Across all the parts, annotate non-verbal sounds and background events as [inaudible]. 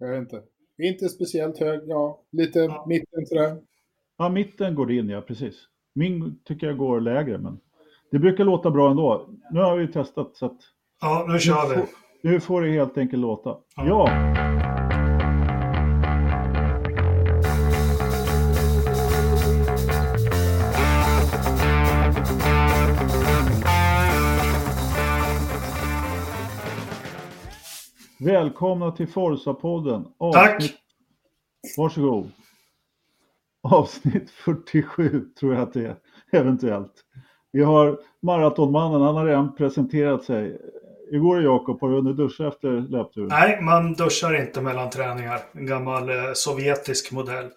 Jag vet inte. Inte speciellt hög, ja. Lite Ja. mitten sådär. Ja, mitten går det in, ja precis. Min tycker jag går lägre, men det brukar låta bra ändå. Nu har vi testat så att Ja, nu kör vi. får, nu får det helt enkelt låta. Ja. Ja. Välkomna till Forza-podden. Tack! Varsågod. Avsnitt 47 tror jag att det är, eventuellt. Vi har maratonmannen, han har redan presenterat sig. Hur går det Jakob? Har du hunnit duscha efter löpturen? Nej, man duschar inte mellan träningar. En gammal eh, sovjetisk modell.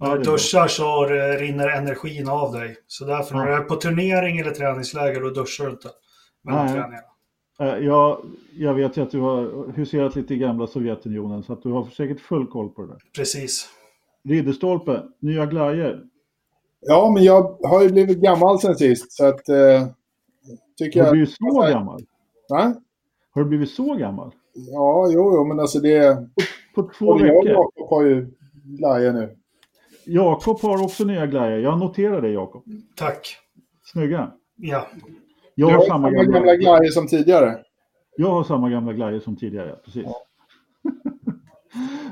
När du duschar så eh, rinner energin av dig. Så därför när Ja. du är på turnering eller träningsläger då duschar du inte mellan Nej. träningarna. Eh, Jag, jag vet ju att du har huserat lite i gamla Sovjetunionen så att du har säkert full koll på det där. Precis. Ridderstolpe, nya glajjor. Ja, men jag har ju blivit gammal sen sist, så att... Eh, tycker Har du jag... blivit så gammal? Va? Har du blivit så gammal? Ja, jo, jo, men alltså det... På två Både jag och veckor? Jakob har ju glajjor nu. Jakob har också nya glajjor. Jag noterar det Jakob. Tack. Snygga. Ja. Jag Du har samma gamla, gamla glajjor som tidigare. jag har samma gamla glajjor som tidigare, ja, precis. [laughs]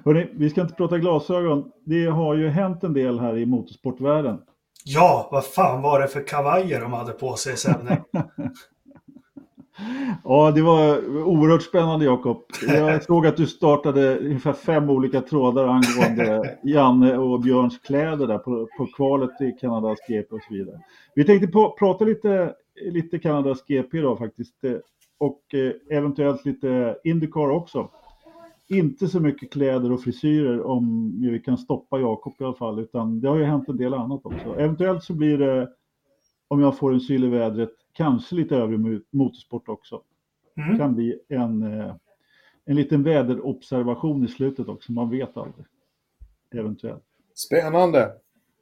Hörrni, vi ska inte prata glasögon. Det har ju hänt en del här i motorsportvärlden. Ja, vad fan var det för kavajer de hade på sig sen? [laughs] Ja, det var oerhört spännande Jakob. Jag [laughs] såg att du startade ungefär fem olika trådar angående Janne och Björns kläder där på, på kvalet i Kanadas GP och så vidare. Vi tänkte på, prata lite, lite Kanadas GP då faktiskt eh, och eh, eventuellt lite Indycar också. Inte så mycket kläder och frisyrer om vi kan stoppa Jakob i alla fall, utan det har ju hänt en del annat också. Eventuellt så blir det, om jag får en syl i vädret, kanske lite övrig mo- motorsport också Mm. kan bli en, eh, en liten väderobservation i slutet också. Man vet aldrig. Eventuellt. Spännande.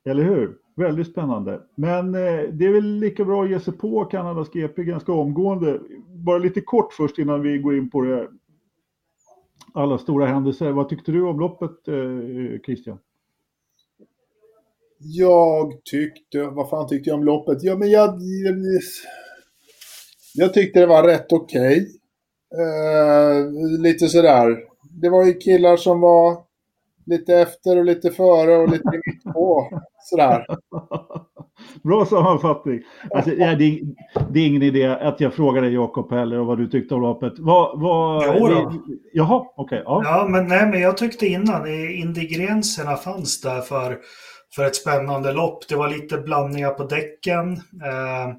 Eller hur? Väldigt spännande. Men eh, det är väl lika bra att ge sig på Kanadas GP ganska omgående. Bara lite kort först innan vi går in på det. Alla stora händelser. Vad tyckte du om loppet eh, Christian? Jag tyckte... Vad fan tyckte jag om loppet? Ja, men jag... Jag, jag tyckte det var rätt okej. Eh, lite sådär. Det var ju killar som var lite efter och lite före och lite mitt på. Sådär. [laughs] Bra sammanfattning. Alltså, ja, det, är, det är ingen idé att jag frågar dig Jakob heller och vad du tyckte om loppet. Vad, vad, Jo då. det- Jaha, okej. ja. Ja, men, nej, men jag tyckte innan ingredienserna fanns där för, för ett spännande lopp. Det var lite blandningar på däcken. Eh,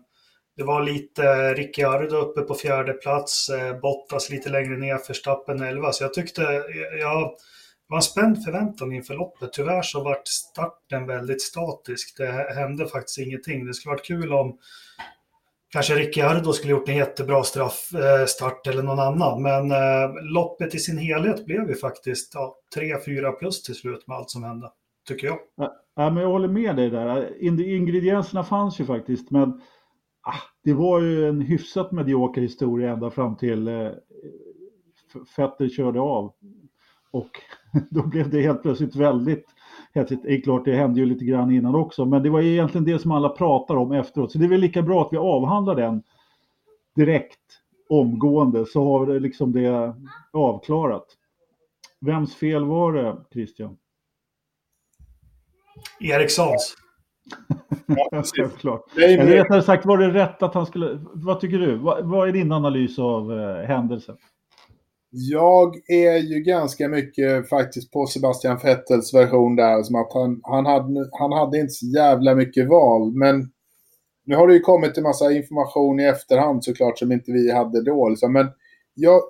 det var lite Ricciardo uppe på fjärde plats, eh, Bottas lite längre ner, Verstappen 11. Så jag tyckte, ja, det var en spänd förväntan inför loppet. Tyvärr så vart starten väldigt statisk. Det hände faktiskt ingenting. Det skulle varit kul om Kanske Ricciardo skulle gjort en jättebra straff, eh, start eller någon annan. Men eh, loppet i sin helhet blev ju faktiskt ja, 3-4 plus till slut med allt som hände. Tycker jag. Ja, men jag håller med dig där. Ingredienserna fanns ju faktiskt, men ah, det var ju en hyfsat medioker historia ända fram till eh, Fetter körde av. Och [laughs] då blev det helt plötsligt väldigt hetsigt. Det är klart, det hände ju lite grann innan också, men det var egentligen det som alla pratar om efteråt. Så det är väl lika bra att vi avhandlar den direkt, omgående, så har vi det liksom det avklarat. Vems fel var det, Christian? Erikssons. Ja, [laughs] Ja, precis. Självklart. Det är Eller rättare sagt, var det rätt att han skulle... Vad tycker du? Vad, vad är din analys av eh, händelsen? Jag är ju ganska mycket faktiskt på Sebastian Vettels version där. Som att han, han, hade, han hade inte så jävla mycket val. Men nu har det ju kommit en massa information i efterhand såklart som inte vi hade då. Liksom. Men jag,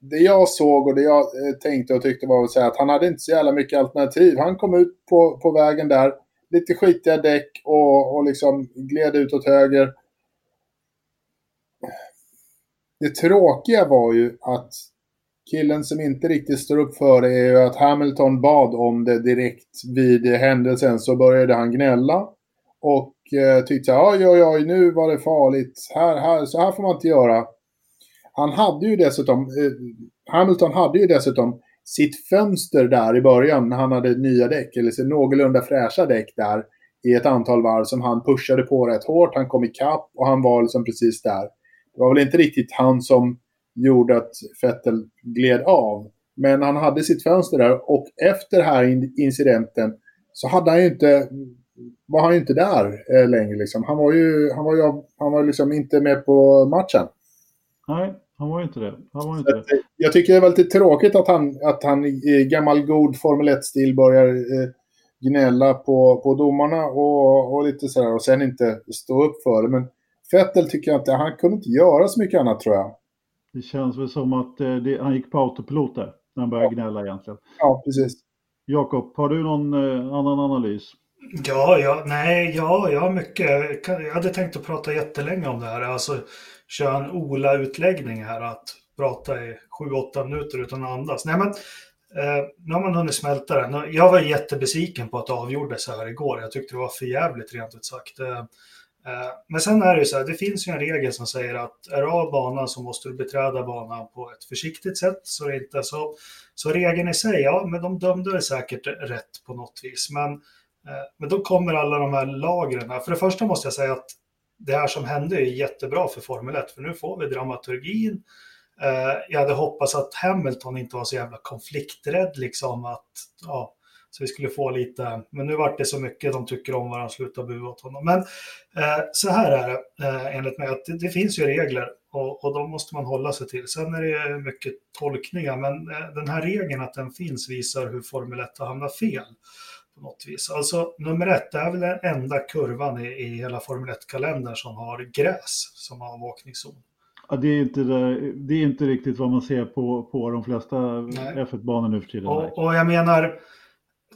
det jag såg och det jag eh, tänkte och tyckte var att säga att han hade inte så jävla mycket alternativ. Han kom ut på, på vägen där, lite skitiga däck och, och liksom gled ut åt höger. Det tråkiga var ju att killen som inte riktigt står upp för det är ju att Hamilton bad om det direkt vid händelsen så började han gnälla. Och eh, tyckte oj, oj, oj, nu var det farligt. Här, här, så här får man inte göra. Han hade ju dessutom, eh, Hamilton hade ju dessutom sitt fönster där i början när han hade nya däck, eller så någorlunda fräscha däck där i ett antal varv som han pushade på rätt hårt. Han kom ikapp och han var liksom precis där. Det var väl inte riktigt han som gjorde att Vettel gled av. Men han hade sitt fönster där och efter den här incidenten så hade han ju inte, var han ju inte där eh, längre. Liksom. Han var ju, han var ju, han var liksom inte med på matchen. Nej, han var ju inte det. Han var inte det. Eh, jag tycker det var lite tråkigt att han, att han i gammal god Formel 1-stil börjar eh, gnälla på, på domarna och, och lite sådär och sen inte stå upp för det. Men Fettel tycker jag inte, han kunde inte göra så mycket annat tror jag. Det känns väl som att eh, det, han gick på autopilot där, när han började gnälla egentligen. Ja, precis. Jakob, har du någon eh, annan analys? Ja, ja, nej, ja, jag har mycket. Jag hade tänkt att prata jättelänge om det här. Alltså, köra en Ola-utläggning här, att prata i 7-8 minuter utan att andas. Nej, men eh, nu har man hunnit smälta det. Jag var jättebesviken på att det avgjordes här igår. Jag tyckte det var för jävligt rent ut sagt. Eh, men sen är det ju så här, det finns ju en regel som säger att är du av banan så måste du beträda banan på ett försiktigt sätt. Så det inte så, så regeln i sig, ja, men de dömde det säkert rätt på något vis. Men, eh, men då kommer alla de här lagren. För det första måste jag säga att det här som hände är jättebra för Formel 1, för nu får vi dramaturgin. Eh, jag hade hoppats att Hamilton inte var så jävla konflikträdd, liksom att, ja, så vi skulle få lite, men nu vart det så mycket de tycker om varandra, sluta bua åt honom. Men eh, så här är det eh, enligt mig, att det, det, finns ju regler och, och de måste man hålla sig till. Sen är det mycket tolkningar, men eh, den här regeln att den finns visar hur Formel 1 har hamnat fel på något vis. Alltså nummer ett, det är väl den enda kurvan i, i hela Formel 1-kalendern som har gräs som avåkningszon. Ja, det, är inte det, det är inte riktigt vad man ser på, på de flesta F1-banor nu för tiden. Och, och, jag menar,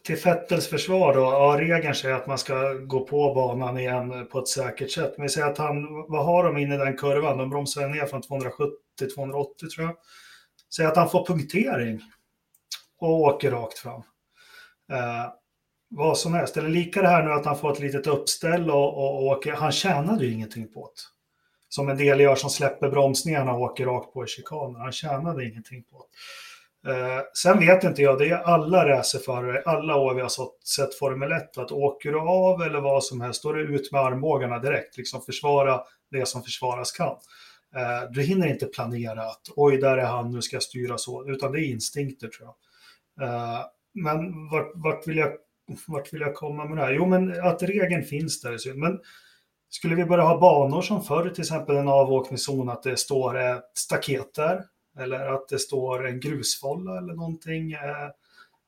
till Fettels försvar då, ja, regeln säger att man ska gå på banan igen på ett säkert sätt. Men vi säger att han, vad har de inne i den kurvan? De bromsar ner från 270 till 280 tror jag. Säg att han får punktering och åker rakt fram. Eh, vad som helst. Eller lika det här nu att han får ett litet uppställ och, och, och åker. Han tjänade ju ingenting på det. Som en del gör som släpper bromsningarna och åker rakt på i chikanen. Han tjänade ingenting på det. Eh, sen vet inte jag, det är alla racerförare, alla år vi har sett Formel 1, att åker du av eller vad som helst, då är det ut med armbågarna direkt, liksom försvara det som försvaras kan. Eh, du hinner inte planera att oj, där är han, nu ska jag styra så, utan det är instinkter tror jag. Eh, men vart, vart vill jag vart vill jag komma med det här? Jo, men att regeln finns där är synd. Men skulle vi börja ha banor som förr, till exempel en avåkningszon, att det står ett staket där, eller att det står en grusfålla eller någonting. Eh,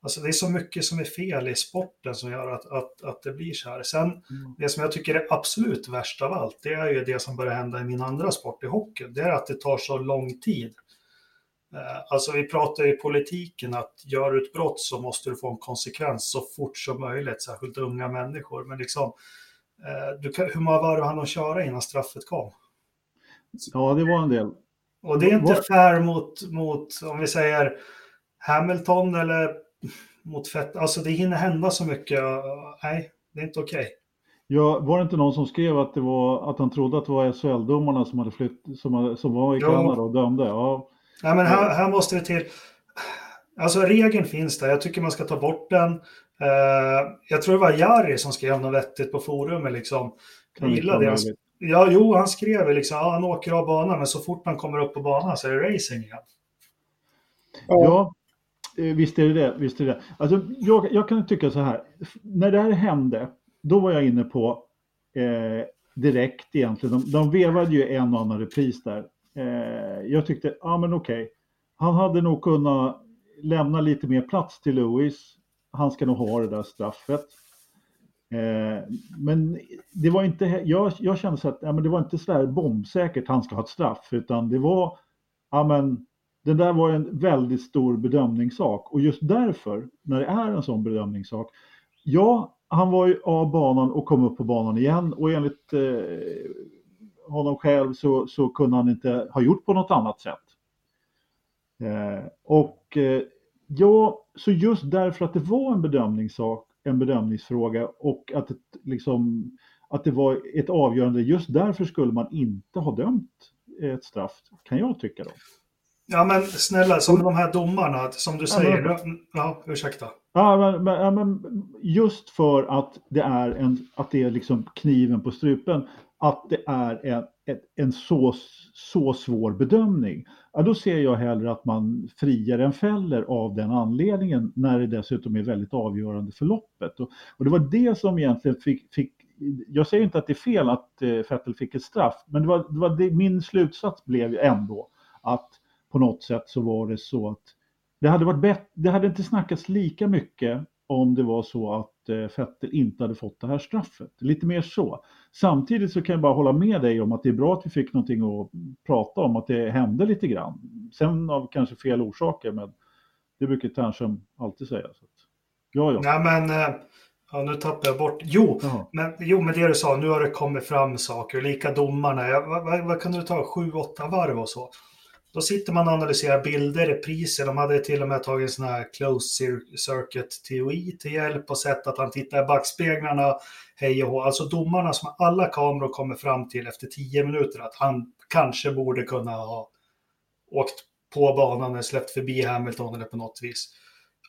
alltså det är så mycket som är fel i sporten som gör att, att, att det blir så här. Sen, mm. det som jag tycker är absolut värst av allt, det är ju det som börjar hända i min andra sport, i hockey. Det är att det tar så lång tid. Eh, alltså vi pratar i politiken att gör du ett brott så måste du få en konsekvens så fort som möjligt, särskilt unga människor. Men liksom, eh, du hur många varv hann de köra innan straffet kom? Ja, det var en del. Och det är inte fair mot, mot om vi säger Hamilton eller mot Fett. Alltså det hinner hända så mycket. Nej, det är inte okej. Okay. Ja, var det inte någon som skrev att, det var, att han trodde att det var SHL-domarna som, hade flytt, som, som var i Kanada och dömde? Ja, Ja, men här, här måste det till... Alltså regeln finns där, jag tycker man ska ta bort den. Uh, jag tror det var Jari som skrev något vettigt på forumet liksom. Jag gillade det. Ja, jo, han skrev liksom, ja, han åker av banan, men så fort han kommer upp på banan så är det racing igen. Ja, eh, visst är det det. Visst är det. Alltså, jag, jag kan tycka så här, när det här hände, då var jag inne på eh, direkt egentligen, de, de vevade ju en och annan repris där Eh, jag tyckte, ja men okej, okay. han hade nog kunnat lämna lite mer plats till Lewis. Han ska nog ha det där straffet. Eh, men det var inte, jag, jag kände så att ja, men det var inte så där bombsäkert han ska ha ett straff, utan det var, ja men den där var en väldigt stor bedömningssak och just därför, när det är en sån bedömningssak, ja, han var ju av banan och kom upp på banan igen och enligt eh, honom själv så, så kunde han inte ha gjort på något annat sätt. Eh, och eh, ja, så just därför att det var en bedömningssak, en bedömningsfråga och att, det, liksom, att det var ett avgörande, just därför skulle man inte ha dömt ett straff, kan jag tycka då. Ja, men snälla, som de här domarna, som du säger. Ja, men, ja ursäkta. Ja, men, men, men, just för att det är, en, att det är liksom kniven på strupen, att det är en, en så, så svår bedömning, ja, då ser jag hellre att man friar än fäller av den anledningen när det dessutom är väldigt avgörande för loppet. Och, och det var det som egentligen fick, fick jag säger inte att det är fel att eh, Fettel fick ett straff, men det var, det var det, min slutsats blev ju ändå att på något sätt så var det så att det hade varit bättre, det hade inte snackats lika mycket om det var så att eh, Fettel inte hade fått det här straffet. Lite mer så. Samtidigt så kan jag bara hålla med dig om att det är bra att vi fick någonting att prata om, att det hände lite grann. Sen av kanske fel orsaker, men det brukar Ternström alltid säga. Så att, ja, ja. Nej, men eh, ja, nu tappar jag bort. Jo, men, jo, men det du sa, nu har det kommit fram saker. Lika domarna, vad, vad, vad kan du ta, sju, åtta varv och så. Då sitter man och analyserar bilder, repriser. De hade till och med tagit en sån här closed circuit TOI till hjälp och sett att han tittar i backspeglarna, hej och hå. Alltså domarna som alla kameror kommer fram till efter tio minuter att han kanske borde kunna ha åkt på banan eller släppt förbi Hamilton eller på något vis.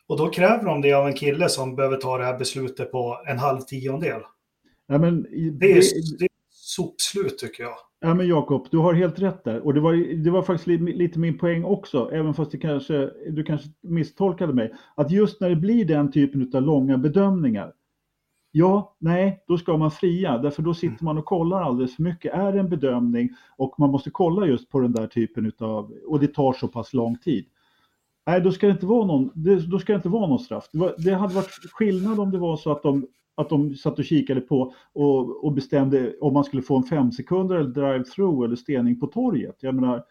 Och då kräver de det av en kille som behöver ta det här beslutet på en halv tiondel. Ja, men det, det, är, det är sopslut tycker jag. Ja men Jakob, du har helt rätt där. Och det var, det var faktiskt lite, lite min poäng också, även fast det kanske, du kanske misstolkade mig. Att just när det blir den typen av långa bedömningar, ja, nej, då ska man fria. Därför då sitter man och kollar alldeles för mycket. Är det en bedömning och man måste kolla just på den där typen av, och det tar så pass lång tid. Nej, då ska det inte vara någon, det, då ska det inte vara någon straff. Det, var, det hade varit skillnad om det var så att de att de satt och kikade på och, och bestämde om man skulle få en fem sekunder eller drive-through eller stening på torget. Jag menar,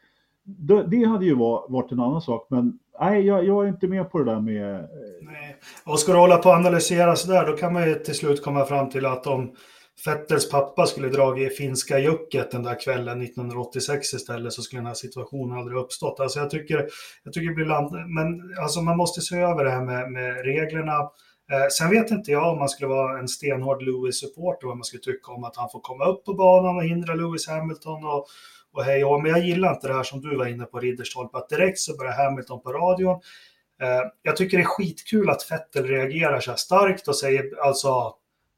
det, det hade ju varit en annan sak, men nej, jag, jag, är inte med på det där med... Eh, nej. Och ska du hålla på och analysera sådär, då kan man ju till slut komma fram till att om Fettels pappa skulle dragit finska jucket den där kvällen 1986 istället så skulle den här situationen aldrig uppstått. Alltså jag tycker, jag tycker ibland, men alltså man måste se över det här med, med reglerna Eh, sen vet inte jag om man skulle vara en stenhård Lewis-supporter, vad man skulle tycka om att han får komma upp på banan och hindra Lewis Hamilton och, och hej och Men jag gillar inte det här som du var inne på, Ridderstolpe, att direkt så börjar Hamilton på radion. Eh, jag tycker det är skitkul att Vettel reagerar så här starkt och säger alltså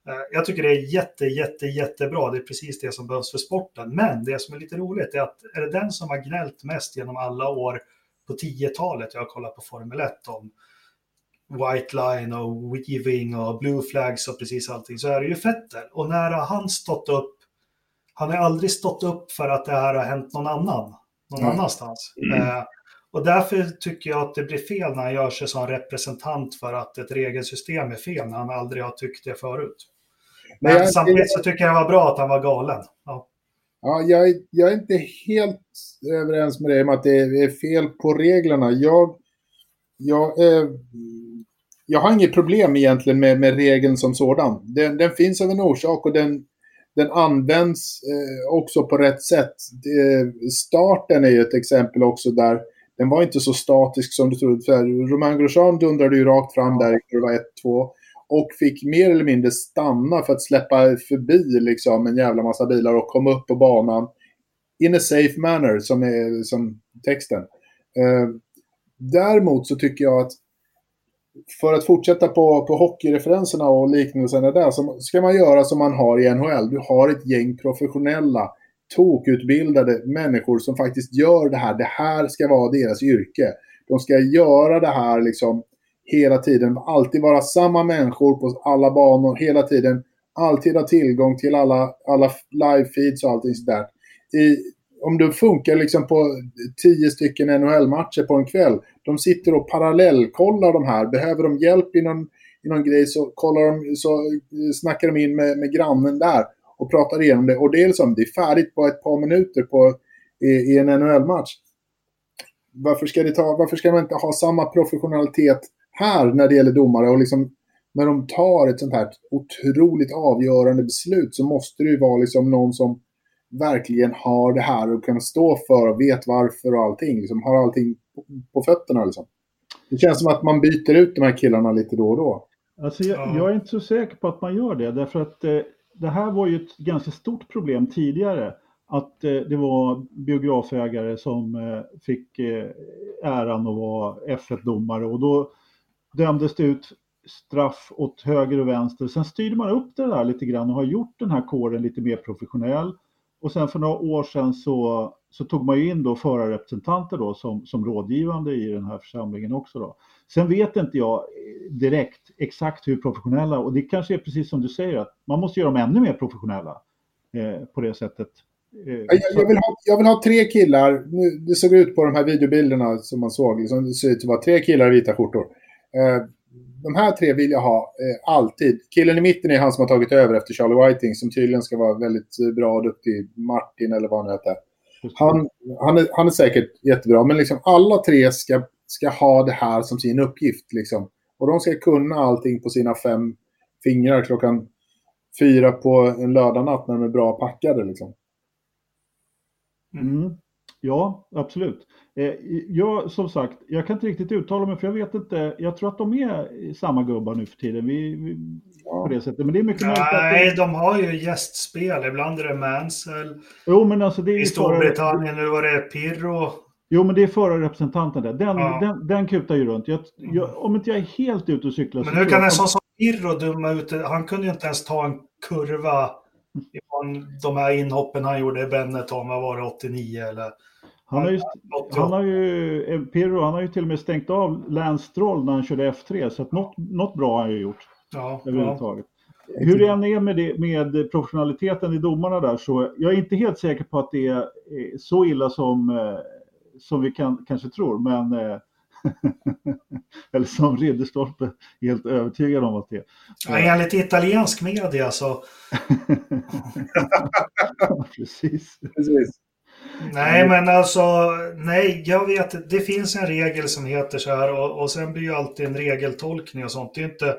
eh, jag tycker det är jätte, jätte, jättebra. Det är precis det som behövs för sporten. Men det som är lite roligt är att är det den som har gnällt mest genom alla år på 10-talet jag har kollat på Formel 1 om White Line och Weaving och Blue Flags och precis allting så är det ju Fettel. Och när har han stått upp? Han har aldrig stått upp för att det här har hänt någon annan, någon mm. annanstans. Mm. Eh, och därför tycker jag att det blir fel när han gör sig som representant för att ett regelsystem är fel när han aldrig har tyckt det förut. Men, Men samtidigt så tycker jag det var bra att han var galen. Ja. Ja, jag, jag, är inte helt överens med dig om att det är fel på reglerna. Jag, jag, eh, jag har inget problem egentligen med, med regeln som sådan. Den, den finns av en orsak och den, den används eh, också på rätt sätt. Det, starten är ju ett exempel också där den var inte så statisk som du trodde. För Romain Grosjean dundrade ju rakt fram där i kurva 1-2 och fick mer eller mindre stanna för att släppa förbi liksom, en jävla massa bilar och komma upp på banan in a safe manner, som är som texten. Eh, däremot så tycker jag att för att fortsätta på, på hockeyreferenserna och liknelserna där så ska man göra som man har i NHL. Du har ett gäng professionella, tokutbildade människor som faktiskt gör det här. Det här ska vara deras yrke. De ska göra det här liksom hela tiden. Alltid vara samma människor på alla banor hela tiden. Alltid ha tillgång till alla, alla live-feeds och allting sådär. I, om det funkar liksom på tio stycken NHL-matcher på en kväll, de sitter och parallellkollar de här. Behöver de hjälp i någon, i någon grej så, kollar de, så eh, snackar de in med, med grannen där och pratar igenom det. Och det är, liksom, det är färdigt på ett par minuter på, i, i en NHL-match. Varför ska, det ta, varför ska man inte ha samma professionalitet här när det gäller domare? Och liksom, när de tar ett sånt här otroligt avgörande beslut så måste det ju vara liksom någon som verkligen har det här och kan stå för och vet varför och allting. Liksom, har allting på, på fötterna liksom. Det känns som att man byter ut de här killarna lite då och då. Alltså jag, jag är inte så säker på att man gör det, därför att eh, det här var ju ett ganska stort problem tidigare. att eh, det var biografägare som eh, fick eh, äran att vara F1-domare och då dömdes det ut straff åt höger och vänster. Sen styrde man upp det där lite grann och har gjort den här kåren lite mer professionell. Och sen för några år sedan så, så tog man ju in då förarrepresentanter då som, som rådgivande i den här församlingen också då. Sen vet inte jag direkt exakt hur professionella och det kanske är precis som du säger att man måste göra dem ännu mer professionella eh, på det sättet. Eh, jag, jag, vill ha, jag vill ha tre killar, nu, det såg ut på de här videobilderna som man såg, liksom, det ser ut att vara tre killar i vita skjortor. Eh, de här tre vill jag ha eh, alltid. Killen i mitten är han som har tagit över efter Charlie Whiting som tydligen ska vara väldigt eh, bra och duktig. Martin eller vad han heter. Han, han, är, han är säkert jättebra, men liksom alla tre ska, ska ha det här som sin uppgift. Liksom. Och de ska kunna allting på sina fem fingrar klockan fyra på en lördagnatt när de är bra packade. Liksom. Mm. Ja, absolut. Eh, jag, som sagt, jag kan inte riktigt uttala mig för jag vet inte. Jag tror att de är samma gubbar nu för tiden. Vi, vi på det sättet. Men det är mycket Nej, att... de har ju gästspel. Ibland är det Mansell. Jo, men alltså det är I Storbritannien, nu var det Pirro. Jo, men det är förarrepresentanten där. Den, ja. den, den kutar ju runt. Jag, jag, om inte jag är helt ute och cyklar. Men hur kan en sån som Pirro dumma ut? Han kunde ju inte ens ta en kurva ifrån de här inhoppen han gjorde i Benetton. Vad var det, 89 eller? Han har ju, han har ju, eh, Pirro, han har ju till och med stängt av Lance Stroll när han körde F3, så att något, något bra har han ju gjort. Ja, överhuvudtaget. Ja. Hur det än är med, det, med professionaliteten i domarna där så jag är inte helt säker på att det är så illa som, eh, som vi kan, kanske tror. Men, eh, [laughs] eller som Ridderstolpe är helt övertygad om att det är. Ja, enligt italiensk media så... [laughs] Precis. Precis. Nej, men alltså, nej, jag vet, det finns en regel som heter så här och, och sen blir ju alltid en regeltolkning och sånt. Det är inte,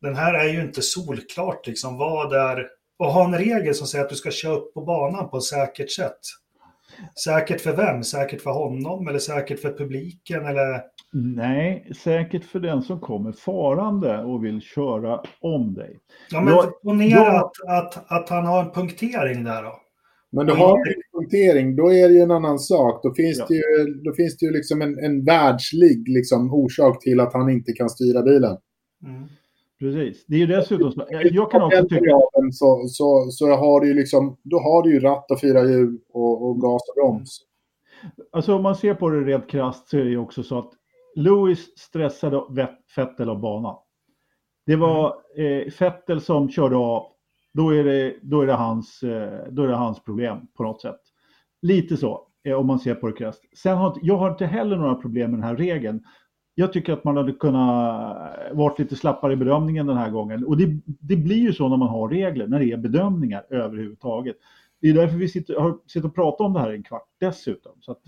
den här är ju inte solklart liksom vad är, och ha en regel som säger att du ska köra upp på banan på ett säkert sätt. Säkert för vem? Säkert för honom eller säkert för publiken eller? Nej, säkert för den som kommer farande och vill köra om dig. Ja, men ponera jag... att, att, att han har en punktering där då. Men du har en punktering, då är det ju en annan sak. Då finns ja. det ju, då finns det ju liksom en, en världslig liksom, orsak till att han inte kan styra bilen. Mm. Precis. Det är ju dessutom så. Jag kan också tycka... Så, så, så har du ju liksom, då har du ju ratt och fyra hjul och, och gas och broms. Alltså om man ser på det rent krasst så är det ju också så att Lewis stressade Vettel av banan. Det var mm. eh, Vettel som körde av då är det, då är det, hans, eh, då är det hans problem på något sätt. Lite så, eh, om man ser på det krasst. Sen har jag har inte heller några problem med den här regeln. Jag tycker att man hade kunnat eh, varit lite slappare i bedömningen den här gången. Och det, det blir ju så när man har regler, när det är bedömningar överhuvudtaget. Det är därför vi sitter, har, sitter och pratar om det här i en kvart dessutom. Så att,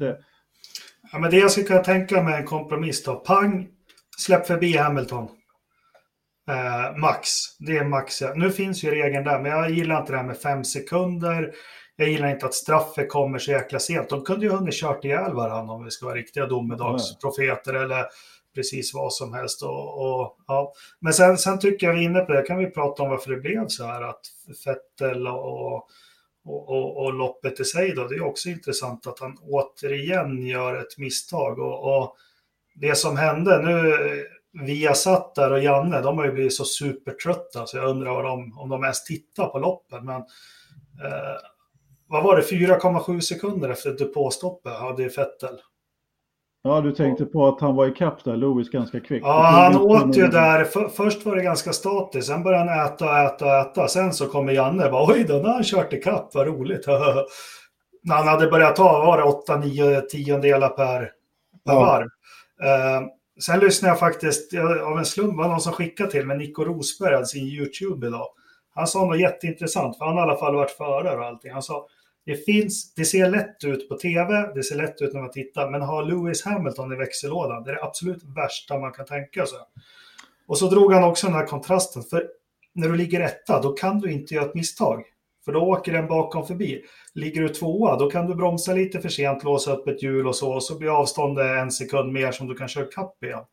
ja, men det jag skulle kunna tänka mig en kompromiss då. Pang, släpp förbi Hamilton. Eh, max. Det är max. Nu finns ju regeln där, men jag gillar inte det här med fem sekunder. Jag gillar inte att straffet kommer så jäkla sent. De kunde ju hunnit kört ihjäl varandra om vi ska vara riktiga domedagsprofeter eller precis vad som helst. Och, och, ja. Men sen, sen tycker jag vi är inne på det, kan vi prata om varför det blev så här att Fettel och, och, och, och loppet i sig då, det är också intressant att han återigen gör ett misstag. Och, och det som hände, nu Viasat där och Janne, de har ju blivit så supertrötta så jag undrar de, om de ens tittar på loppen. Men eh, vad var det, 4,7 sekunder efter depåstoppet hade Fettel. Ja, du tänkte på att han var i kapp där, Lewis, ganska kvickt. Ja, han åt ju där. För, först var det ganska statiskt, sen började han äta och äta och äta. Sen så kommer Janne och bara oj då, nu har han kört i kapp, vad roligt. [laughs] När han hade börjat ta, var det 8-9 tiondelar per, per ja. varv. Uh, Sen lyssnade jag faktiskt, av en slump var någon som skickade till mig, Nico Rosberg alltså sin YouTube idag. Han sa något jätteintressant, för han har i alla fall varit förare och allting. Han sa, det finns, det ser lätt ut på tv, det ser lätt ut när man tittar, men ha Lewis Hamilton i växellådan, det är det absolut värsta man kan tänka sig. Och så drog han också den här kontrasten, för när du ligger etta, då kan du inte göra ett misstag. För då åker den bakom förbi. Ligger du tvåa, då kan du bromsa lite för sent, låsa upp ett hjul och så, och så blir avståndet en sekund mer som du kan köra kapp igen.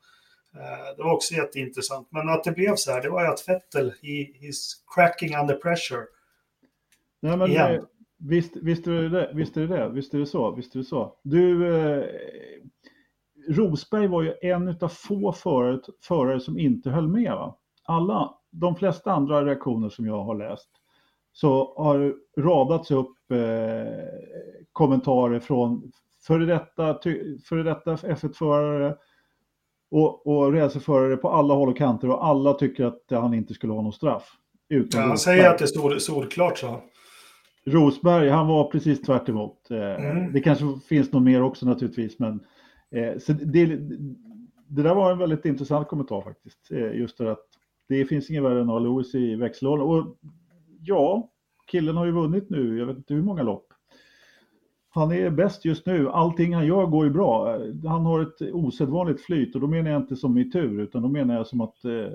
Eh, det var också jätteintressant. Men att det blev så här, det var ju att Vettel, he, he's cracking under pressure. Nej, men, igen. Visst, visst, är det det, visst är det det, visst är det så, visst är det så. Du, eh, Rosberg var ju en av få förare, förare som inte höll med. Va? Alla, de flesta andra reaktioner som jag har läst så har radats upp eh, kommentarer från före detta, före detta F1-förare och, och racerförare på alla håll och kanter och alla tycker att han inte skulle ha någon straff. Utan ja, han säger att det är sol, solklart, så. Rosberg, han var precis tvärt emot. Eh, mm. Det kanske finns något mer också naturligtvis, men eh, så det, det där var en väldigt intressant kommentar faktiskt. Eh, just det att det finns ingen värre än att ha Lewis i växellådan. Och ja, killen har ju vunnit nu, jag vet inte hur många lopp. Han är bäst just nu, allting han gör går ju bra. Han har ett osedvanligt flyt och då menar jag inte som i tur, utan då menar jag som att eh,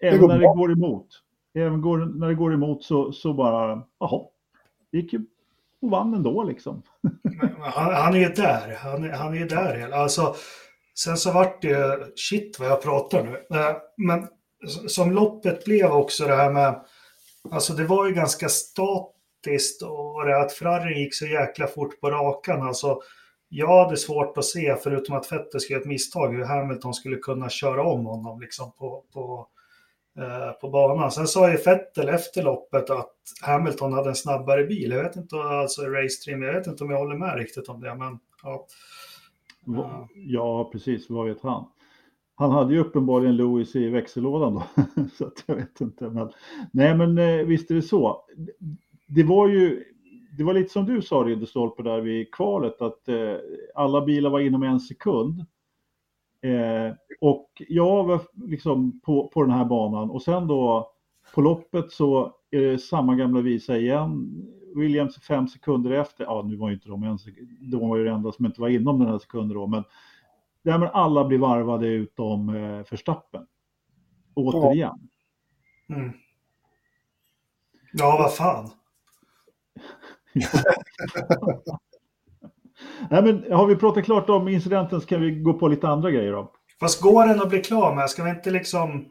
även när det går emot, även går, när det går emot så, så bara, jaha, gick ju och vann ändå liksom. [laughs] Han, han, är där, han, han är där. Alltså, sen så vart det, shit vad jag pratar nu, eh, men som loppet blev också det här med, alltså det var ju ganska statiskt och det att Ferrari gick så jäkla fort på rakan. Alltså, jag hade svårt att se, förutom att Vettel skulle ett misstag, hur Hamilton skulle kunna köra om honom liksom på, på Eh, på banan. Sen sa ju Vettel efter loppet att Hamilton hade en snabbare bil. Jag vet inte, alltså Racetrim, jag vet inte om jag håller med riktigt om det, men ja. Ja, precis, vad vet han? Han hade ju uppenbarligen Lewis i växellådan då, [laughs] så att jag vet inte. Men, nej, men eh, visst är det så. Det var ju, det var lite som du sa Ridderstolpe där vid kvalet, att eh, alla bilar var inom en sekund. Eh, och jag var liksom på, på den här banan och sen då på loppet så är det samma gamla visa igen. Williams fem sekunder efter, ja nu var ju inte de en sekund, de var ju det enda som inte var inom den här sekunden då, men, ja, men alla blir varvade utom eh, Förstappen. Återigen. Mm. Ja, vad fan. [laughs] Nej, men har vi pratat klart om incidenten så kan vi gå på lite andra grejer då. Fast går den att bli klar med? Ska vi inte liksom...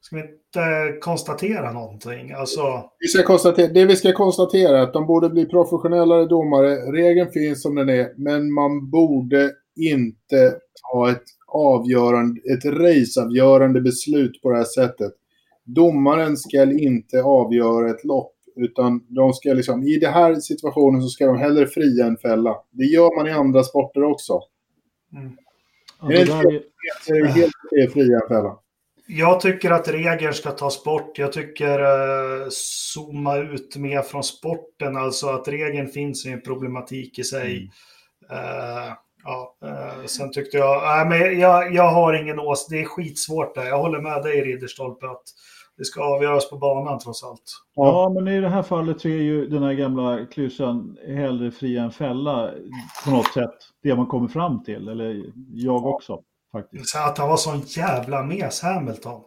Ska vi inte konstatera någonting? Alltså... Vi ska konstatera, det vi ska konstatera är att de borde bli professionellare domare. Regeln finns som den är, men man borde inte ta ett avgörande, ett raceavgörande beslut på det här sättet. Domaren ska inte avgöra ett lopp. Utan de ska liksom, i den här situationen så ska de hellre fria än fälla. Det gör man i andra sporter också. Mm. Ja, det är, är det helt okej fria än fälla. Jag tycker att regeln ska tas bort. Jag tycker uh, zooma ut mer från sporten. Alltså att regeln finns i en problematik i sig. Mm. Uh, ja, uh, sen tyckte jag, äh, men jag, jag har ingen åsikt. Det är skitsvårt där. Jag håller med dig Ridderstolpe att det ska avgöras på banan trots allt. Ja, men i det här fallet så är ju den här gamla klyschan hellre fria än fälla på något sätt det man kommer fram till, eller jag också faktiskt. Så att han var sån jävla mes, Hamilton.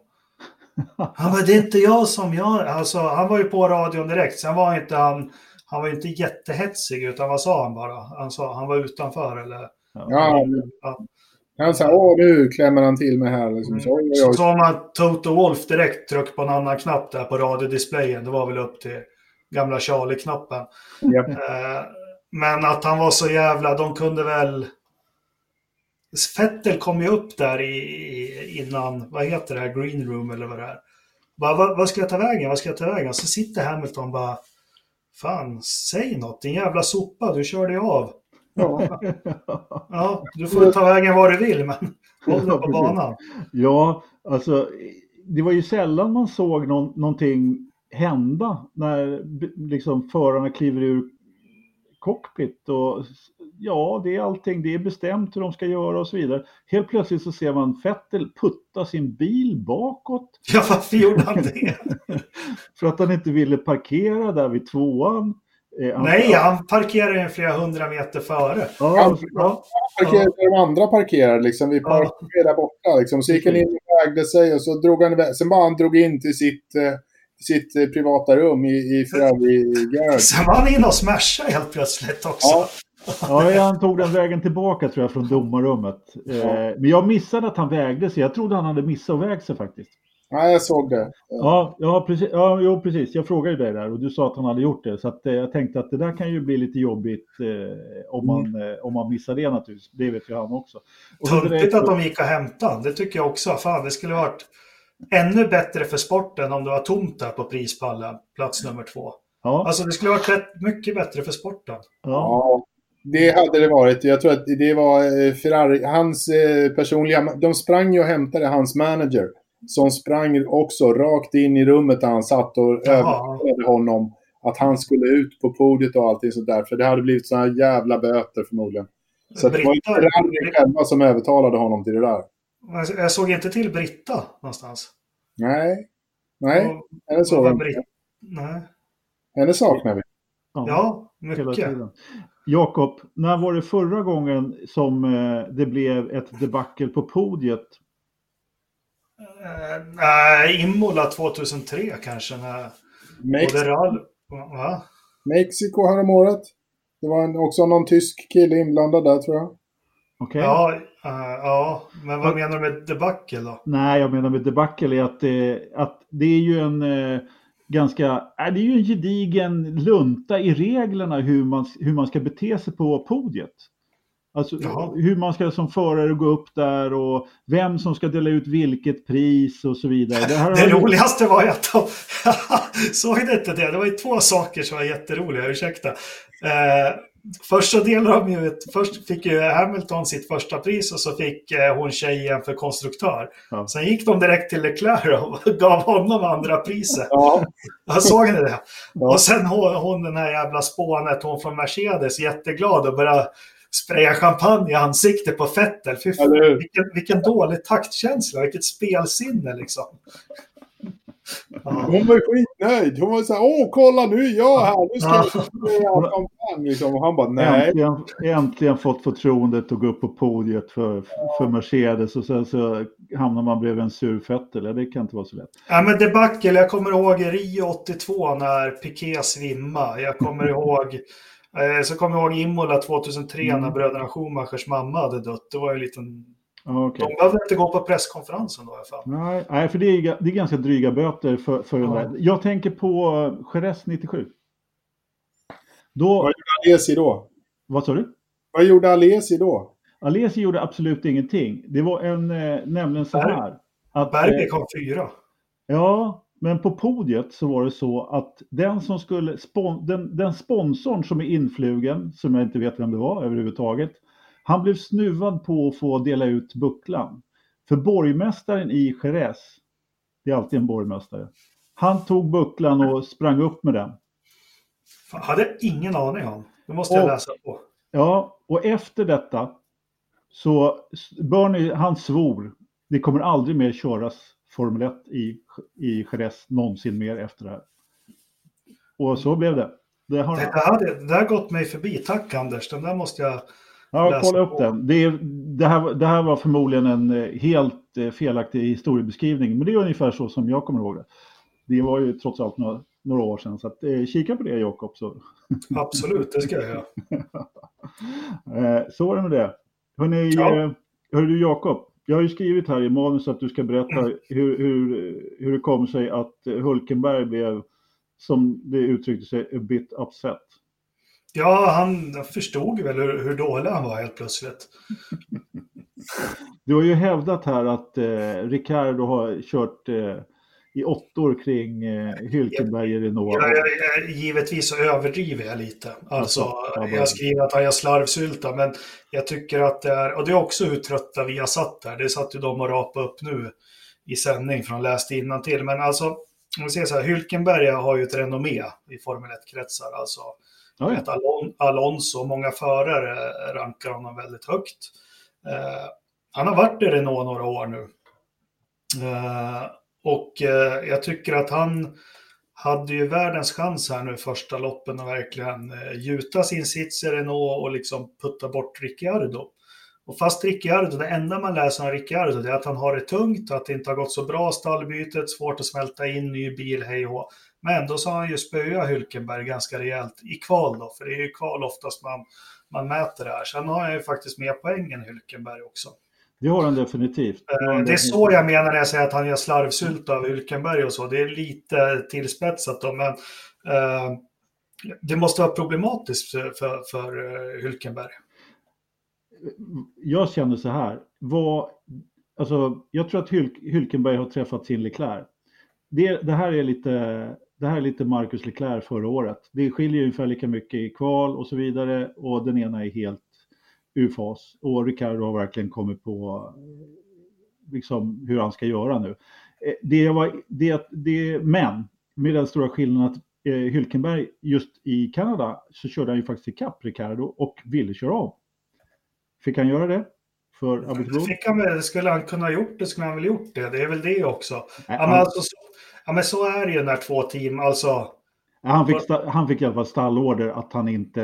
Han var det är inte jag som gör, alltså han var ju på radion direkt, sen var inte han, han var inte jättehetsig utan vad sa han bara? Han sa han var utanför eller? Ja, ja. Han sa åh nu klämmer han till mig här. Liksom. Så, mm. så sa man Toto Wolf direkt tryck på en annan knapp där på radiodisplayen. Det var väl upp till gamla Charlie-knappen. Yep. Eh, men att han var så jävla, de kunde väl... Fettel kom ju upp där i, innan, vad heter det här, green room eller vad det är. Bara, vad, vad ska jag ta vägen, vad ska jag ta vägen? Så sitter Hamilton bara, fan, säg något, din jävla sopa, du körde av. Ja. ja, du får ta vägen var du vill, men håll dig på banan. Ja, alltså det var ju sällan man såg någon, någonting hända när liksom förarna kliver ur cockpit och ja, det är allting, det är bestämt hur de ska göra och så vidare. Helt plötsligt så ser man Fettel putta sin bil bakåt. Ja, varför gjorde han det? [laughs] För att han inte ville parkera där vid tvåan. Eh, Nej, han parkerar ju flera hundra meter före. Ja, han, ja. parkerade där de andra parkerade, liksom. Vi parkerade ja. där borta. Liksom. Så gick han in och vägde sig och så drog han iväg. Sen bara han drog in till sitt, eh, sitt eh, privata rum i, i Ferrari-garage. Sen var han inne och smashade helt plötsligt också. Ja. Ja, han tog den vägen tillbaka tror jag från domarrummet. Ja. men jag missade att han vägde sig. Jag trodde han hade missat att väga sig faktiskt. Nej, jag såg det. Ja, ja, precis, ja jo, precis. Jag frågade dig där och du sa att han hade gjort det. Så att, eh, jag tänkte att det där kan ju bli lite jobbigt eh, om, man, eh, om man missar det naturligtvis. Det vet ju han också. Töntigt att de gick och hämtade. Det tycker jag också. Fan, det skulle varit ännu bättre för sporten om det var tomt där på prispallen, plats nummer två. Ja, Alltså det skulle varit rätt mycket bättre för sporten. ja, Ja, det hade det varit. Jag tror att det var eh, Ferrari, hans eh, personliga... De sprang ju och hämtade hans manager. Som sprang också rakt in i rummet där han satt och övertalade honom att han skulle ut på podiet och allting sånt där. För det hade blivit såna här jävla böter förmodligen. Så det var ju Britta- Ferrari själva som övertalade honom till det där. Jag såg inte till Britta någonstans. Nej. Nej, Och- såg var jag Britt-. Nej. Henne saknar vi. Ja, hela mycket. tiden. Jakob, när var det förra gången som eh, det blev ett debacle på podiet? Eh, Nej, Imola 2003 kanske. När Mex både rall... Va? Mexiko häromåret. Det var en, också någon tysk kille inblandad där tror jag. Okej? Ja, eh, ja, men vad menar du med debacle då? Nej, jag menar med debacle är att, eh, att det är ju en eh, ganska, äh, det är ju en gedigen lunta i reglerna hur man, hur man ska bete sig på podiet. Alltså Jaha. hur man ska som förare gå upp där och vem som ska dela ut vilket pris och så vidare. Det, [laughs] Det ju- roligaste var ju att de... [laughs] Såg ni inte det? Det var ju två saker som var jätteroliga, ursäkta. Eh, först så delade de ju ut, först fick ju Hamilton sitt första pris och så fick eh, hon tjejen för konstruktör. Ja. Sen gick de direkt till Leclerc och [laughs] gav honom andra priset. Ja, Jag såg ni det? Ja. Och sen hon, hon den här jävla spånet, hon från Mercedes, jätteglad och började spraya champagne i ansiktet på Fettel. Fy fan, vilken, vilken dålig taktkänsla, vilket spelsinne liksom. Ja. Hon var ju skitnöjd. Hon var så här, åh kolla nu är jag här, nu ska jag göra champagne. Liksom. Och han bara, nej. Äntligen, äntligen fått förtroendet att gå upp på podiet för, för Mercedes och sen så hamnar man bredvid en sur Vettel. Ja, Det kan inte vara så lätt. Ja, men debacle, jag kommer ihåg Rio 82 när Piqué svimma. Jag kommer ihåg, så kommer jag ihåg Imola 2003 Mm. när bröderna Schumachers mamma hade dött. Det var ju en liten... Okej. De behövde inte gå på presskonferensen då i alla fall. Nej, nej, för det är, det är ganska dryga böter för, för den Ja. där. Jag tänker på eh, Jerez 97. Då, Vad gjorde Alesi då? vad sa du? Vad gjorde Alesi då? Alesi gjorde absolut ingenting. Det var en, eh, nämligen så Berg- här. Att, Berger eh, kom fyra. Ja, men på podiet så var det så att den som skulle, spon, den, den sponsorn som är influgen, som jag inte vet vem det var överhuvudtaget, han blev snuvad på att få dela ut bucklan. För borgmästaren i Jerez, det är alltid en borgmästare, han tog bucklan och sprang upp med den. Fan, hade jag ingen aning om. Det måste jag Och- läsa på. Ja, och efter detta så Bernie, han svor, det kommer aldrig mer köras Formel 1 i, i Jerez någonsin mer efter det här. Och så blev det. Det har, Det, hade, det har gått mig förbi. Tack Anders, den där måste jag... ja, läsa kolla upp på. den. Det, det, här, det här var förmodligen en eh, helt eh, felaktig historiebeskrivning, men det är ungefär så som jag kommer ihåg det. Det var ju trots allt några, några år sedan, så att, eh, kika på det Jakob. Så. [laughs] Absolut, det ska jag göra. [laughs] Eh, så var det med det. Hörrni, Ja. hör du Jakob, jag har ju skrivit här i manus att du ska berätta hur, hur, hur det kom sig att Hulkenberg blev, som det uttryckte sig, a bit upset. Ja, han förstod väl hur, hur dålig han var helt plötsligt. [laughs] Du har ju hävdat här att eh, Ricardo har kört eh, i åttor kring eh, Hülkenberg i Renault. Jag, jag, jag, givetvis så överdriver jag lite. Alltså, Ja, jag skriver att han gör slarvsylta, men jag tycker att det är, och det är också hur trötta vi har satt där. Det satt ju de och rapa upp nu i sändning, för de läste till. Men alltså, om vi säger så här, Hülkenberg har ju ett renommé i Formel 1-kretsar. Alltså, Ja, ja. Alon, Alonso, många förare rankar honom väldigt högt. Eh, han har varit i Renault några år nu. Eh, och eh, jag tycker att han hade ju världens chans här nu första loppen att verkligen eh, gjuta sin sits i Renault och liksom putta bort Ricciardo. Och fast Ricciardo, det enda man läser om Ricciardo det är att han har det tungt, att det inte har gått så bra stallbytet, svårt att smälta in, ny bil, hej och hå. Men ändå så har han ju spöat Hülkenberg ganska rejält i kval då, för det är ju kval oftast man, man mäter det här. Sen har han ju faktiskt mer poäng än Hülkenberg också. Det har han definitivt. Det, har han Eh, Det är definitivt. så jag menar när jag säger att han gör slarvsylt av Hülkenberg och så. Det är lite tillspetsat då, men eh, det måste vara problematiskt för, för, eh, Hülkenberg. Jag känner så här. Vad, alltså, jag tror att Hyl- Hülkenberg har träffat sin Leclerc. Det, det, här är lite, det här är lite Marcus Leclerc förra året. Det skiljer ungefär lika mycket i kval och så vidare och den ena är helt ur fas. Och Ricardo har verkligen kommit på eh, liksom, hur han ska göra nu. Eh, Det var, det, det, men med den stora skillnaden att eh, Hülkenberg just i Kanada så körde han ju faktiskt ikapp Ricardo och ville köra om. Fick han göra det? För Det Abbotbro? fick han väl, skulle han kunna gjort det skulle han väl gjort det. Det är väl det också. Nej, Ja, men, han, alltså, så, ja, men så är det ju när två team, alltså han, fick, han fick i alla fall stallorder att han inte...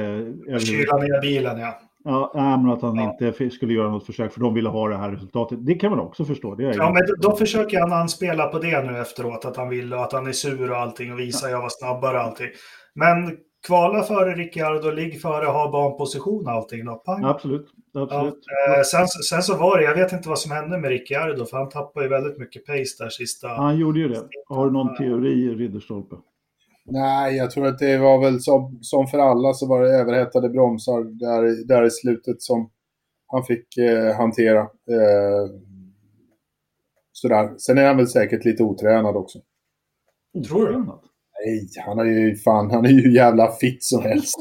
kyla ner bilen ja. Ja, men att han Ja. inte skulle göra något försök för de ville ha det här resultatet. Det kan man också förstå. Det är Ja, men då, då försöker han anspela på det nu efteråt, att han vill och att han är sur och allting och visar jag var snabbare och allting. Men kvala före Ricciardo, ligg före, ha banposition och allting då. Pang. Absolut. Ja, absolut. eh, sen, sen så var det, jag vet inte vad som hände med Ricciardo, för han tappade ju väldigt mycket pace där sista. Han gjorde ju det. Har du någon teori, Ridderstolpe? Nej, jag tror att det var väl som, som för alla så var det överhettade bromsar där, där i slutet som han fick eh, hantera. Eh, sådär. Sen är han väl säkert lite otränad också. Tror du? Otränad. Nej, han är ju fan, han är ju jävla fitt som helst.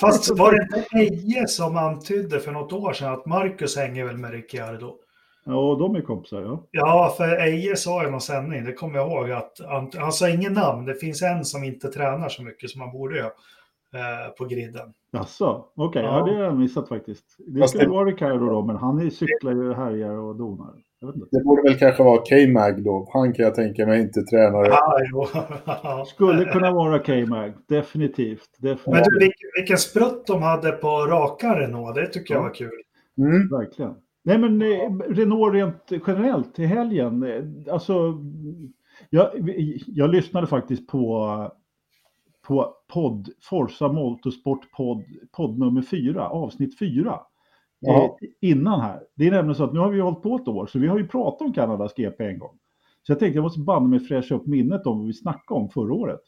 Fast var det inte Eje som antydde för något år sedan att Marcus hänger väl med Ricciardo? Ja, de är kompisar, ja. Ja, för Eje sa i någon sändning, det kommer jag ihåg, att han, han sa ingen namn. Det finns en som inte tränar så mycket som han borde göra eh, på griden. Jaså, okej, ja. Ja. det har jag missat faktiskt. Det Fast skulle det- vara Ricardo då, men han är, cyklar ju, härjar och donar. Jag vet inte. Det borde väl kanske vara K-Mag då. Han kan jag tänka mig inte tränare. Ah, jo. [laughs] Skulle kunna vara K-Mag, definitivt. definitivt. Men du, vilken, vilken sprutt de hade på raka Renault, det tycker jag Ja. var kul. Mm. Verkligen. Nej men eh, Renault rent generellt i helgen. eh, Alltså, jag, jag lyssnade faktiskt på, på podd, Forza Motorsport podd, podd nummer fyra, avsnitt fyra. Ja. Eh, innan här. Det är nämligen så att nu har vi hållit på ett år så vi har ju pratat om Kanadas GP en gång. Så jag tänkte jag måste banne mig fräscha upp minnet om vad vi snackade om förra året.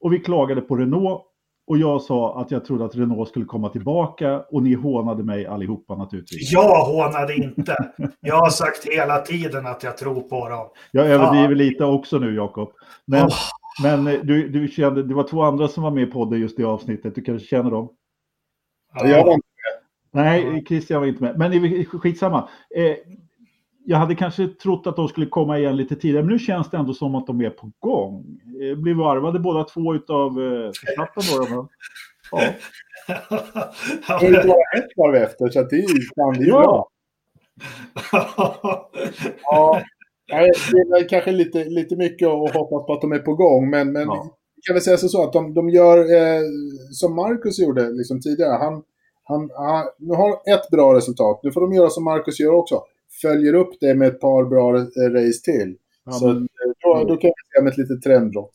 Och vi klagade på Renault och jag sa att jag trodde att Renault skulle komma tillbaka och ni hånade mig allihopa naturligtvis. Jag hånade inte. Jag har sagt hela tiden att jag tror på dem. Jag överdriver lite också nu Jakob. Men, Åh. men du, du kände, det var två andra som var med i podden just i avsnittet, du kanske känner dem? Jag var inte Nej, Christian var inte med. Men det är skitsamma. Eh, jag hade kanske trott att de skulle komma igen lite tidigare, men nu känns det ändå som att de är på gång. Eh, blir varvade båda två utav eh, Verstappen då. Men, ja. det är bara ett varv efter, så att det är ju bra. Ja, det är kanske lite, lite mycket att hoppas på att de är på gång, men, men Ja. vi kan väl säga så att de, de gör eh, som Marcus gjorde liksom tidigare. Han, han, han, nu har ett bra resultat. Nu får de göra som Marcus gör också. Följer upp det med ett par bra eh, race till. Ja, så men- eh, då, då kan vi se om ett litet trendbrott.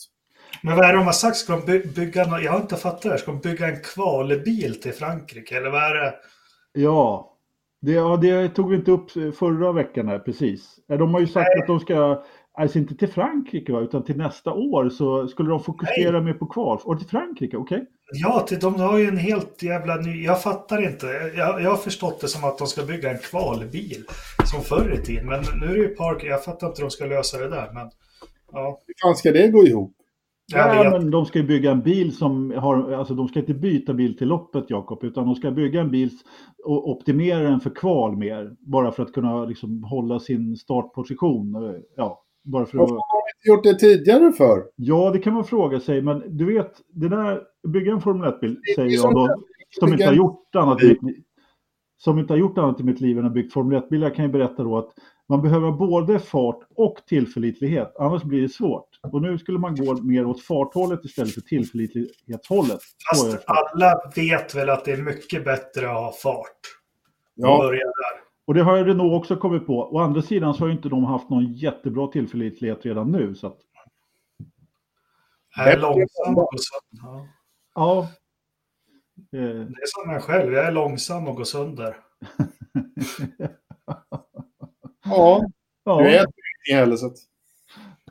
Men vad är det de har sagt? Ska de by- bygga, nå- jag har inte fattat det här. Ska de bygga en kvalbil till Frankrike? Eller vad är det? Ja, det, ja, det tog vi inte upp förra veckan här, precis. Eh, De har ju sagt att de ska, alltså inte till Frankrike va, utan till nästa år så skulle de fokusera mer på kval. Och till Frankrike, okej? Ja, till, de har ju en helt jävla ny... Jag fattar inte. Jag, jag har förstått det som att de ska bygga en kvalbil. Som förr i tiden. Men nu är det ju Park. Jag fattar inte hur de ska lösa det där. Men ja, Hur fan ska det gå ihop? Ja, men de ska ju bygga en bil som har, alltså de ska inte byta bil till loppet Jakob, utan de ska bygga en bil och optimera den för kval mer. Bara för att kunna liksom hålla sin startposition. eh, Ja, bara för att... Varför har de inte gjort det tidigare för? Ja, det kan man fråga sig, men du vet, det där, bygga en Formel 1-bil, Det är säger ju jag som- då, som inte bygga har gjort annat i mitt liv. Som inte har gjort annat i mitt liv än att byggt Formel 1-bilar kan jag berätta då att man behöver både fart och tillförlitlighet, annars blir det svårt. Och nu skulle man gå mer åt farthållet istället för tillförlitlighetshållet. Fast alla vet väl att det är mycket bättre att ha fart. Ja. Ja, Börja där. Och det har Renault också kommit på. Å andra sidan så har ju inte de haft någon jättebra tillförlitlighet redan nu. Så att, Jag är långsam och går sönder. Ja. ja. Det är som jag själv. Jag är långsam och går sönder. [laughs] Ja, Ja, du är inte heller så att...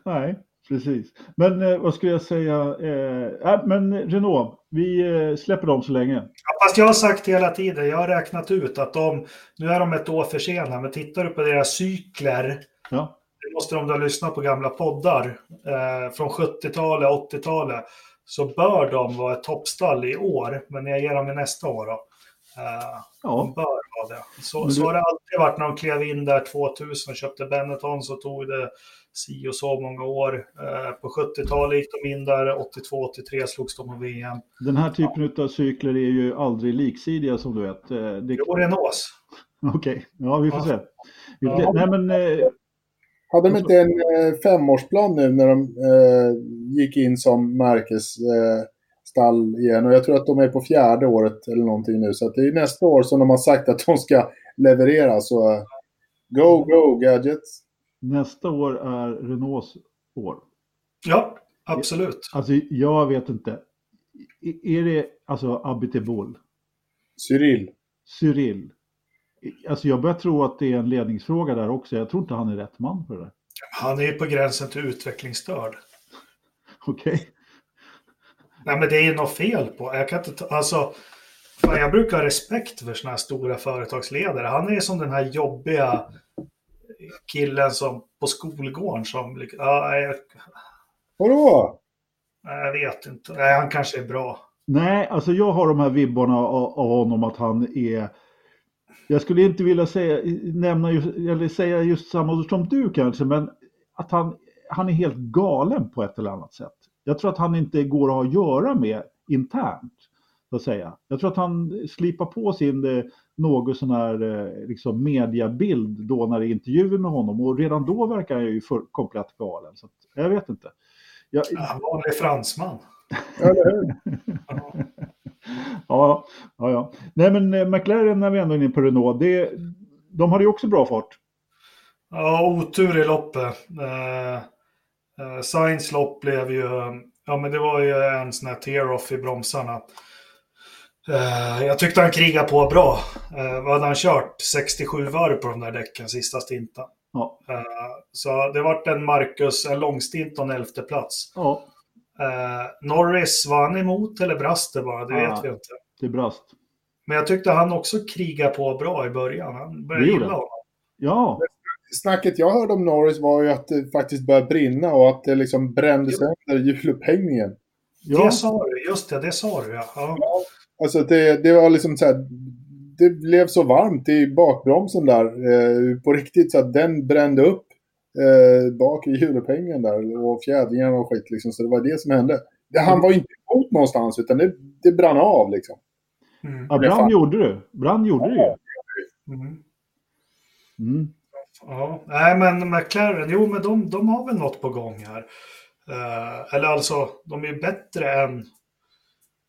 nej, precis. Men eh, vad skulle jag säga? Eh, äh, men Renault, vi eh, släpper dem så länge. Ja, fast jag har sagt hela tiden, jag har räknat ut att de, nu är de ett år försenade, men tittar du på deras cykler, Ja, det måste de ha lyssnat på gamla poddar eh, från 70-talet, 80-talet, så bör de vara ett toppstall i år, men jag ger dem i nästa år då. De ja, bör vara det. Så, så har det alltid varit när de klev in där 2000 och köpte Benetton så tog det si och så många år. Eh, på 70-talet gick de in där, 82-83 slogs de på VM. den här typen av cykler är ju aldrig liksidiga som du vet. Eh, Det, Jo, Renaults. Okej, ja vi får Ja. se. Vi, Ja. Nej men, eh, Hade de inte en eh, femårsplan nu när de eh, gick in som märkesstall eh, stall igen? Och jag tror att de är på fjärde året eller någonting nu. Så att det är nästa år som de har sagt att de ska leverera. Så eh, go, go, gadgets. nästa år är Renaults år. Ja, absolut. Alltså jag vet inte. I- Är det alltså Abiteboul, Cyril. Cyril? Alltså jag börjar tro att det är en ledningsfråga där också. Jag tror inte han är rätt man för det. Han är ju på gränsen till utvecklingsstörd. [laughs] Okej? Nej, men det är ju något fel på. Jag kan inte ta, alltså, fan, jag brukar ha respekt för sådana här stora företagsledare. Han är som den här jobbiga killen som på skolgården som, ja, jag, Vadå? jag vet inte. Nej, han kanske är bra. Nej, alltså jag har de här vibbarna av, av honom att han är... Jag skulle inte vilja säga, nämna just, eller säga just samma ord som du kanske, men att han, han är helt galen på ett eller annat sätt. Jag tror att han inte går att ha att göra med internt, så att säga. Jag tror att han slipar på sin eh, något sån här eh, liksom mediabild då när det är intervjuer med honom och redan då verkar han ju för, komplett galen. Så att, jag vet inte. Jag, Ja, vanlig fransman. Eller? Ja, ja, ja. Nej, men eh, McLaren när vi ändå är inne på Renault, det, de hade ju också bra fart. Ja, otur i loppet. Eh, eh, Sainz lopp blev ju, ja men det var ju en sån här tear-off i bromsarna. Eh, jag tyckte han krigade på bra. Eh, vad hade han kört? 67 varv på de där däcken sista stinten. Ja, Eh, så det vart en Marcus, en långstint och en elfte plats. ja Eh, Norris, var han emot eller brast det bara? Det Ja. vet vi inte. det brast. Men jag tyckte han också krigade på bra i början. Han började gilla honom. Ja, Snacket jag hörde om Norris var ju att det faktiskt började brinna och att det liksom brände sönder hjulupphängningen. ja, Det sa du, just det, det sa du ja. ja. Alltså det, det var liksom så här, det blev så varmt i bakbromsen där eh, på riktigt så att den brände upp eh, bak i hjulupphängningen där och fjädringarna och skit liksom. Så det var det som hände. Det, han var inte emot någonstans utan det, det brann av liksom. Mm. ja Brand gjorde du. Brand gjorde du ju. Mm. Mm. Ja, nej men McLaren, jo men de, de har väl något på gång här. Eh, eller alltså, de är bättre än,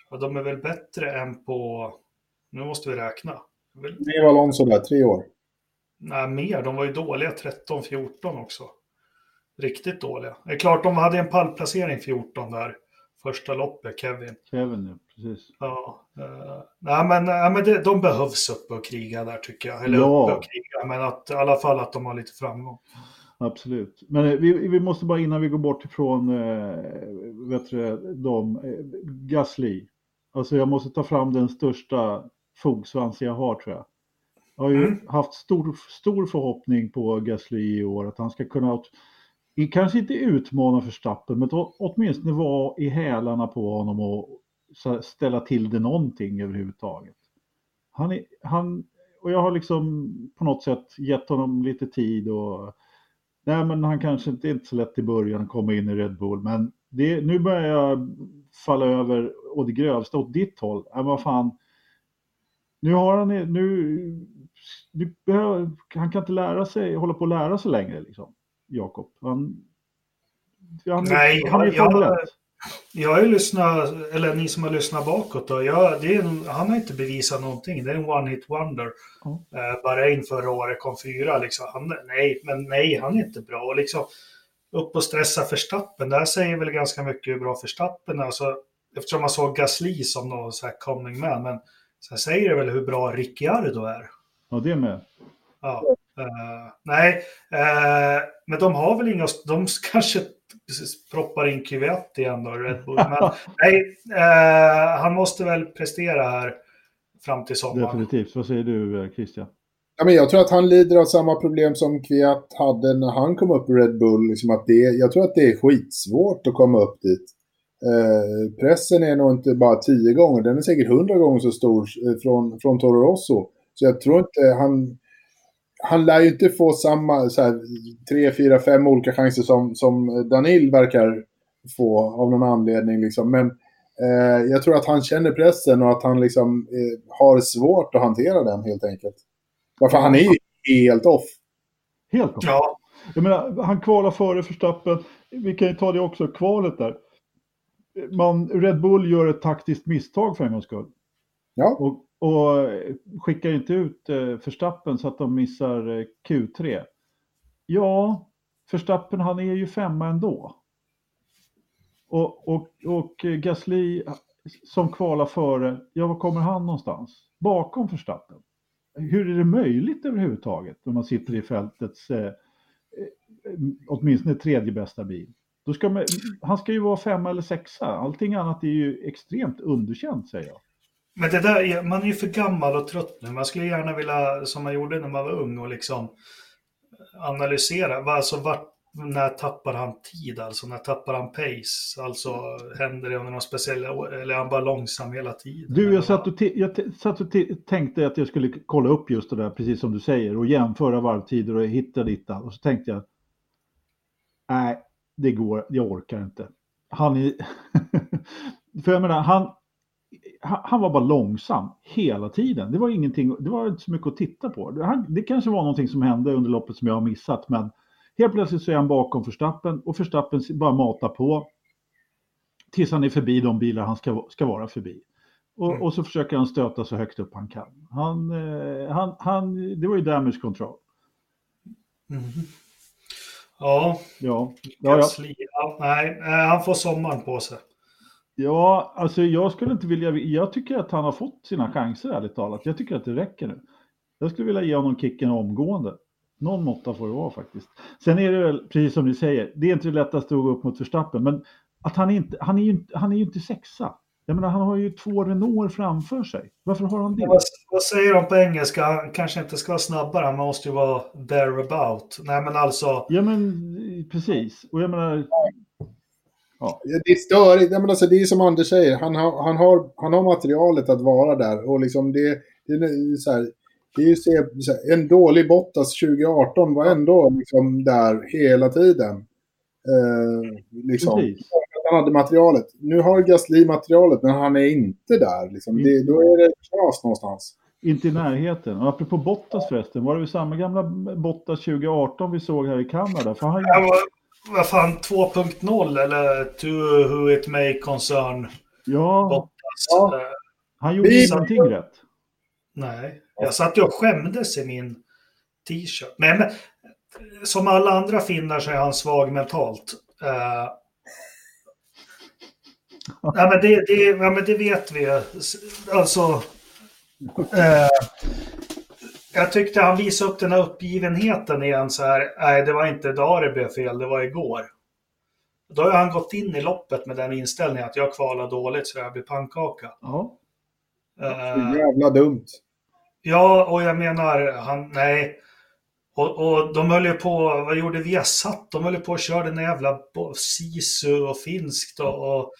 ja, de är väl bättre än på, nu måste vi räkna. Det var Alonso där, tre år. nej, mer, de var ju dåliga 13-14 också. Riktigt dåliga. Det är klart de hade en pallplacering 14 där, första loppet, Kevin. Kevin, ja, precis. Ja, eh, nej men, nej, men det, de behövs uppe och kriga där tycker jag. Eller Ja. uppe och kriga, men att, i alla fall att de har lite framgång. Absolut. Men eh, vi, vi måste bara innan vi går bort ifrån eh, vet du, de, eh, Gasly. Alltså jag måste ta fram den största fogsvansen jag har tror jag. Jag har ju Mm. haft stor, stor förhoppning på Gasly i år att han ska kunna, kanske inte utmana Verstappen, men åtminstone vara i hälarna på honom och ställa till det någonting överhuvudtaget. Han, är, han, och jag har liksom på något sätt gett honom lite tid och Nej, men han kanske inte är inte så lätt i början att komma in i Red Bull, men det, nu börjar jag falla över och det grövsta åt ditt håll. Ja, vad fan. Nu har han, nu, nu behöver, han kan inte lära sig, hålla på att lära sig längre liksom, Jakob. Han, han, Nej, han är jag- jag- 1. Jag har ju lyssnat, eller ni som har lyssnat bakåt då, jag, det är en, han har inte bevisat någonting. Det är en one-hit wonder. Ja. Eh, Bahrain förra året kom fyra liksom. Han, nej, men nej, han är inte bra. Och liksom, upp och stressa Verstappen, det här säger väl ganska mycket hur bra Verstappen är. Alltså, eftersom man såg Gasly som någon så här coming man, men sen säger det väl hur bra Ricciardo är. Ja, det med. Ja. Uh, nej, uh, men de har väl inga, de [laughs] kanske proppar in Q1 igen då, Red Bull. Men [laughs] nej, uh, han måste väl prestera här fram till sommaren. Definitivt. Vad säger du Christian? Ja, men jag tror att han lider av samma problem som Kviat hade när han kom upp i Red Bull. Liksom att det, jag tror att det är skitsvårt att komma upp dit. Eh, pressen är nog inte bara tio gånger, den är säkert hundra gånger så stor eh, från, från Toro Rosso. Så jag tror inte han... Han lär ju inte få samma så här, tre, fyra, fem olika chanser som, som Danil verkar få av någon anledning. Liksom. Men eh, jag tror att han känner pressen och att han liksom, eh, har svårt att hantera den helt enkelt. Varför han är ju helt off. Helt off? Ja. Jag menar, han kvalar före Förstappen. Vi kan ju ta det också, kvalet där. Man, Red Bull gör ett taktiskt misstag för en gångs skull. Ja. Och, och skickar inte ut eh, Förstappen så att de missar eh, Q3. Ja, Förstappen han är ju femma ändå. Och, och, och Gasly som kvalar före, ja var kommer han någonstans? Bakom Förstappen hur är det möjligt överhuvudtaget när man sitter i fältets eh, eh, åtminstone tredje bästa bil? Då ska man, han ska ju vara femma eller sexa. Allting annat är ju extremt underkänt säger jag. Men det där, man är ju för gammal och trött nu. Man skulle gärna vilja, som man gjorde när man var ung, och liksom eh, analysera. Alltså vart, när tappar han tid? Alltså när tappar han pace? Alltså händer det under någon speciell, eller är han bara långsam hela tiden? Du, jag satt och, jag satt och tänkte att jag skulle kolla upp just det där, precis som du säger, och jämföra varvtider och hitta ditt Och så tänkte jag, nej, det går, jag orkar inte. Han är, [laughs] för jag menar, han, han var bara långsam hela tiden. Det var ingenting, det var inte så mycket att titta på. Det, kanske var någonting som hände under loppet som jag har missat, men Helt plötsligt så är han bakom Förstappen och Förstappen bara matar på tills han är förbi de bilar han ska, ska vara förbi. Och, mm. och så försöker han stöta så högt upp han kan. Han, eh, han, han, det var ju damage control. Mm. Ja. Ja. ja, ja. Nej, eh, han får sommaren på sig. Ja, alltså jag skulle inte vilja... Jag tycker att han har fått sina chanser ärligt talat. Jag tycker att det räcker nu. Jag skulle vilja ge honom kicken omgående. Någon måtta får det vara faktiskt. Sen är det väl, precis som ni säger, det är inte det lättaste att gå upp mot Verstappen, men att han, inte, han, är ju, han är ju inte sexa. Jag menar, han har ju två Renault framför sig. Varför har han det? Vad, vad säger de på engelska? Han kanske inte ska vara snabbare, han måste ju vara thereabout. Nej, men alltså... Ja, men precis. Och jag menar... Ja. Det är störigt. Ja, men alltså, det är som Anders säger, han har, han, har, han har materialet att vara där. Och liksom det, det är så här, det är ju en dålig Bottas 2018 var ändå liksom där hela tiden. Eh, liksom. Han hade materialet. Nu har Gasly materialet, men han är inte där. Liksom. Det, då är det knas någonstans. Inte i närheten. Och apropå Bottas förresten, var det samma gamla Bottas 2018 vi såg här i Kanada? För han... ja, vad fan, 2.0 eller to who it may concern ja. Bottas. Ja. Han gjorde ingenting rätt. Nej. Jag satt ju och skämdes i min t-shirt. Men, men, som alla andra finnar så är han svag mentalt. Uh, [laughs] ja, men det, det, ja, men det vet vi. Alltså... Uh, jag tyckte han visade upp den här uppgivenheten igen så här. Nej, det var inte idag det blev fel, det var igår. Då har han gått in i loppet med den inställningen att jag kvalar dåligt så jag blir pannkaka. Ja. Uh, jävla dumt. Ja, och jag menar, han, nej. Och, och de höll ju på, vad gjorde vi? satt? De höll ju på och körde en jävla sisu och finskt och, och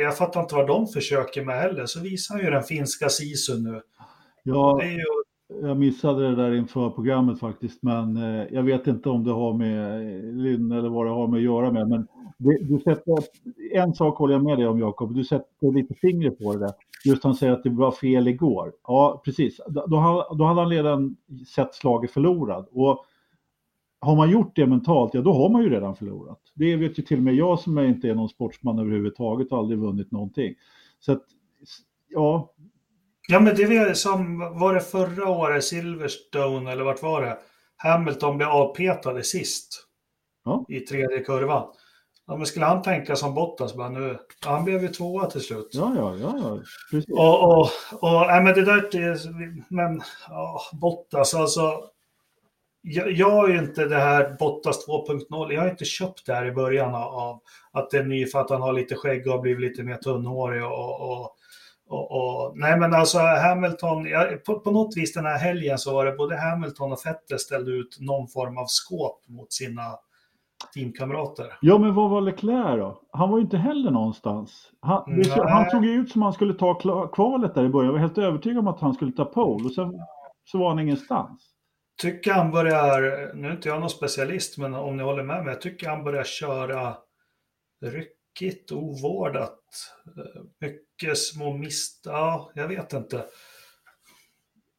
jag fattar inte vad de försöker med heller. Så visar han ju den finska sisu nu. Ja, ju jag missade det där inför programmet faktiskt, men eh, jag vet inte om det har med eh, Lynn eller vad det har med att göra med. Men det, du sätter, en sak håller jag med dig om Jakob, du sätter lite fingret på det där. Just han säger att det var fel igår. Ja, precis. Då, då hade han redan sett slaget förlorad. Och har man gjort det mentalt, ja då har man ju redan förlorat. Det vet ju till och med jag som inte är någon sportsman överhuvudtaget och aldrig vunnit någonting. Så att, ja. Ja men det var som, var det förra året, Silverstone eller vart var det? Hamilton blev avpetad sist. Ja. I tredje kurvan. Ja, men skulle han tänka som Bottas bara nu? han blev ju tvåa till slut. Ja, ja, ja, ja. precis. Och, och, och nej, men det där, det, men ja, Bottas alltså. jag, jag har ju inte det här Bottas 2.0, jag har inte köpt det här i början av att det är ny för att han har lite skägg och har blivit lite mer tunnhårig och, och, och, och nej men alltså Hamilton, jag, på, på något vis den här helgen så var det både Hamilton och Vettel ställde ut någon form av skåp mot sina teamkamrater. Ja, men vad var Leclerc då? Han var ju inte heller någonstans. Han, det, han såg ju ut som han skulle ta kvalet där i början. Jag var helt övertygad om att han skulle ta pole och sen så var han ingenstans. Tycker han börjar, nu är inte jag någon specialist, men om ni håller med mig, jag tycker han börjar köra ryckigt, ovårdat. Mycket små misstag, ja, jag vet inte.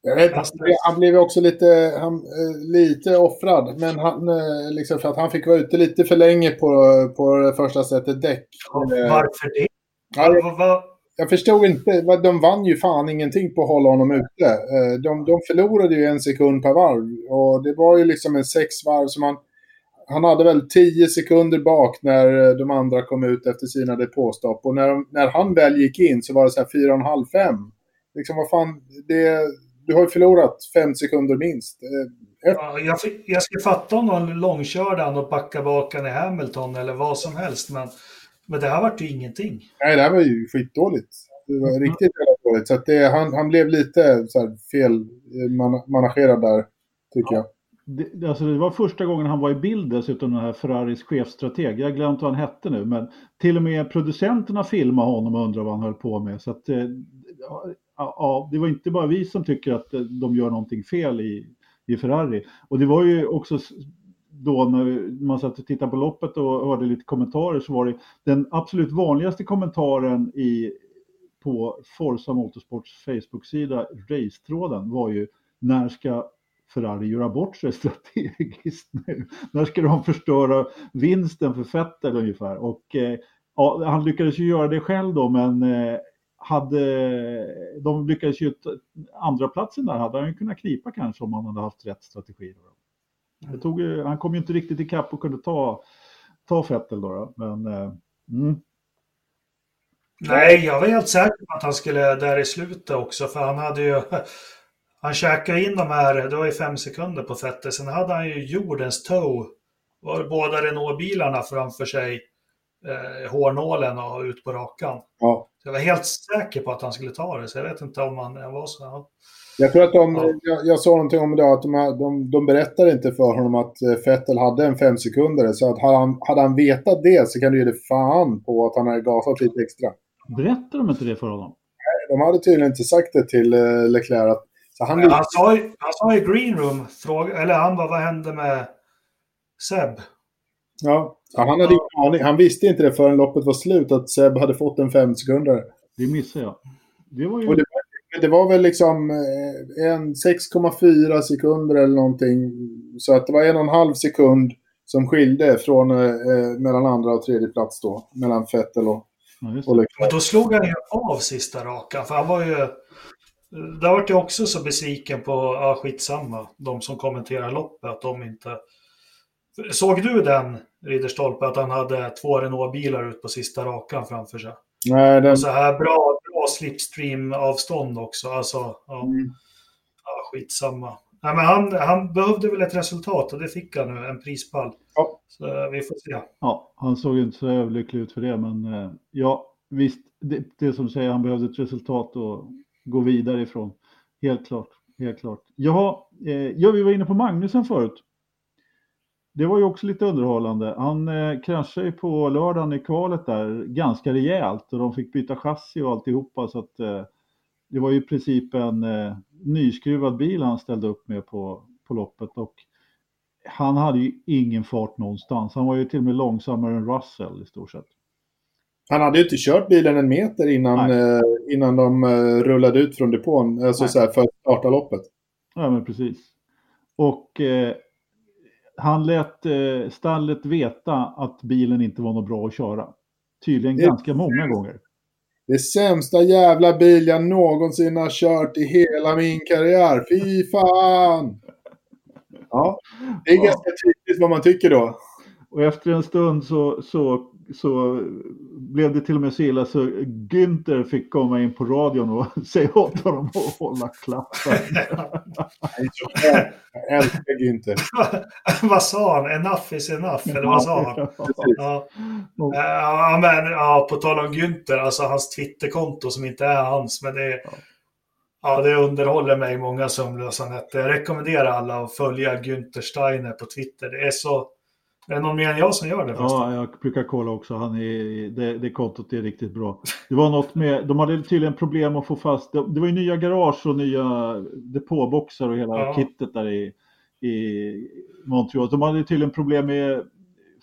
Jag vet, han, han blev också lite, han, eh, lite offrad, men han, eh, liksom för att han fick vara ute lite för länge på, på det första sättet däck. Ja, varför det? Ja, jag, jag förstod inte, de vann ju fan ingenting på att hålla honom ute. Eh, de, de förlorade ju en sekund per varv och det var ju liksom en sex varv som han... Han hade väl tio sekunder bak när de andra kom ut efter sina depåstopp och när, när han väl gick in så var det så här fyra och en halv, fem. Liksom vad fan, det du har ju förlorat fem sekunder minst. Eh, ja, jag, jag ska fatta om någon långkörde han och backade bakan i Hamilton eller vad som helst, men, men det här var ju ingenting. Nej, det här var ju skitdåligt. Det var mm. riktigt dåligt. Så det, han, han blev lite så fel eh, man, managerad där, tycker ja. jag. Det, alltså det var första gången han var i bild dessutom, den här Ferraris chefstrateg. Jag har glömt vad han hette nu, men till och med producenterna filmade honom och undrade vad han höll på med. Så att, eh, ja, det var inte bara vi som tycker att eh, de gör någonting fel i, i Ferrari. Och det var ju också då när man satt och tittade på loppet och hörde lite kommentarer så var det den absolut vanligaste kommentaren i, på Forza Motorsports Facebook-sida, racetråden, var ju när ska Ferrari göra bort sig [laughs] strategiskt nu? När ska de förstöra vinsten för Vettel ungefär? Och eh, ja, han lyckades ju göra det själv då, men eh, hade de lyckades ju andra platsen där hade han ju kunnat knipa kanske om han hade haft rätt strategi. Då. Det tog, han kom ju inte riktigt ikapp och kunde ta, ta Fettel då, då. men eh, mm. Nej, jag var helt säker på att han skulle där i slutet också, för han hade ju han käkade in de här, det var ju fem sekunder på Fettel, sen hade han ju jordens toe, var båda Renault-bilarna framför sig, eh, hårnålen och ut på rakan. Ja. Jag var helt säker på att han skulle ta det, så jag vet inte om han var så. Ja. Jag tror att de, ja. jag, jag såg någonting om det, att de, de, de berättade inte för honom att eh, Fettel hade en fem sekunder. Så att hade, han, hade han vetat det så kan du ge det fan på att han hade gasat lite extra. Berättade de inte det för honom? Nej, de hade tydligen inte sagt det till uh, Leclerc. Att, så han, han, sa, han sa i green room, fråga, eller han bara, vad hände med Seb? Ja, ja han, hade ja. aning. han visste inte det förrän loppet var slut att Seb hade fått en fem sekunder. Det missade jag. Det var ju... Det, det var väl liksom eh, en 6,4 sekunder eller någonting. Så att det var en och en halv sekund som skilde från, eh, mellan andra och tredje plats då. Mellan Vettel och, ja, och Men då slog han ju av sista rakan. För han var ju... Där vart jag också så besviken på, ja skitsamma, de som kommenterar loppet, att de inte Såg du den, Ridderstolpe, att han hade två Renault-bilar ut på sista rakan framför sig? Nej, den... Och så här bra, bra slipstream-avstånd också. Alltså, ja, mm. ja, skitsamma. Nej, men han, han behövde väl ett resultat och det fick han nu, en prispall. Ja. Så vi får se. Ja, han såg inte så överlycklig ut för det, men eh, ja, visst, det, det som säger, han behövde ett resultat och gå vidare ifrån. Helt klart, helt klart. Ja, eh, ja, vi var inne på Magnusen förut det var ju också lite underhållande. Han eh, kraschade ju på lördagen i kvalet där ganska rejält och de fick byta chassi och alltihopa så att eh, det var ju i princip en eh, nyskruvad bil han ställde upp med på, på loppet och han hade ju ingen fart någonstans. Han var ju till och med långsammare än Russell i stort sett. Han hade ju inte kört bilen en meter innan, eh, innan de eh, rullade ut från depån, alltså så här, för att starta loppet. Ja, men precis. Och eh, han lät eh, stallet veta att bilen inte var något bra att köra. Tydligen det ganska många gånger. Det sämsta jävla bil jag någonsin har kört i hela min karriär. Fy fan! Ja, det är ja. ganska tydligt vad man tycker då. Och efter en stund så, så, så blev det till och med så illa så Günther fick komma in på radion och [laughs] säga åt honom att hålla klappen. Jag älskar Günther. [laughs] vad sa han? Enough is enough, eller vad sa han? Ja. Ja, men, ja, på tal om Günther, alltså hans Twitterkonto som inte är hans, men det, ja, det underhåller mig många sömnlösa nätter. Jag rekommenderar alla att följa Günther Steiner på Twitter. Det är så är det någon mer än jag som gör det? Förresten? Ja, jag brukar kolla också. Han är, det, det kontot är riktigt bra. Det var något med, de hade tydligen problem att få fast, det, det var ju nya garage och nya depåboxar och hela ja. kittet där i, i Montreal. De hade tydligen problem med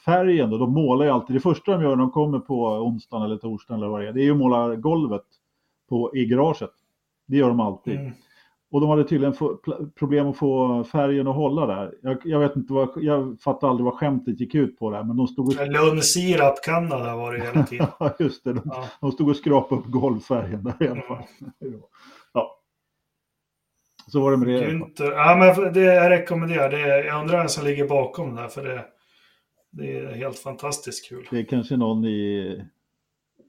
färgen och de målar ju alltid. Det första de gör när de kommer på onsdagen eller torsdagen eller vad det är, det är ju att måla golvet på, i garaget. Det gör de alltid. Mm. Och de hade tydligen problem att få färgen att hålla där. Jag, jag, vet inte vad, jag fattar aldrig vad skämtet gick ut på där. Men de stod och... Lund Sirap Kanada var det hela tiden. [laughs] ja, just det. De, ja. de stod och skrapade upp golvfärgen där i alla fall. Mm. ja. Så var det med det. Inte, ja, men det jag rekommenderar. Det, jag undrar vem som ligger bakom det här. För det, det är helt fantastiskt kul. Det är kanske någon i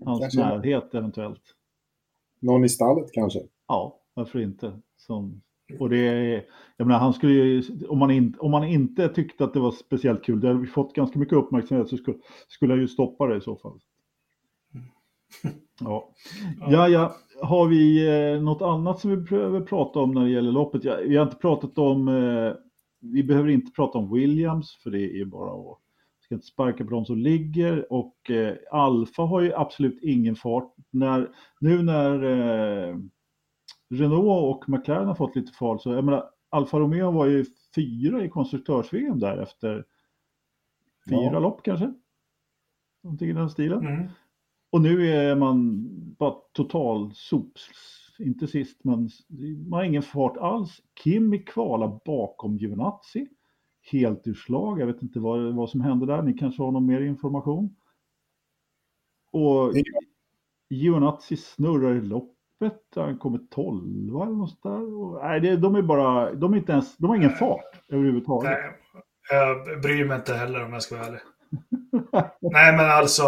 hans kanske. närhet eventuellt. Någon i stallet kanske? Ja, varför inte? Som, och det jag menar, han skulle ju, om man, in, om man inte tyckte att det var speciellt kul, det hade vi fått ganska mycket uppmärksamhet, så skulle, skulle jag ju stoppa det i så fall. Ja. ja, ja. Har vi eh, något annat som vi behöver prata om när det gäller loppet? Ja, vi har inte pratat om, eh, vi behöver inte prata om Williams, för det är bara att ska inte sparka på de som ligger och eh, Alfa har ju absolut ingen fart. När, nu när eh, Renault och McLaren har fått lite fart så jag menar Alfa Romeo var ju fyra i konstruktörs-VM där efter fyra ja. lopp kanske. Någonting i den stilen. Mm. Och nu är man bara total sops, inte sist, men man har ingen fart alls. Kimi kvalar bakom Giovinazzi. Helt ur slag. Jag vet inte vad, vad som hände där. Ni kanske har någon mer information? Och Giovinazzi snurrar i lopp loppet. Han kommer 12 eller något där. Och, nej, det, de är bara, de är inte ens, de har ingen fart överhuvudtaget. Nej, jag bryr mig inte heller om jag ska vara ärlig. [laughs] nej, men alltså.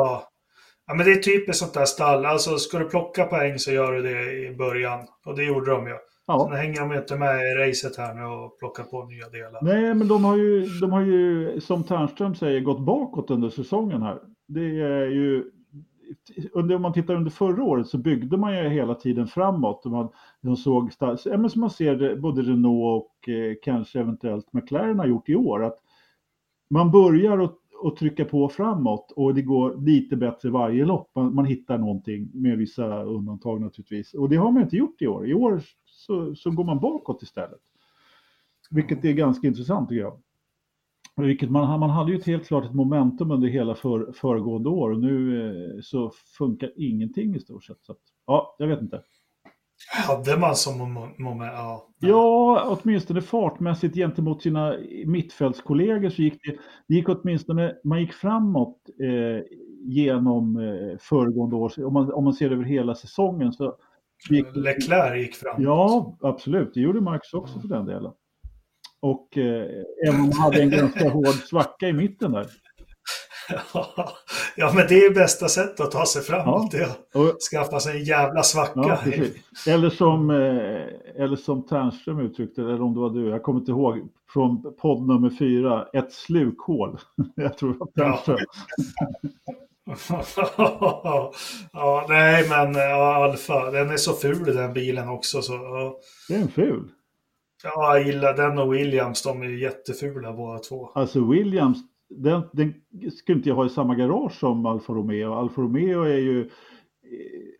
Ja, men det är typiskt sånt där stall. Alltså, ska du plocka poäng så gör du det i början. Och det gjorde de ju. Ja. Sen hänger de inte med i racet här nu och plockar på nya delar. Nej, men de har ju, de har ju som Ternström säger, gått bakåt under säsongen här. Det är ju under, om man tittar under förra året så byggde man ju hela tiden framåt. Man, de såg, ja, men som man ser både Renault och eh, kanske eventuellt McLaren har gjort i år. Att man börjar att, att trycka på framåt och det går lite bättre varje lopp. Man, man, hittar någonting med vissa undantag naturligtvis. Och det har man inte gjort i år. I år så, så går man bakåt istället. Vilket är ganska intressant tycker jag. Vilket man, man hade ju ett helt klart ett momentum under hela för, föregående år och nu eh, så funkar ingenting i stort sett. Så att, ja, jag vet inte. Hade man som moment? Ja, ja, åtminstone fartmässigt gentemot sina mittfältskollegor så gick det, det gick åtminstone, man gick framåt eh, genom eh, föregående år. Om man, om man ser över hela säsongen så gick Leclerc gick framåt. Ja, absolut. Det gjorde Max också för den delen. Och eh, även om hade en ganska hård svacka i mitten där. [laughs] Ja, men det är bästa sättet att ta sig framåt. Ja. Och, skaffa sig en jävla svacka. Ja, eller som, eh, eller som Ternström uttryckte eller om det var du, jag kommer inte ihåg, från podd nummer fyra, ett slukhål. [laughs] jag tror det var Ternström. Ja. [laughs] ja, nej men Alfa, den är så ful den bilen också. Så, ja. Det är en ful? Ja, jag gillar den och Williams. De är ju jättefula båda två. Alltså Williams, den, den skulle inte jag ha i samma garage som Alfa Romeo. Alfa Romeo är ju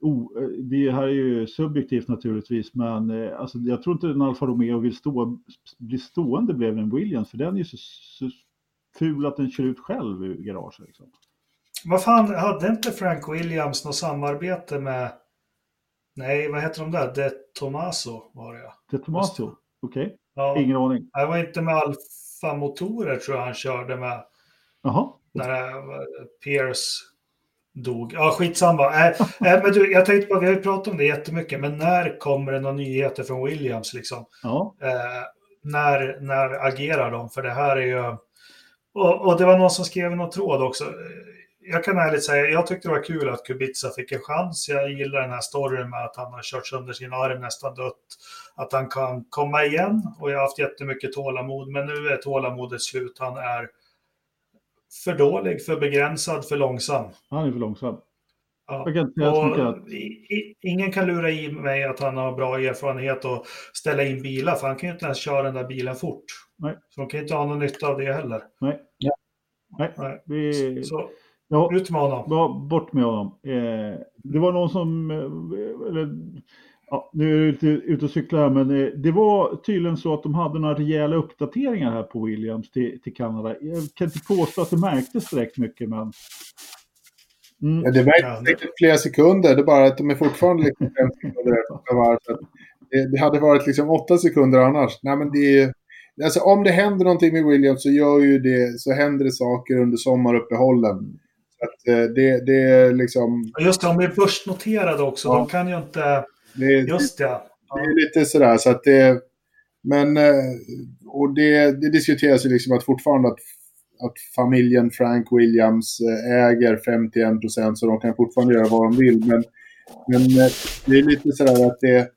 Oh, det här är ju subjektivt naturligtvis, men eh, alltså, jag tror inte en Alfa Romeo vill stå, bli stående bredvid en Williams, för den är ju så, så ful att den kör ut själv i garaget. Liksom. Vad fan, hade inte Frank Williams något samarbete med, nej, vad heter de där? De Tomaso var det ja. De Tomaso? Okej, okay. ja. ingen aning. Det var inte med Alfa-motorer tror jag han körde med. Jaha. När eh, Pierce dog. Ja, skitsamma. Äh, äh, men du, jag tänkte på, vi har ju pratat om det jättemycket, men när kommer det några nyheter från Williams liksom? Ja. Äh, när, när agerar de? För det här är ju... Och, och, det var någon som skrev i någon tråd också. Jag kan ärligt säga, jag tyckte det var kul att Kubica fick en chans. Jag gillar den här storyn med att han har kört sönder sin arm, nästan dött. Att han kan komma igen och jag har haft jättemycket tålamod. Men nu är tålamodet slut. Han är för dålig, för begränsad, för långsam. Han är för långsam. Ja. Och ingen kan lura i mig att han har bra erfarenhet att ställa in bilar, för han kan ju inte ens köra den där bilen fort. Nej. Så de kan inte ha någon nytta av det heller. Nej. Ja. Nej. Nej. Vi... Så, ja, ut med honom. Ja, bort med honom. Eh, det var någon som, eh, eller, ja, nu är jag ute, ute och cyklar här, men eh, det var tydligen så att de hade några rejäla uppdateringar här på Williams till, till Kanada. Jag kan inte påstå att det märktes direkt mycket, men Mm. Ja, det märks säkert flera sekunder, det är bara att de är fortfarande liksom [laughs] fem sekunder efter. Det, det, hade varit liksom åtta sekunder annars. Nej, men det är, alltså, om det händer någonting med Williams så, gör ju det, så händer det saker under sommaruppehållen. Att, eh, det, det är liksom... Just det, de är börsnoterade också. Ja. De kan ju inte... Det, Just det. Ja. Det är lite sådär så att det... Men... Eh, och det, det diskuteras ju liksom att fortfarande att att familjen Frank Williams eh, äger 51 procent så de kan fortfarande göra vad de vill. Men, men det är lite sådär att det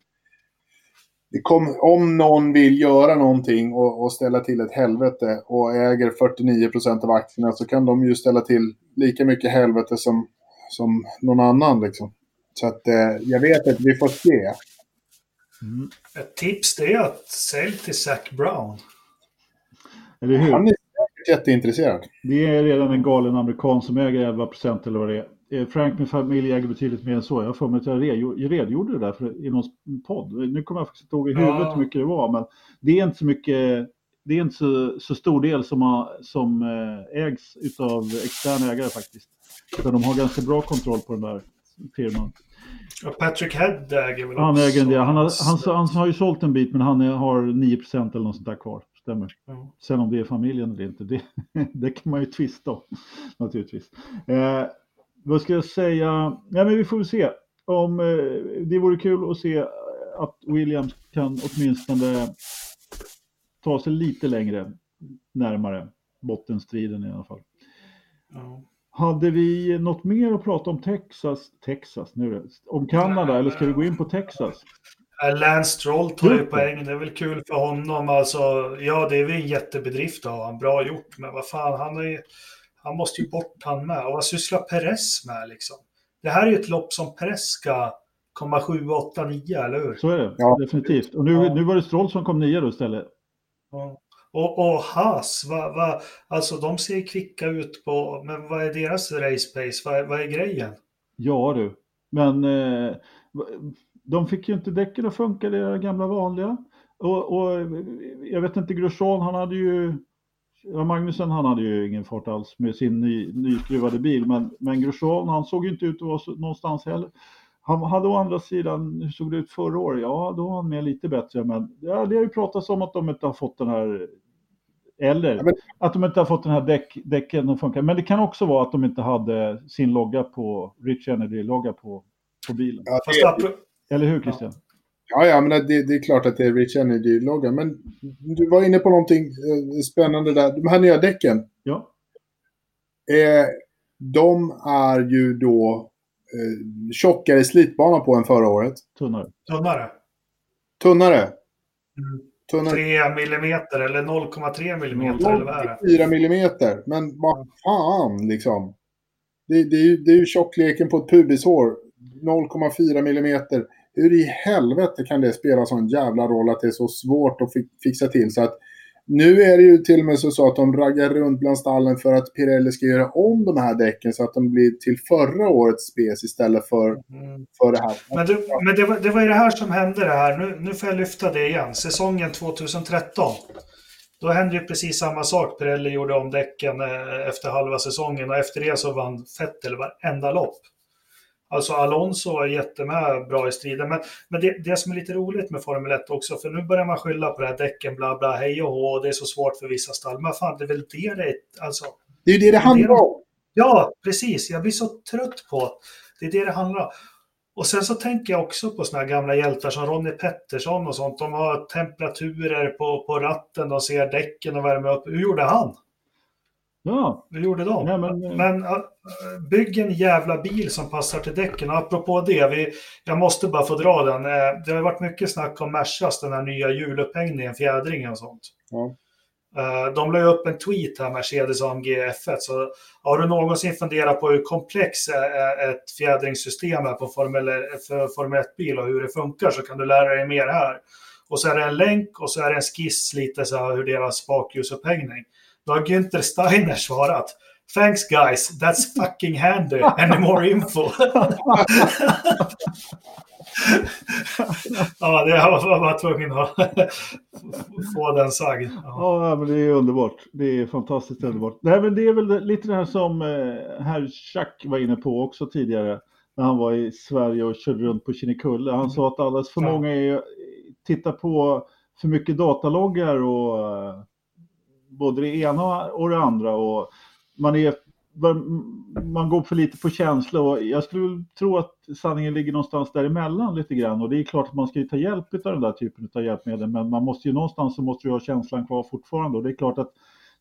kom, om någon vill göra någonting och, och, ställa till ett helvete och äger 49 procent av aktierna så kan de ju ställa till lika mycket helvete som, som någon annan. Liksom. Så att eh, jag vet att vi får se. Mm. Ett tips det är att sälj till Zac Brown. Eller hur? Han är jätteintresserad. Det är redan en galen amerikan som äger 11 procent eller vad det är. Eh, Frank med familj äger betydligt mer än så. Jag har för mig att jag redogjorde det där för, i någon podd. Nu kommer jag faktiskt inte ihåg i huvudet ja. hur mycket det var, men det är inte så mycket det är inte så, så stor del som, har, som eh, ägs av externa ägare faktiskt. Utan de har ganska bra kontroll på den där firman. Och Patrick Head äger väl Han äger del. Han har, han, han har ju sålt en bit men han har 9% eller något sånt där kvar stämmer. Mm. Sen om det är familjen eller inte, det, [laughs] det kan man ju tvista om naturligtvis. Eh, vad ska jag säga? Ja, men vi får väl se. Om, eh, det vore kul att se att Williams kan åtminstone ta sig lite längre närmare bottenstriden i alla fall. Mm. Hade vi något mer att prata om Texas? Texas, nu det. Om Kanada, eller ska vi gå in på Texas? Lance Stroll tar ju poäng. Det är väl kul för honom. Alltså, ja, det är väl en jättebedrift av honom. Bra gjort. Men vad fan, han, är, han måste ju bort han med. Och vad sysslar Perez med liksom? Det här är ju ett lopp som Perez ska komma 7, 8, 9, eller hur? Så är det, ja. definitivt. Och nu, ja. nu var det Stroll som kom 9 då istället. Ja. Och, och Haas, va, va, alltså de ser kvicka ut på, men vad är deras race pace? Vad, vad är grejen? Ja du, men eh, de fick ju inte däcken att funka, det gamla vanliga. Och, och jag vet inte, Grosjean han hade ju, ja, Magnusen han hade ju ingen fart alls med sin ny, nyskruvade bil, men, men Grosjean han såg ju inte ut att vara någonstans heller. Han hade å andra sidan, hur såg det ut förra året? Ja, då var han med lite bättre, men ja, det har ju pratats om att de inte har fått den här eller ja, men... att de inte har fått den här däck, däcken att funka. Men det kan också vara att de inte hade sin logga på, Rich Energy-logga på, på bilen. Ja, det... Eller hur Christian? Ja, ja, men det, det, är klart att det är Rich Energy-loggan. Men du var inne på någonting eh, spännande där. De här nya däcken. Ja. Eh, de är ju då eh, tjockare slitbana på än förra året. Tunnare. Tunnare. Tunnare. Mm. Tunnare. 3 millimeter eller 0,3 millimeter eller vad är det? 4 millimeter. Men vad fan liksom. Det, det, är ju, det är ju tjockleken på ett pubishår. 0,4 millimeter. Hur i helvete kan det spela sån jävla roll att det är så svårt att fixa till? Så att nu är det ju till och med så att de raggar runt bland stallen för att Pirelli ska göra om de här däcken så att de blir till förra årets spec istället för, mm. för det här. Men, du, men det, var, det var ju det här som hände det här. Nu, nu får jag lyfta det igen. Säsongen 2013. Då hände ju precis samma sak. Pirelli gjorde om däcken eh, efter halva säsongen och efter det så vann Vettel varenda lopp. Alltså Alonso är jättemed bra i striden. Men, men det, det som är lite roligt med Formel 1 också, för nu börjar man skylla på det här däcken, bla bla, hej och hå, det är så svårt för vissa stall. Men fan, det är väl det det alltså. Det är ju det det handlar om. Ja, precis. Jag blir så trött på det. är det det handlar om. Och sen så tänker jag också på såna här gamla hjältar som Ronnie Pettersson och sånt. De har temperaturer på, på ratten, de ser däcken och värmer upp. Hur gjorde han? Ja. Det gjorde de. Ja, men men- men äh, bygg en jävla bil som passar till däcken. Och apropå det, vi, jag måste bara få dra den. Eh, Det har varit mycket snack om Mercas, den här nya hjulupphängningen, fjädringen och sånt. Ja. Eh, De la upp en tweet här, Mercedes AMG F1. Så har du någonsin funderat på hur komplex eh, ett fjädringssystem är på Formel, för Formel 1-bil och hur det funkar så kan du lära dig mer här. Och så är det en länk och så är det en skiss lite så här hur deras bakljudsupphängning. Då har Günther Steiner svarat Thanks guys, that's fucking handy. Any more info? ja, det var bara tvungen att få den sagd. Ja. Ja, men det är underbart. Det är fantastiskt underbart. Nej, men det är väl lite det här som eh, herr Schack var inne på också tidigare när han var i Sverige och körde runt på Kinnekulle. Han sa att alldeles för många är, tittar på för mycket dataloggar och eh, både det ena och det andra. Och man, är, man går för lite på känsla och jag skulle tro att sanningen ligger någonstans däremellan lite grann. Och det är klart att man ska ju ta hjälp av den där typen av hjälpmedel men man måste ju någonstans så måste du ha känslan kvar fortfarande. Och det är klart att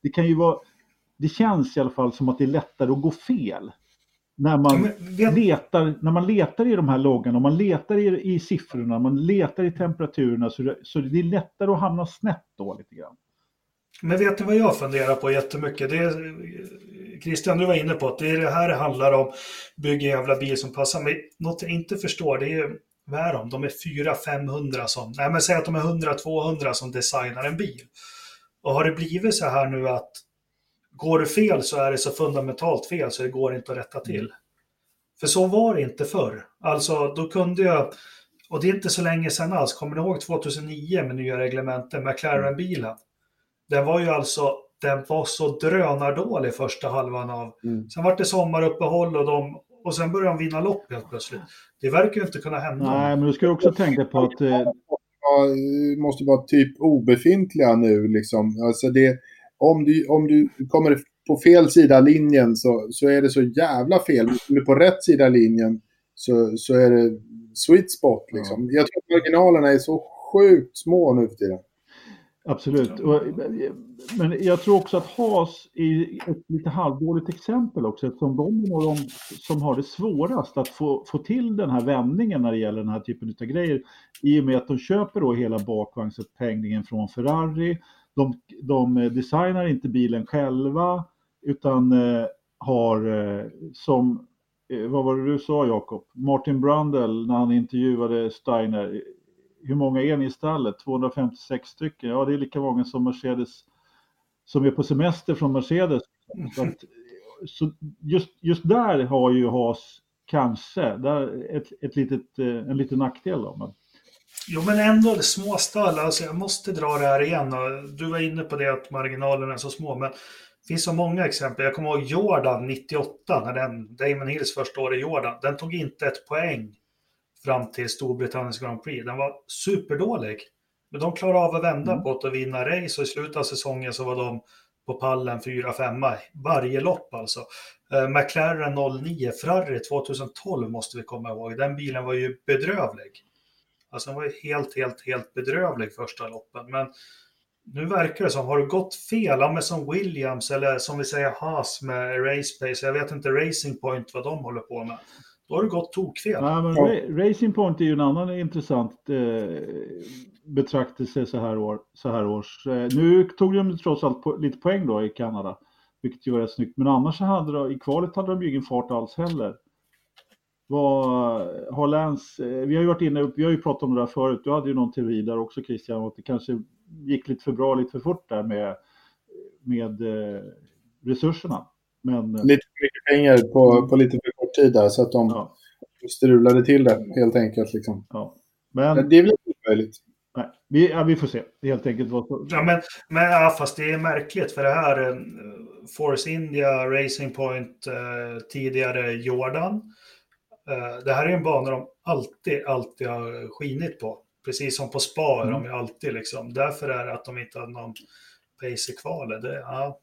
det kan ju vara, det känns i alla fall som att det är lättare att gå fel. När man, vet- letar, när man letar i de här loggarna, och man letar i, i siffrorna, man letar i temperaturerna så det, så det är lättare att hamna snett då lite grann. Men vet ni vad jag funderar på jättemycket? Det är, Christian, du var inne på att det är det här det handlar om. Bygga en jävla bil som passar. Men något jag inte förstår, det är vad är de? De är 400-500 som, nej men säg att de är 100-200 som designar en bil. Och har det blivit så här nu att går det fel så är det så fundamentalt fel så det går inte att rätta till. För så var det inte förr. Alltså då kunde jag, och det är inte så länge sedan alls, kommer ni ihåg 2009 med nya reglementen, McLaren-bilen? Den var ju alltså, den var så drönardålig första halvan av, Mm. sen var det sommaruppehåll och de, och sen började de vinna lopp helt plötsligt. Det verkar ju inte kunna hända. Nej, men du ska också tänka på att eh, måste vara typ obefintliga nu liksom. Alltså det, om, du, om du kommer på fel sida linjen så, så är det så jävla fel. Om du är på rätt sida linjen så, så är det sweet spot liksom. Jag tror att marginalerna är så sjukt små nu för tiden. Absolut. Men jag tror också att Haas är ett lite halvdåligt exempel också eftersom de är de som har det svårast att få, få till den här vändningen när det gäller den här typen av grejer. I och med att de köper då hela bakvagnsupphängningen från Ferrari. De, de designar inte bilen själva utan eh, har eh, som, eh, vad var det du sa Jakob? Martin Brundle när han intervjuade Steiner hur många är ni i stallet? 256 stycken. Ja, det är lika många som Mercedes som är på semester från Mercedes. Så, att, så just, just där har ju Haas kanske där ett, ett litet, eh, en liten nackdel. Då, men, Jo, men ändå det små stall. Alltså, jag måste dra det här igen. Och du var inne på det att marginalerna är så små. Men det finns så många exempel. Jag kommer ihåg Jordan 98, när den, Damon Hills första år i Jordan. Den tog inte ett poäng fram till Storbritanniens Grand Prix. Den var superdålig. Men de klarade av att vända Mm. på det och vinna race. Och i slutet av säsongen så var de på pallen 4-5 varje lopp alltså. Eh, McLaren 09, Ferrari 2012 måste vi komma ihåg. Den bilen var ju bedrövlig. Alltså den var ju helt, helt, helt bedrövlig första loppen. Men nu verkar det som, har det gått fel, ja, men som Williams eller som vi säger Haas med Race Pace, jag vet inte Racing Point vad de håller på med. Då har det gått tokfel. ja, men Ja. Ra- Racing Point är ju en annan intressant eh, betraktelse så här, år, så här års. Eh, nu tog de trots allt po- lite poäng då i Kanada, vilket ju var rätt snyggt. Men annars så hade de, i kvalet hade de ju ingen fart alls heller. Vad har Lance, eh, vi har ju varit inne, vi har ju pratat om det där förut, du hade ju någon teori där också Christian, om att det kanske gick lite för bra, lite för fort där med, med eh, resurserna. Men eh, Lite för mycket pengar på, på lite för kort tid där så att de ja, strulade till det helt enkelt. Liksom. ja. Men Men det är väl inte möjligt. nej, vi, ja, vi får se helt enkelt. Ja, men, men ja, fast det är märkligt för det här eh, Force India, Racing Point, eh, tidigare Jordan. Eh, det här är en bana de alltid, alltid har skinit på. Precis som på spa är de Mm. ju alltid liksom. Därför är det att de inte har någon pace i kvalet. Det, ja.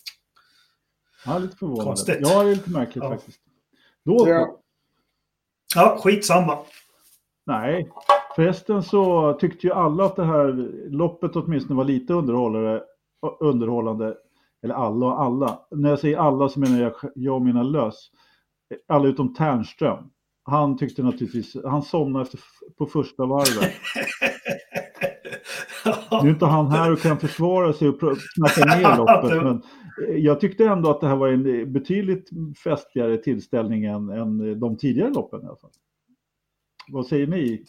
Ja, lite förvånande. Konstigt. Ja, det är lite märkligt Ja. faktiskt. Då, Ja. ja, skitsamma. Nej, förresten så tyckte ju alla att det här loppet åtminstone var lite underhållande. eller alla och alla. När jag säger alla så menar jag jag och mina lös. Alla utom Ternström. Han tyckte naturligtvis, han somnade efter, på första varvet. [laughs] Nu är inte han här och kan försvara sig och snacka ner [laughs] loppet, men jag tyckte ändå att det här var en betydligt festligare tillställning än, än de tidigare loppen i alla fall. Vad säger ni?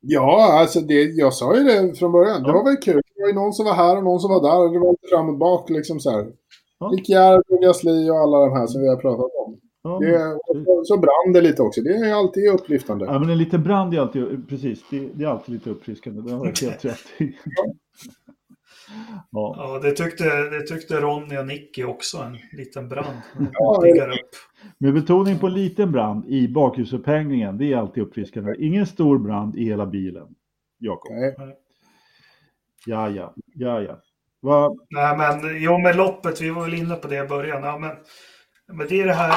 Ja, alltså det, jag sa ju det från början. Det var väl kul. Det var ju någon som var här och någon som var där. Och det var lite fram och bak liksom så här. Ja. Ricciardo, Gasly och alla de här som vi har pratat om. Ja, det, så brann det lite också. Det är alltid upplyftande. Ja, men en liten brand är alltid, precis, det, det är alltid lite uppfriskande. Det har jag helt rätt i. Ja. ja, det, tyckte, det tyckte Ronny och Nicky också, en liten brand. Ja, upp. Med betoning på liten brand i bakhjulsupphängningen, det är alltid uppfriskande. Ingen stor brand i hela bilen, Jakob. Ja, ja, ja, ja. Va? Nej, men jo, med loppet, vi var väl inne på det i början. Ja, men, men det är det här,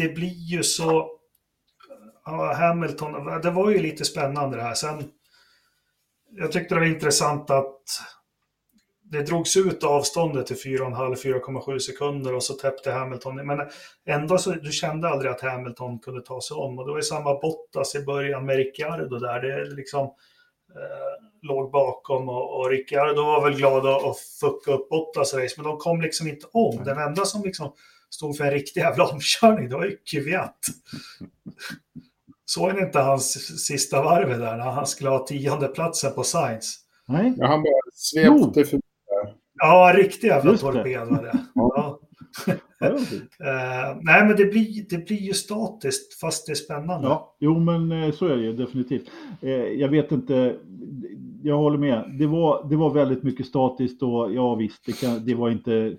det blir ju så... Ja, Hamilton, det var ju lite spännande det här. Sen, jag tyckte det var intressant att det drogs ut avståndet till 4,5-4,7 sekunder och så täppte Hamilton. Men ändå så du kände aldrig att Hamilton kunde ta sig om. Och det var ju samma Bottas i början med Ricciardo där. Det liksom eh, låg bakom och, och Ricciardo var väl glad att, att fucka upp Bottas race. Men de kom liksom inte om. Den enda som liksom stod för en riktig jävla omkörning, det var ju Kvyat. Såg ni inte hans sista varv där när han skulle ha tionde platsen på Science? Nej. Ja, han bara svepte förbi Ja, riktig jävla torped var det. Ja. uh, [laughs] nej, men det blir, det blir ju statiskt fast det är spännande. Ja, jo, men eh, så är det ju definitivt. Uh, jag vet inte, jag håller med. Det var, det var väldigt mycket statiskt och ja visst, det, kan, det var inte...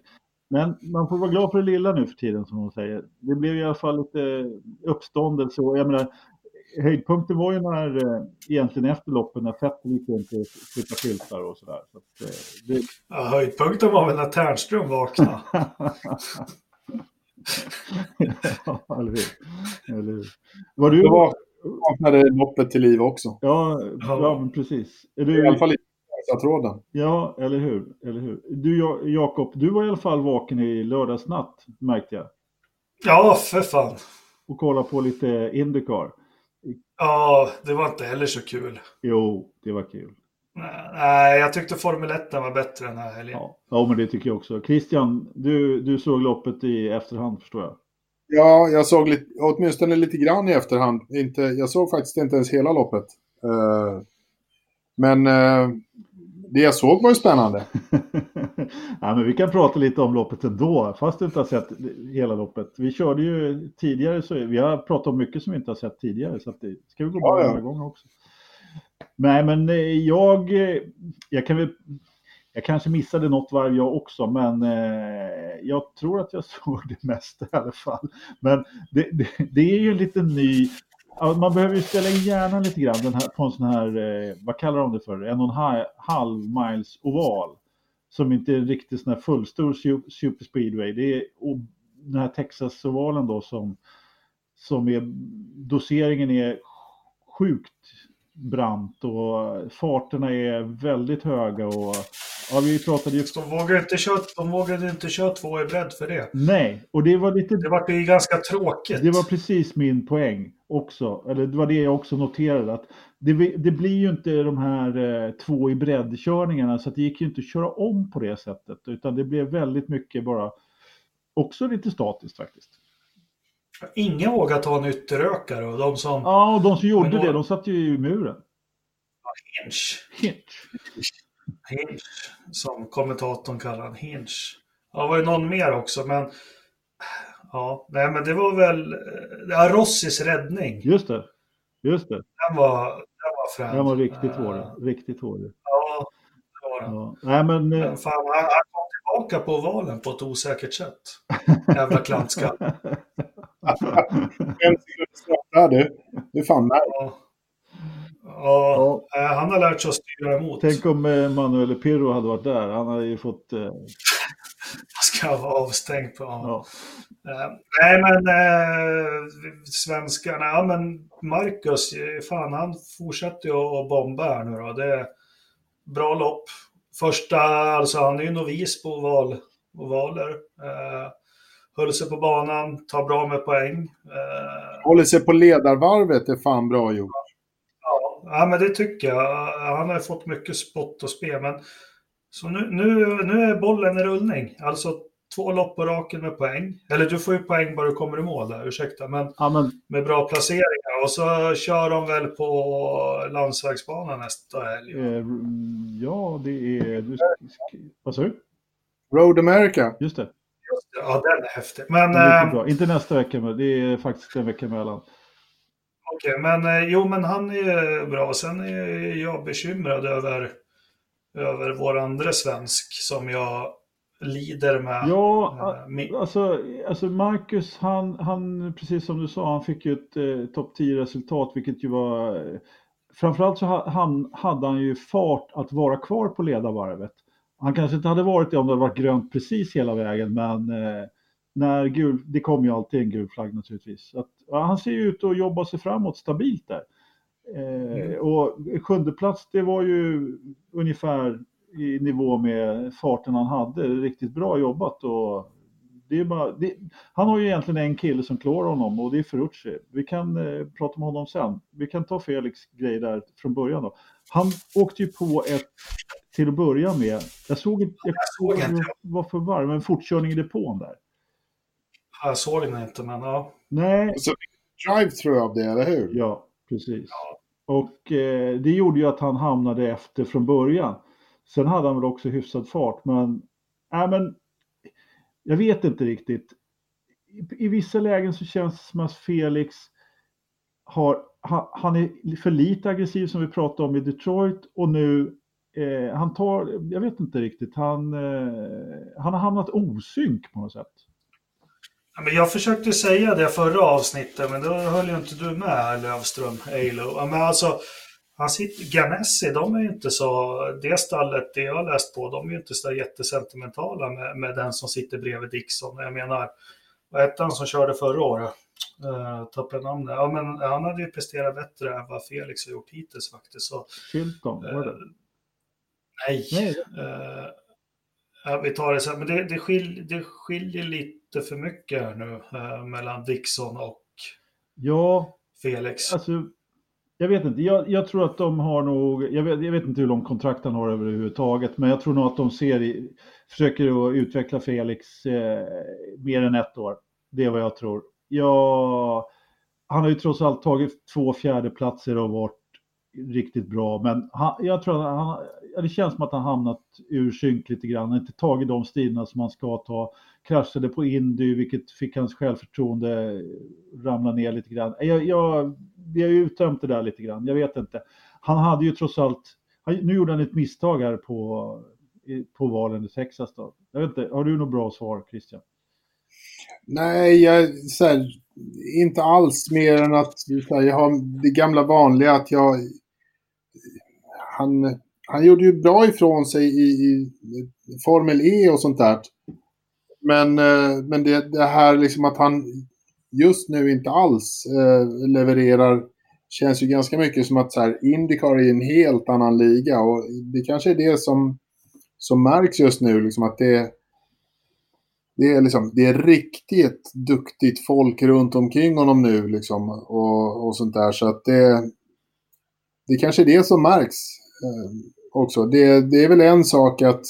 Men man får vara glad för det lilla nu för tiden som de säger. Det blev i alla fall lite uppståndelse och jag menar, höjdpunkten var ju när, eh, egentligen efter loppen när Vettel gick runt och flyttade filtar och sådär. Så att, eh, det... ja, höjdpunkten var väl när Ternström vaknade. [laughs] ja, eller hur. Eller hur. Var du... Då vaknade loppet till liv också. Ja, ja men precis. Är du... I alla fall tråden. Ja, eller hur. Eller hur. Du Jakob, du var i alla fall vaken i lördagsnatt märkte jag. Ja, för fan. Och kolla på lite Indycar. Ja, det var inte heller så kul. Jo, det var kul. Nej, jag tyckte Formel 1 var bättre den här helgen. Ja. ja, men det tycker jag också. Christian, du, du såg loppet i efterhand förstår jag. Ja, jag såg lite, åtminstone lite grann i efterhand. Inte, jag såg faktiskt inte ens hela loppet. Uh, men uh, det jag såg var ju spännande. [laughs] ja, men vi kan prata lite om loppet ändå, fast du inte har sett hela loppet. Vi körde ju tidigare, så vi har pratat om mycket som vi inte har sett tidigare, så det ska vi gå bra ja, ja. gånger också. Nej, men eh, jag, eh, jag kan väl, jag kanske missade något varv jag också, men eh, jag tror att jag [laughs] såg det mesta i alla fall. Men det, det, det är ju en liten ny Ja, man behöver ju ställa in hjärnan lite grann den här, på en sån här, eh, vad kallar de det för, en och en halv miles oval. Som inte är en riktigt sån här fullstor super speedway. Det är den här Texas-ovalen då som, som är, doseringen är sjukt brant och farterna är väldigt höga och ja, vi pratade ju... De vågade inte köra, de vågade inte köra två i bredd för det. Nej, och det var lite... Det var ju ganska tråkigt. Det var precis min poäng också, eller det var det jag också noterade att det, det blir ju inte de här eh, två i breddkörningarna så det gick ju inte att köra om på det sättet utan det blev väldigt mycket bara också lite statiskt faktiskt. Ingen vågar ta en ytterökare och de som... Ja, och de som gjorde det, de satt ju i muren. Hinch. Hinch. Hinch, som kommentatorn kallar han. Hinch. Ja, det var ju någon mer också, men... Ja, nej men det var väl... Ja, Rossis räddning. Just det. Just det. Den var, den var frän. Den var riktigt hård. Riktigt hård. Ja, det var den. Ja. Nej, men... men fan, han, han kom tillbaka på ovalen på ett osäkert sätt. Jävla klantskalle. Fem sekunder du. Du är fan med. Ja. Ja, ja. Eh, han har lärt sig att styra emot. Tänk om eh, Manuel Pirro hade varit där. Han hade ju fått... [laughs] Han ska vara avstängd på ja. Uh, nej, men uh, svenskarna, ja men Marcus, fan han fortsätter ju att bomba här nu då. Det är bra lopp. första, alltså han är ju novis på oval, ovaler. Eh, höll sig på banan, tar bra med poäng. Håller sig på ledarvarvet är fan bra gjort. ja, ja, men det tycker jag. Han har fått mycket spott och spel, men så nu, nu, nu är bollen i rullning. Alltså två lopp på raken med poäng. Eller du får ju poäng bara du kommer i mål där, ursäkta. Men Ja, men med bra placeringar. Och så kör de väl på landsvägsbanan nästa helg. eh, ja, det är... Du, vad sa du? Road America. Just det. Ja, den är häftig. Men, Det är eh. Inte nästa vecka, men det är faktiskt en vecka emellan. okej, men eh, jo, men han är bra. Sen är jag bekymrad över, över vår andra svensk som jag lider med. Ja, Eh, alltså, alltså Marcus, han, han, precis som du sa, han fick ju ett eh, topp 10-resultat, vilket ju var... Eh, framförallt så ha, han, hade han ju fart att vara kvar på ledarvarvet. Han kanske inte hade varit det om det hade varit grönt precis hela vägen, men eh, när gul, det kommer ju alltid en gul flagg naturligtvis. Att, ja, han ser ju ut att jobba sig framåt stabilt där. Eh, och sjunde plats, det var ju ungefär i nivå med farten han hade. Riktigt bra jobbat och det är bara, det, han har ju egentligen en kille som klår honom och det är Ferrucci. Vi kan eh, prata om honom sen. Vi kan ta Felix grej där från början då. Han åkte ju på ett, till att börja med, jag såg inte, jag såg inte. vad för varv, men fortkörning i depån där. Jag såg den inte, men ja. Nej, drive through av det, eller hur? Ja, precis. Och eh, det gjorde ju att han hamnade efter från början. Sen hade han väl också hyfsad fart, men, äh, men jag vet inte riktigt. I, I vissa lägen så känns det som att Felix har, han, han är för lite aggressiv som vi pratade om i Detroit och nu eh, han tar, jag vet inte riktigt, han, eh, han har hamnat osynk på något sätt. Men jag försökte säga det förra avsnittet, men då höll ju inte du med Lövström, Eilo. Men alltså, han sitter, Ganassi, de är ju inte så, det stallet, det jag har läst på, de är ju inte så jättesentimentala med, med den som sitter bredvid Dixon. Jag menar, vad hette han som körde förra året? Uh, tappade namnet. Ja, men han hade ju presterat bättre än vad Felix har gjort hittills faktiskt. Så, Chilton, var det? eh, nej. Nej, Eh, ja, vi tar det sen, men det, det, skil, det skiljer lite för mycket här nu eh, mellan Dixon och ja, Felix. Alltså, jag vet inte, jag, jag tror att de har nog, jag vet, jag vet inte hur lång kontrakt han har överhuvudtaget, men jag tror nog att de ser, i- försöker att utveckla Felix eh, mer än ett år. Det är vad jag tror. Ja, han har ju trots allt tagit två fjärdeplatser och varit riktigt bra, men han, jag tror att han, det känns som att han hamnat ur synk lite grann, Han har inte tagit de stilarna som han ska ta, kraschade på Indy, vilket fick hans självförtroende ramla ner lite grann. Jag, jag, vi har ju uttömt det där lite grann, jag vet inte. Han hade ju trots allt, han, nu gjorde han ett misstag här på, på valen i Texas då. Jag vet inte, har du något bra svar Christian? Nej, jag, så här, inte alls mer än att här, jag har det gamla vanliga att jag... Han, han gjorde ju bra ifrån sig i, i Formel E och sånt där. Men, eh, men det, det här liksom att han just nu inte alls eh, levererar känns ju ganska mycket som att så här, Indycar är en helt annan liga och det kanske är det som, som märks just nu, liksom att det det är, liksom, det är riktigt duktigt folk runt omkring honom nu liksom, och, och sånt där. Så att det, det kanske är det som märks eh, också. Det, det är väl en sak att,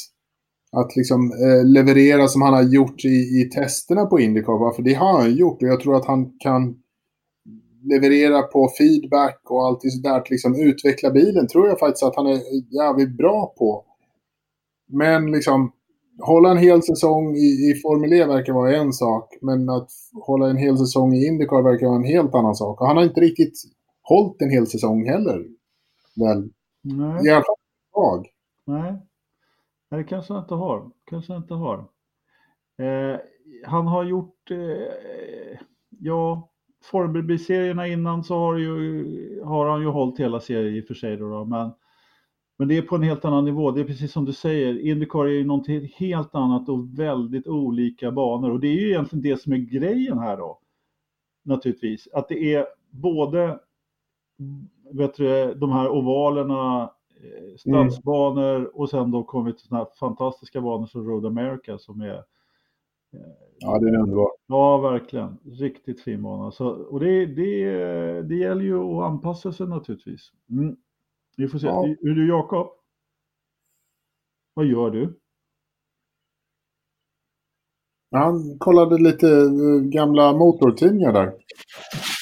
att liksom, eh, leverera som han har gjort i, i testerna på Indycar. För det har han gjort och jag tror att han kan leverera på feedback och allt sådär. Att liksom utveckla bilen tror jag faktiskt att han är jävligt bra på. Men liksom hålla en hel säsong i, i Formel E verkar vara en sak, men att hålla en hel säsong i Indycar verkar vara en helt annan sak. Och han har inte riktigt hållit en hel säsong heller. Väl, Nej. i alla fall jag. Nej, det kanske han inte har. Kanske han inte har. Eh, han har gjort, eh, ja, Formel-serierna innan så har, ju, har han ju hållit hela serien i och för sig då, då men, men det är på en helt annan nivå. Det är precis som du säger, Indycar är ju någonting helt annat och väldigt olika banor och det är ju egentligen det som är grejen här då. Naturligtvis, att det är både vet du, de här ovalerna eh, stadsbanor och sen då kommer vi till sådana här fantastiska banor som Road America som är Ja, det är underbart. Ja, verkligen. Riktigt fin bana. Så, och det, det, det gäller ju att anpassa sig naturligtvis. Mm. Vi får se. Ja. Hur du Jakob? Vad gör du? Han kollade lite eh, gamla motortidningar där.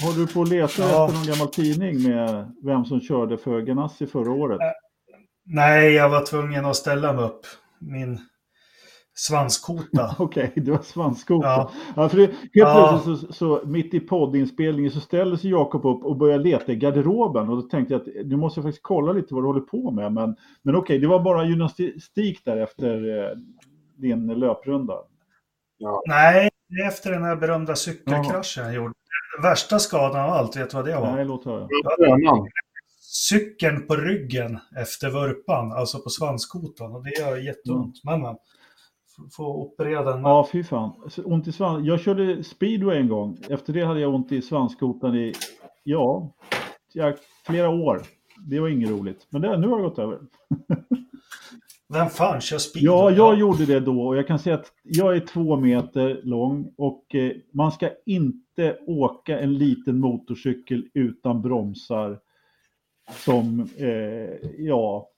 Håller du på att leta Ja. efter någon gammal tidning med vem som körde för Ganassi förra året? Nej, jag var tvungen att ställa mig upp. Min svanskota. [laughs] Okej, du har svanskota. Ja. Ja. för det, helt Ja. plötsligt så, så mitt i poddinspelningen så ställer sig Jakob upp och börjar leta i garderoben och då tänkte jag att nu måste jag faktiskt kolla lite vad du håller på med. Men, men okej, det var bara gymnastik där efter eh, din löprunda. Nej, det är efter den här berömda cykelkraschen jag gjorde. Värsta skadan av allt, vet du vad det var? Nej, låt höra. Cykeln på ryggen efter vurpan, alltså på svanskotan. Och det gör jätteont. Men man får operera den. Ja, fy fan. Ont i svans. Jag körde speedway en gång. Efter det hade jag ont i svanskotan i, ja, ja, flera år. Det var inget roligt. Men det, nu har det gått över. [laughs] Vem fan kör speedway? Ja, jag gjorde det då och jag kan säga att jag är två meter lång och eh, man ska inte åka en liten motorcykel utan bromsar som, eh, ja,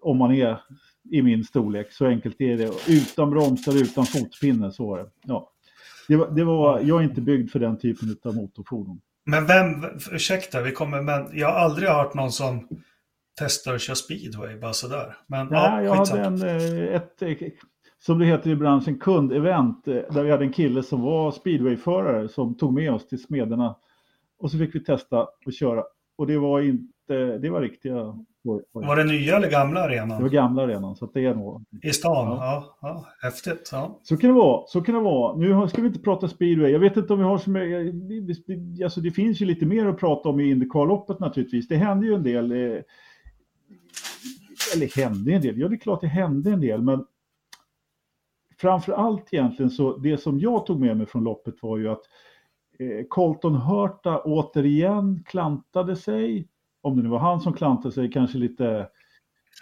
om man är i min storlek. Så enkelt är det. Utan bromsar, utan fotpinne, så var det. Ja. Det var, det var, jag är inte byggd för den typen av motorfordon. Men vem, ursäkta, vi kommer, men jag har aldrig hört någon som testar att köra speedway bara sådär. Men Nej, jag skitsamma. hade en, eh, ett, eh, som det heter i branschen, kundevent eh, där vi hade en kille som var speedwayförare som tog med oss till Smederna. Och så fick vi testa att köra. Och det var inte, det var riktiga, Var det nya eller gamla det arenan? var gamla redan. Så det är nog. I stan? Ja. Ja. ja, häftigt. Ja. Så kan det vara, så kan det vara. Nu ska vi inte prata speedway. Jag vet inte om vi har så mycket, alltså det finns ju lite mer att prata om i Indycar-loppet naturligtvis. Det hände ju en del. Eh, eller hände en del, ja det är klart det hände en del, men framför allt egentligen så det som jag tog med mig från loppet var ju att eh, Colton Hurta återigen klantade sig. Om det nu var han som klantade sig, kanske lite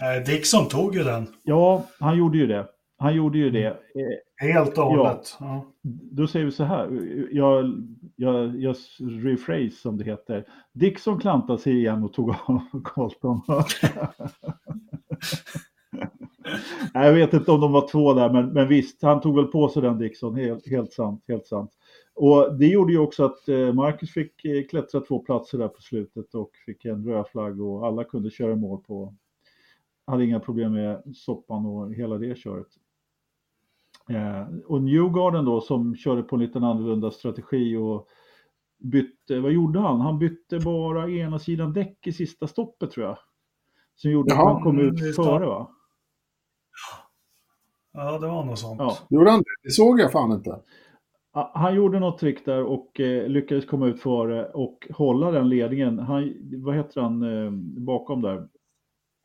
Eh, Dixon tog ju den. Ja, han gjorde ju det. Han gjorde ju det. Eh, Helt och hållet. Ja. Då säger vi så här, jag, jag, jag rephrase som det heter. Dixon klantade sig igen och tog av Colton. [laughs] Jag vet inte om de var två där, men, men visst, han tog väl på sig den Dixon, helt, helt sant, helt sant. Och det gjorde ju också att eh, Marcus fick eh, klättra två platser där på slutet och fick en röd flagg och alla kunde köra i mål på, hade inga problem med soppan och hela det köret. Eh, och Newgarden då som körde på en liten annorlunda strategi och bytte, vad gjorde han? Han bytte bara ena sidan däck i sista stoppet tror jag. Som gjorde Jaha. att han kom Mm, ut det. före va? ja, det var något sånt. Ja. Gjorde han det? Det såg jag fan inte. Han gjorde något trick där och eh, lyckades komma ut före och hålla den ledningen. Han, vad heter han eh, bakom där?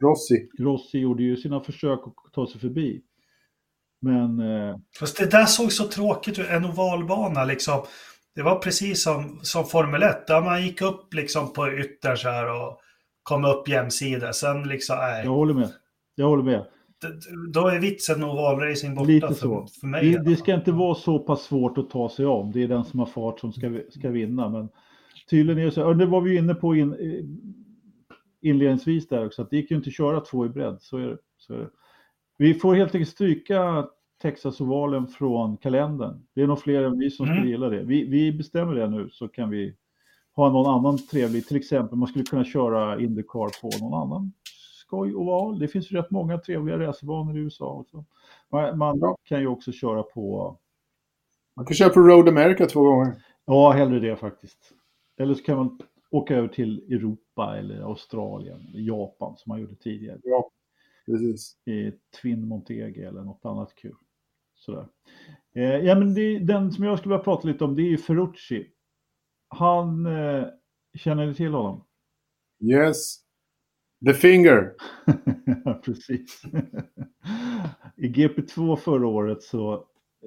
Rossi. Rossi gjorde ju sina försök att ta sig förbi. Men eh, Fast det där såg så tråkigt ut, en ovalbana liksom. Det var precis som, som Formel 1, där man gick upp liksom på yttern så här och kom upp jämsides. Sen liksom, nej. jag håller med. Jag håller med. Då är vitsen med ovalracing borta Lite för, så. för mig. i Det, det ska inte vara så pass svårt att ta sig om. Det är den som har fart som ska, ska vinna. Men tydligen är det så. Och det var vi inne på in, inledningsvis där också. Att det gick ju inte att köra två i bredd. Så är det. Så är det. Vi får helt enkelt stryka Texas-ovalen från kalendern. Det är nog fler än vi som Mm. skulle gilla det. Vi, vi bestämmer det nu så kan vi ha någon annan trevlig. Till exempel man skulle kunna köra Indycar på någon annan skoj oval. Det finns ju rätt många trevliga racerbanor i USA också. Man, man kan ju också köra på, Man kan köra på Road America två gånger. ja hellre det faktiskt. Eller så kan man åka över till Europa eller Australien, Japan som man gjorde tidigare. Ja, precis. i Twin Montego eller något annat kul. Sådär. Eh, ja, men det, den som jag skulle vilja prata lite om det är ju Ferrucci. Han, eh, känner ni till honom? Yes. The Finger. [laughs] Ja, Precis. I GP2 förra året så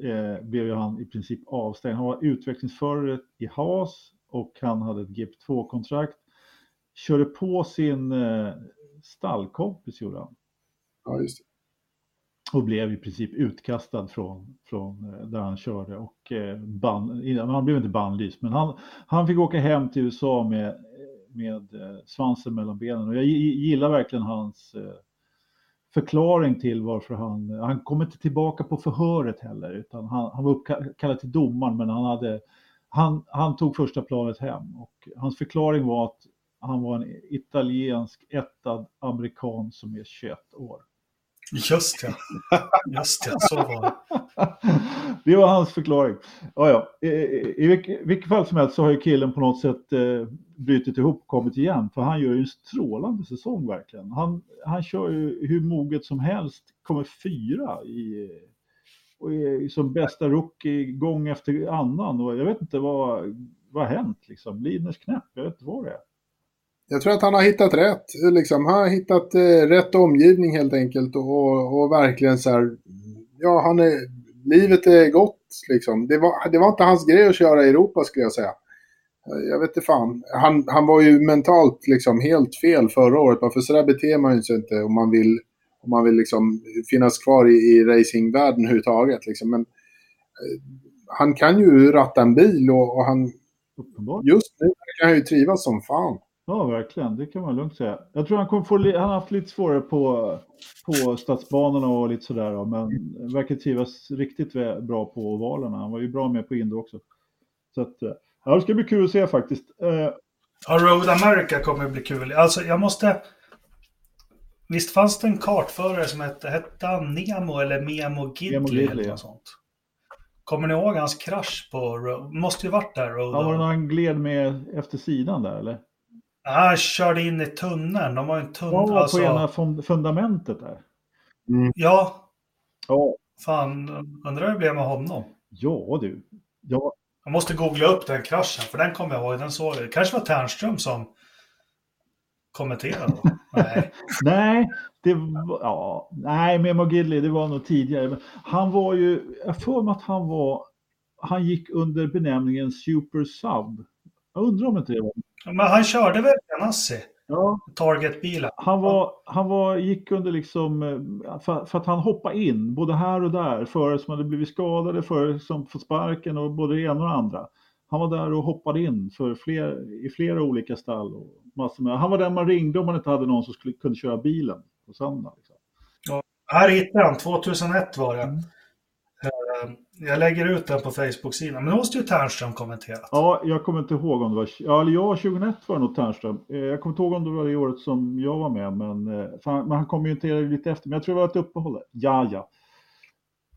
eh, blev han i princip avstängd. Han var utvecklingsförare i Haas och han hade ett GP2-kontrakt. Körde på sin, eh, stallkompis gjorde han. Ja, just det. Och blev i princip utkastad från, från eh, där han körde. Och eh, ban, han blev inte bannlyst, men han, han fick åka hem till USA med, med eh, svansen mellan benen. Och jag gillar verkligen hans förklaring till varför han, han kom inte tillbaka på förhöret heller, utan han, han var uppkallad till domaren, men han hade, han, han tog första planet hem. Och hans förklaring var att han var en italiensk ättad amerikan som är 21 år. Just ja. Just ja, så var det. [laughs] det var hans förklaring. Ja, ja. I, i, i vilket fall som helst så har ju killen på något sätt eh, brutit ihop och kommit igen. För han gör ju en strålande säsong verkligen. Han, han kör ju hur moget som helst, kommer fyra i, och är som bästa rookie gång efter annan. Och jag vet inte vad, vad har hänt liksom. Lidners knäpp, jag vet inte vad det är. Jag tror att han har hittat rätt. Liksom. Han har hittat eh, rätt omgivning helt enkelt. Och, och verkligen så här, ja, han är, livet är gott liksom. Det var, det var inte hans grej att köra i Europa skulle jag säga. Jag vet inte fan. Han, han var ju mentalt liksom helt fel förra året. För sådär beter man sig inte om man vill, om man vill liksom finnas kvar i, i racingvärlden överhuvudtaget. Liksom. Men eh, han kan ju ratta en bil och, och han... Just nu kan han ju trivas som fan. Ja, verkligen. Det kan man lugnt säga. Jag tror han kommer få, han har haft lite svårare på, på stadsbanorna och lite sådär. Men verkar trivas riktigt bra på ovalerna. Han var ju bra med på Indo också. Så att, eh, ja, det ska bli kul att se faktiskt. Eh, ja, Road America kommer bli kul. Alltså, jag måste... Visst fanns det en kartförare som hette, hette han Nemo eller Memo Gidley? Memo Gidley eller något sånt? Kommer ni ihåg hans krasch på Road? Måste ju varit där, Road. Ja, var det någon han gled med efter sidan där, eller? Han körde in i tunneln. De var en tunnel. Ja, alltså... på ena fundamentet där. Mm. Ja. Ja. Fan, undrar hur det blev med honom. Ja du. Ja. Jag måste googla upp den kraschen, för den kommer jag ihåg. Den såg Det kanske var Ternström som kommenterade. [laughs] nej. nej, det var, ja, nej, Memo Gidley, det var nog tidigare. Men han var ju, jag får mig att han var, han gick under benämningen Super Sub. Jag undrar om inte det var men han körde väl Ganassi? Ja. Target-bilen. Han, var, han var, gick under liksom, eh, för, för, att han hoppade in, både här och där, förare som hade blivit skadade, förare som fått sparken och både det ena och det andra. Han var där och hoppade in för fler, i flera olika stall. Och massor med. Han var den man ringde om man inte hade någon som skulle, kunde köra bilen på söndag. Liksom. Ja, här hittade han, 2001 var det. Mm. Eh, jag lägger ut den på Facebook-sidan. Men det måste ju Ternström kommenterat. Ja, jag kommer inte ihåg om det var... Ja, eller ja, 2001 var det nog Ternström. Eh, jag kommer inte ihåg om det var det året som jag var med, men, eh, han, men han kommenterade lite efter. Men jag tror det var ett uppehåll. Ja, ja.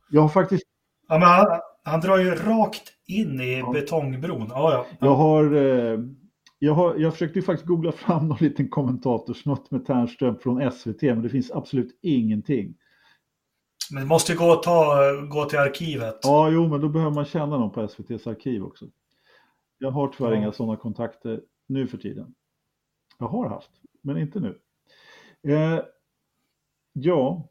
Jag har faktiskt... Ja, men han, han drar ju rakt in i ja. betongbron. Ja, ja. Jag har... Jag, har, jag försökte ju faktiskt googla fram någon liten kommentatorsnott med Ternström från SVT, men det finns absolut ingenting. Men det måste ju gå, att ta, gå till arkivet. Ja, jo, men då behöver man känna någon på SVTs arkiv också. Jag har tyvärr ja. inga sådana kontakter nu för tiden. Jag har haft, men inte nu. Eh, ja,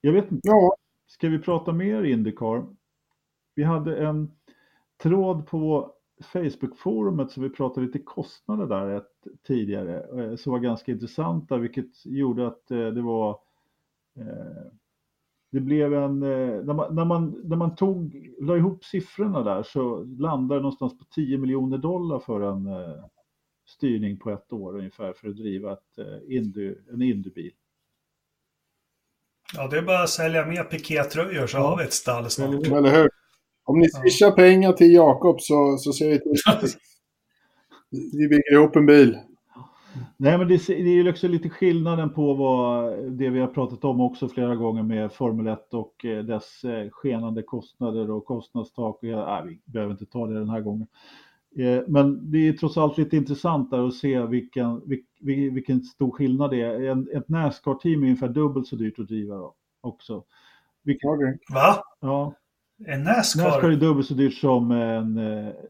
jag vet inte. Ja. Ska vi prata mer Indycar? Vi hade en tråd på Facebook-forumet så vi pratade lite kostnader där ett, tidigare eh, som var ganska intressanta vilket gjorde att eh, det var eh, det blev en, eh, när man, när man, när man tog, la ihop siffrorna där så landade det någonstans på 10 miljoner dollar för en eh, styrning på ett år ungefär för att driva ett, eh, indy, en Indybil. Ja, det är bara att sälja mer pikétröjor så ja. har vi ett stall snart. Eller hur? Om ni swishar ja. pengar till Jakob så, så ser vi till att [laughs] vi bygger ihop en bil. Nej, men det, det är ju också lite skillnaden på vad det vi har pratat om också flera gånger med Formel 1 och eh, dess eh, skenande kostnader och kostnadstak. Och, nej, vi behöver inte ta det den här gången. Eh, men det är trots allt lite intressant där att se vilken, vilken stor skillnad det är. En, ett Nascar-team är ungefär dubbelt så dyrt att driva då, också. Vilken, Va? Ja. En Nascar? Nascar är dubbelt så dyrt som en,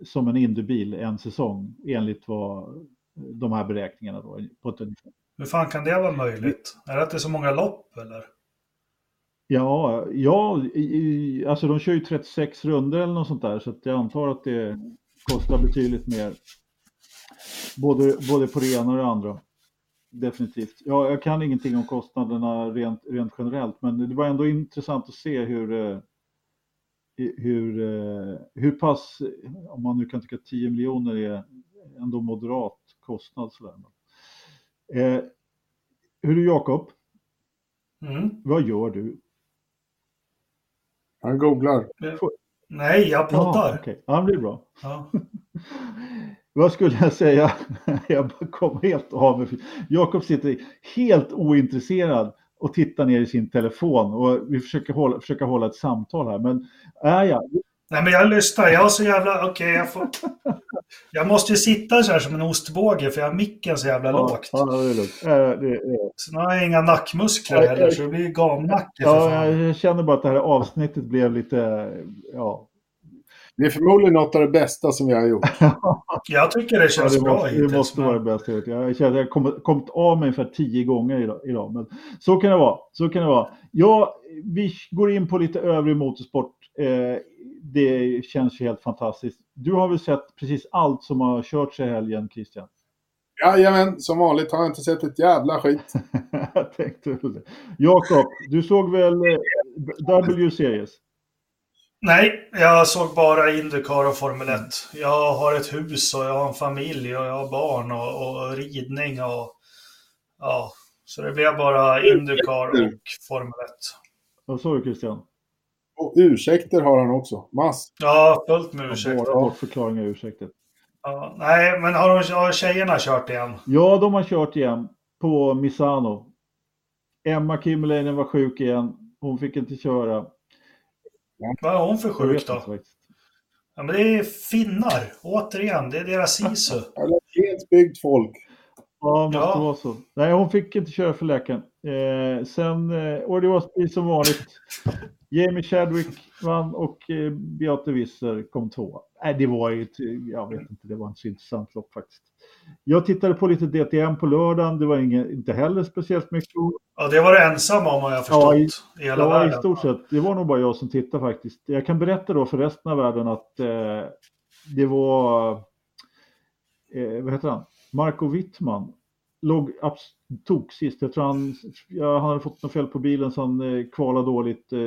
som en Indybil en säsong enligt vad de här beräkningarna då, på ett ungefär. Hur fan kan det vara möjligt? Är det att det är så många lopp eller? Ja, ja i, alltså de kör ju 36 runder eller något sånt där så jag antar att det kostar betydligt mer. Både, både på det ena och det andra. definitivt. Ja, jag kan ingenting om kostnaderna rent, rent generellt, men det var ändå intressant att se hur, eh, hur, eh, hur pass, om man nu kan tycka att 10 miljoner är ändå moderat kostnad. Sådär. Eh, hur Jakob? Mm. Vad gör du? Han googlar. Nej, jag poddar. Ja, okay. ja, det blir bra. Ja. [laughs] Vad skulle jag säga? [laughs] jag kom helt av mig. Jakob sitter helt ointresserad och tittar ner i sin telefon och vi försöker hålla, försöka hålla ett samtal här. Men är jag? Nej, men jag lyssnar. Jag har så jävla... Okej, okay, jag får... [laughs] Jag måste ju sitta så här som en ostbåge för jag har micken så jävla ja, lågt. Ja, det är lugnt. Äh, det är... Sen har jag inga nackmuskler ja, heller så det blir gamnacke. Ja, jag känner bara att det här avsnittet blev lite... Ja, det är förmodligen något av det bästa som vi har gjort. [laughs] jag tycker det känns ja, det bra måste, Det måste vara det bästa jag. Jag känner att jag har kommit av mig ungefär tio gånger idag, idag. Men så kan det vara. Så kan det vara. Ja, vi går in på lite övrig motorsport. Eh, det känns ju helt fantastiskt. Du har väl sett precis allt som har körts i helgen, Christian? Jajamän, som vanligt har jag inte sett ett jävla skit. jag [laughs] tänkte väl det. Jakob, du såg väl eh, W-series? Nej, jag såg bara Indycar och Formel 1. Jag har ett hus och jag har en familj och jag har barn och, och ridning och ja, så det blev bara Indycar och Formel 1. Vad sa du Christian? Och ursäkter har han också. Mass. Ja, fullt med ursäkter. Bara bortförklaringar och ursäkter. Ja, nej, men har, de, har tjejerna kört igen? Ja, de har kört igen på Misano. Emma Kimmelainen var sjuk igen. Hon fick inte köra. Vad är hon för sjuk då? Ja, men det är finnar, återigen. Det är deras [laughs] sisu. Helt byggt folk. Ja, måste ja. vara så. Nej, hon fick inte köra för läkaren. Eh, sen, eh, och det var precis som vanligt. Jamie Chadwick vann och eh, Beate Visser kom tvåa. Nej, det var ju, jag vet inte, det var inte så intressant lopp faktiskt. Jag tittade på lite DTM på lördagen, det var inget, inte heller speciellt mycket. Ja, det var det ensam om har jag förstått. Ja, i, i hela ja, världen. i stort sett. Det var nog bara jag som tittade faktiskt. Jag kan berätta då för resten av världen att eh, det var, eh, vad heter han, Marco Wittman låg tok sist. Jag tror han, ja, han hade fått något fel på bilen så han eh, kvalade dåligt, eh,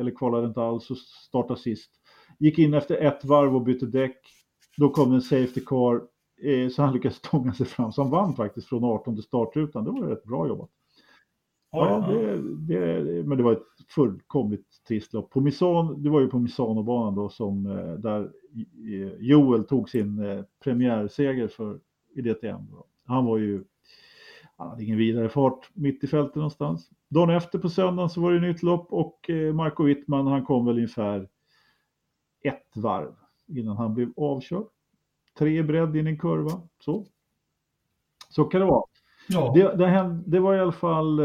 eller kvalade inte alls och startade sist. Gick in efter ett varv och bytte däck. Då kom en safety car, eh, så han lyckades [laughs] stånga sig fram. Så han vann faktiskt från 18 startrutan. Det var rätt bra jobbat. Ja, det, det, men det var ett fullkomligt trist lopp. På Misan, det var ju på Misano-banan då som eh, där eh, Joel tog sin eh, premiärseger för i DTM. Han var ju han hade ingen vidare fart mitt i fältet någonstans. Dagen efter på söndagen så var det nytt lopp och eh, Marco Wittman han kom väl ungefär ett varv innan han blev avkörd. Tre bredd in i en kurva. Så. Så kan det vara. Ja. Det, det, det, var i alla fall eh,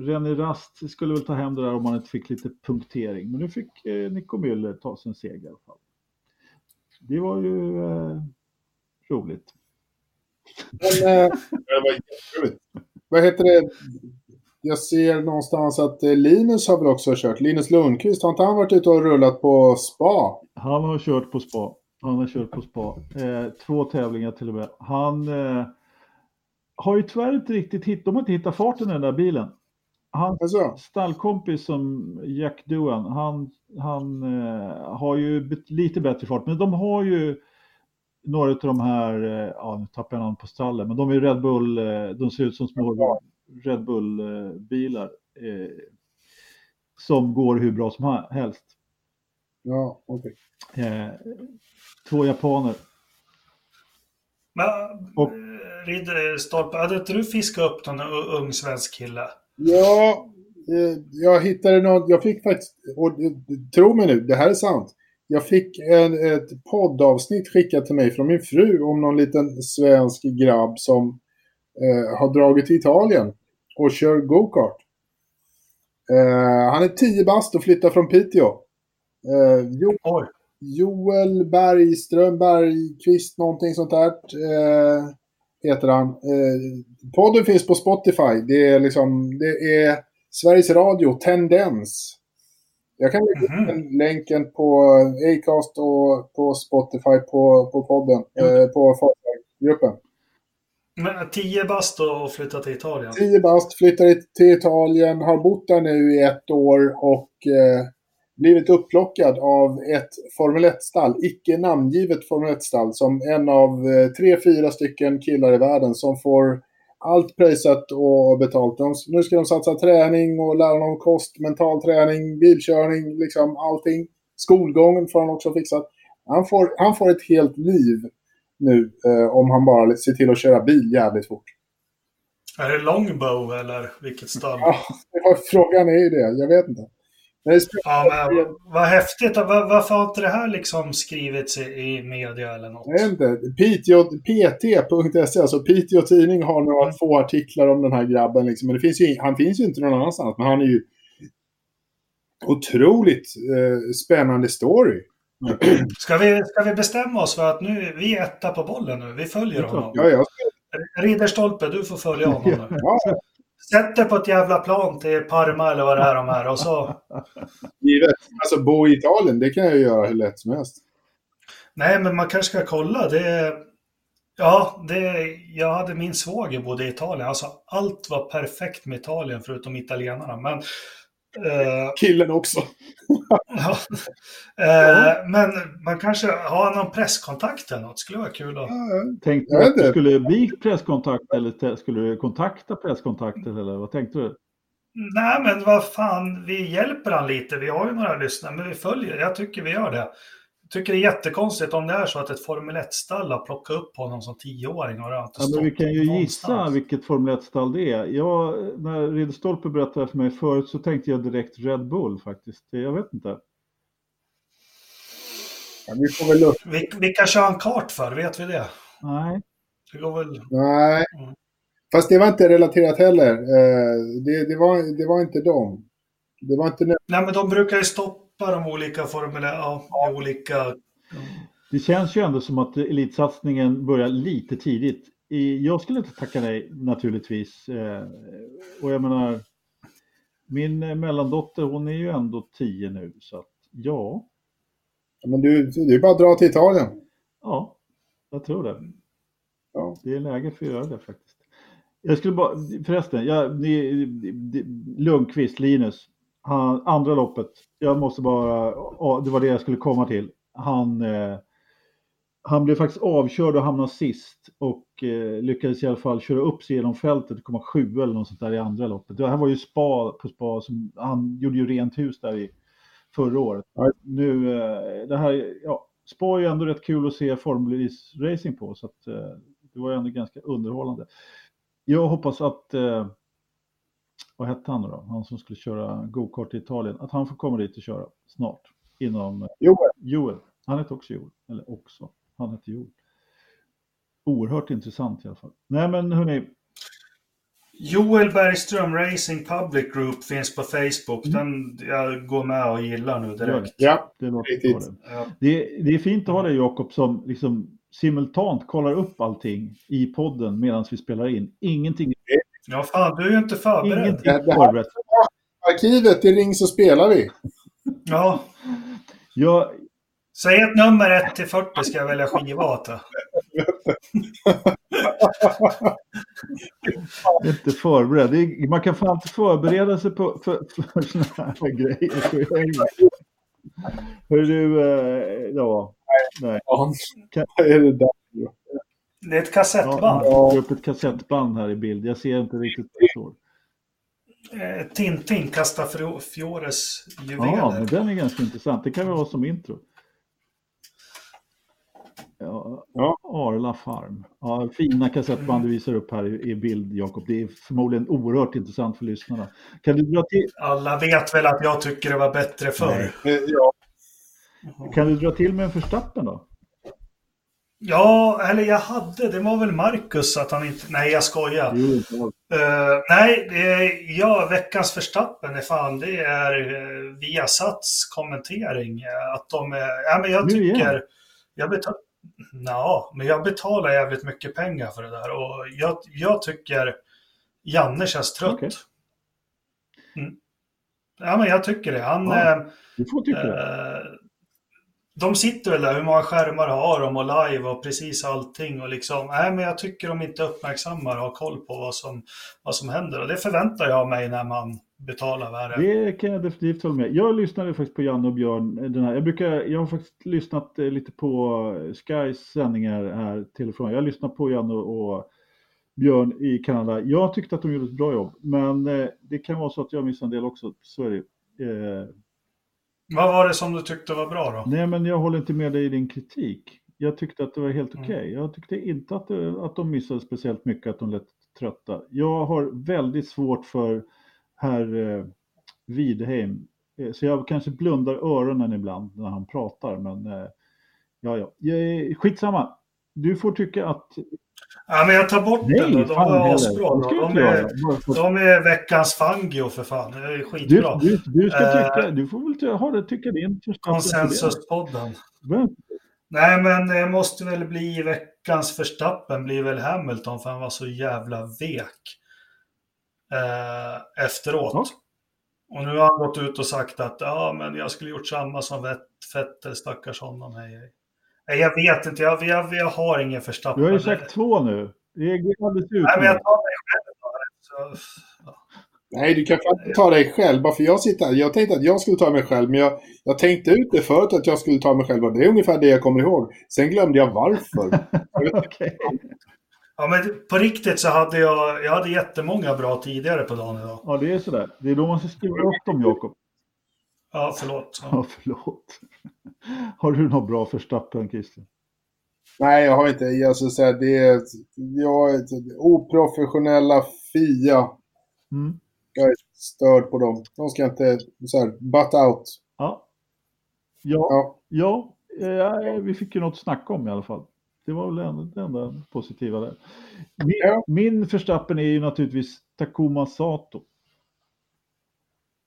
René Rast skulle väl ta hem det där om man inte fick lite punktering. Men nu fick eh, Nico Müller ta sin seger i alla fall. Det var ju eh, roligt. Men, eh, vad heter det? Jag ser någonstans att eh, Linus har väl också kört. Linus Lundqvist, har inte han varit ute och rullat på spa? Han har kört på spa. Han har kört på spa. Eh, två tävlingar till och med. Han eh, har ju tyvärr inte riktigt hittat, de har inte hittat farten i den där bilen. Hans alltså. stallkompis som Jack Doohan, han, han eh, har ju lite bättre fart, men de har ju några av de här, eh, ja nu tappar jag namn på stallen, men de är Red Bull, eh, de ser ut som små Red Bull-bilar eh, som går hur bra som helst. Ja, okej. Okay. Eh, två japaner. Men, och, Ridderstolpe, hade inte du fiskat upp någon ung svensk kille? Ja, jag hittade något, jag fick faktiskt, och tro mig nu, det här är sant. Jag fick en, ett poddavsnitt skickat till mig från min fru om någon liten svensk grabb som eh, har dragit till Italien och kör go-kart. Eh, han är 10 bast och flyttar från Piteå. Eh, jo, Joel Bergström, Bergqvist, någonting sånt där eh, heter han. Eh, podden finns på Spotify. Det är liksom, det är Sveriges Radio, Tendens. Jag kan lägga mm -hmm. länken på Acast och på Spotify på, på podden, mm. eh, på gruppen. Men 10 bast och flytta till Italien? 10 bast, flyttar till Italien, har bott där nu i ett år och eh, blivit upplockad av ett Formel 1-stall, icke namngivet Formel 1-stall, som en av eh, tre, fyra stycken killar i världen som får allt pröjsat och betalt. De, nu ska de satsa träning och lära dem kost, mental träning, bilkörning, liksom allting. Skolgången får han också fixat. Han får, han får ett helt liv nu eh, om han bara ser till att köra bil jävligt fort. Är det longbow eller vilket stall? Ja, frågan är ju det. Jag vet inte. Ja, men vad häftigt. Var, varför har inte det här liksom skrivits i, i media eller något? Jag vet inte. PT.se, alltså Piteå Tidning har några mm. få artiklar om den här grabben. Liksom. Men det finns ju, han finns ju inte någon annanstans. Men han är ju otroligt eh, spännande story. [clears throat] Ska vi, ska vi bestämma oss för att nu, vi är etta på bollen nu. Vi följer honom. Ja, ja. Ridderstolpe, du får följa honom nu. [laughs] Ja. Sätt dig på ett jävla plan till Parma eller vad det är de är och så... Givet. Alltså bo i Italien, det kan jag göra hur lätt som helst. Nej, men man kanske ska kolla. Det... Ja, det... jag hade min svåger bodde i Italien. Alltså allt var perfekt med Italien förutom italienarna. Men Killen också. [laughs] ja. Uh, men man kanske har någon presskontakt eller något. Skulle vara kul att... Tänkte du att du skulle bli presskontakt eller skulle du kontakta presskontakten eller vad tänkte du? Nej men vad fan, vi hjälper han lite. Vi har ju några lyssnare men vi följer. Jag tycker vi gör det tycker det är jättekonstigt om det är så att ett Formel 1-stall har plockat upp honom som tioåring. Och ja, men vi kan ju gissa vilket Formel 1-stall det är. Jag, när Ridderstolpe berättade för mig förut så tänkte jag direkt Red Bull faktiskt. Jag vet inte. Ja, vi får väl upp. Vilka kör han kart för? Vet vi det? Nej. Det går väl... Nej. Mm. Fast det var inte relaterat heller. Eh, det, det, var, det var inte dem. Det var inte... Nej, men de brukar ju stoppa släppa de olika formulären, ja, olika... Ja. Det känns ju ändå som att elitsatsningen börjar lite tidigt. Jag skulle inte tacka nej naturligtvis. Eh, och jag menar, min mellandotter hon är ju ändå tio nu så att ja. Men du, det är bara att dra till Italien. Ja, jag tror det. Ja. Det är läge för att göra det faktiskt. Jag skulle bara, förresten, jag, ni, Lundqvist, Linus, han, andra loppet, jag måste bara, det var det jag skulle komma till. Han, eh, han blev faktiskt avkörd och hamnade sist och eh, lyckades i alla fall köra upp sig genom fältet och komma sju eller något sånt där i andra loppet. Det här var ju spa på spa, som, han gjorde ju rent hus där i förra året. Ja. Nu, eh, det här, ja, spa är ju ändå rätt kul att se Formel racing på så att eh, det var ju ändå ganska underhållande. Jag hoppas att eh, vad hette han då? Han som skulle köra gokart i Italien. Att han får komma dit och köra snart. Inom... Joel. Joel. Han heter också Joel. Eller också. Han heter Joel. Oerhört intressant i alla fall. Nej men hörni. Joel Bergström Racing Public Group finns på Facebook. Mm. Den jag går med och gillar nu direkt. Ja, det, låter det. Ja. Det, det är fint att ha dig Jakob som liksom simultant kollar upp allting i podden medan vi spelar in. Ingenting Ja, fan, du är ju inte förberedd. Ingenting förberett. Arkivet, i Ring så spelar vi. Ja. Jag... Säg ett nummer 1 till 40 ska jag välja skiva åt inte förberedd. man kan fan inte förbereda sig på, för, för sådana här grejer. Hör du, eh, ja. Nej. Kan... är det där? Det är ett kassettband. Ja, jag upp ett kassettband här i bild. Jag ser inte riktigt vad det står. Eh, Tintin, Castafiores juveler. Ja, men den är ganska intressant. Det kan vi ha som intro. Ja, ja. Arla Farm. Ja, fina kassettband du mm. visar upp här i, i bild, Jakob. Det är förmodligen oerhört intressant för lyssnarna. Kan du dra till... Alla vet väl att jag tycker det var bättre förr. Ja. Kan du dra till med en förstappen då? Ja, eller jag hade, det var väl Marcus att han inte, nej jag skojar. Mm. Uh, nej, det, ja, veckans förstappen är fan, det är uh, Viasats kommentering. Uh, att de är, ja men jag tycker, jag betalar, ja, men jag betalar jävligt mycket pengar för det där och jag, jag tycker Janne känns trött. Okay. Mm. Ja, men jag tycker det. Han... Ja, du får tycka det de sitter väl där, hur många skärmar har de och live och precis allting och liksom, nej men jag tycker de inte uppmärksammar och har koll på vad som, vad som händer och det förväntar jag mig när man betalar vad det Det kan jag definitivt hålla med. Jag lyssnade faktiskt på Janne och Björn. Den här. Jag, brukar, jag har faktiskt lyssnat eh, lite på Skys sändningar här till och från. Jag har lyssnat på Janne och Björn i Kanada. Jag tyckte att de gjorde ett bra jobb, men eh, det kan vara så att jag missade en del också. Så är det. Eh, Eh, Vad var det som du tyckte var bra då? nej, men jag håller inte med dig i din kritik. Jag tyckte att det var helt Mm. okej. Jag tyckte inte att, det, att de missade speciellt mycket, att de lät trötta. Jag har väldigt svårt för herr eh, Widheim. Eh, Så jag kanske blundar öronen ibland när han pratar, men eh, ja, ja. Skitsamma. Du får tycka att... Ja, men jag tar bort den då. Nej, De fan var asbra. De är, de är veckans Fangio för fan. Det är Du, skitbra. du, du ska Eh, tycka, du får väl ha det, tycka din. Konsensuspodden. Men, Nej, men det måste väl bli veckans förstappen blir väl Hamilton för han var så jävla vek eh, efteråt. Ja. Och nu har han gått ut och sagt att ja, men jag skulle gjort samma som Vett- Vettel, stackars honom. Hej, hej. Nej, jag vet inte, jag, jag, jag har ingen förstappen. du har ju sagt två nu. Det går alldeles Nej, men jag tar mig själv bara. Så, ja. Nej, du kan inte ta dig själv. Bara för jag sitter här. Jag tänkte att jag skulle ta mig själv, men jag, jag tänkte ut det förut att jag skulle ta mig själv. Och det är ungefär det jag kommer ihåg. Sen glömde jag varför. [laughs] Okej. Ja, men på riktigt så hade jag, jag hade jättemånga bra tidigare på dagen idag. Ja, det är sådär. Det är då man ska skriva upp dem, Jakob. Ja, förlåt. Ja. Ja, förlåt. Har du något bra förstappen, Christian? Nej, jag har inte. Alltså, så här, det är, jag är ett oprofessionella FIA. Mm. Jag är störd på dem. De ska inte så här, butt out. Ja. Ja, Ja. ja, eh, vi fick ju något att snacka om i alla fall. Det var väl det enda positiva där. Min, Ja. min förstappen är ju naturligtvis Takuma Sato.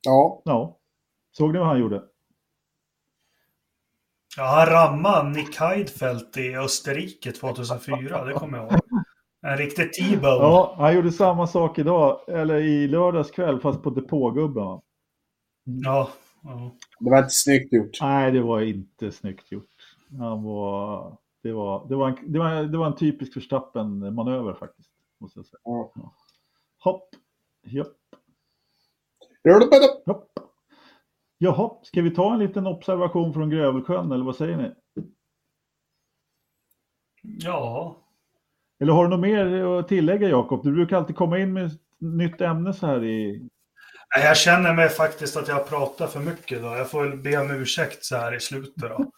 Ja. Ja, såg ni vad han gjorde? Ja, han rammade Nick Heidfeldt i Österrike 2004, det kommer jag ihåg. En riktig T-bone. Ja, han gjorde samma sak idag, eller i lördags kväll, fast på depågubben. Ja, ja. Det var inte snyggt gjort. Nej, det var inte snyggt gjort. Han var, det, var, det, var en, det, var, det var en typisk Verstappen-manöver faktiskt. Måste jag säga. Ja. Hopp, japp, Rullebädda. hopp. Jaha, ska vi ta en liten observation från Grövelsjön eller vad säger ni? ja. Eller har du något mer att tillägga Jakob? Du brukar alltid komma in med ett nytt ämne så här i... Jag känner mig faktiskt att jag pratar för mycket då. Jag får väl be om ursäkt så här i slutet då.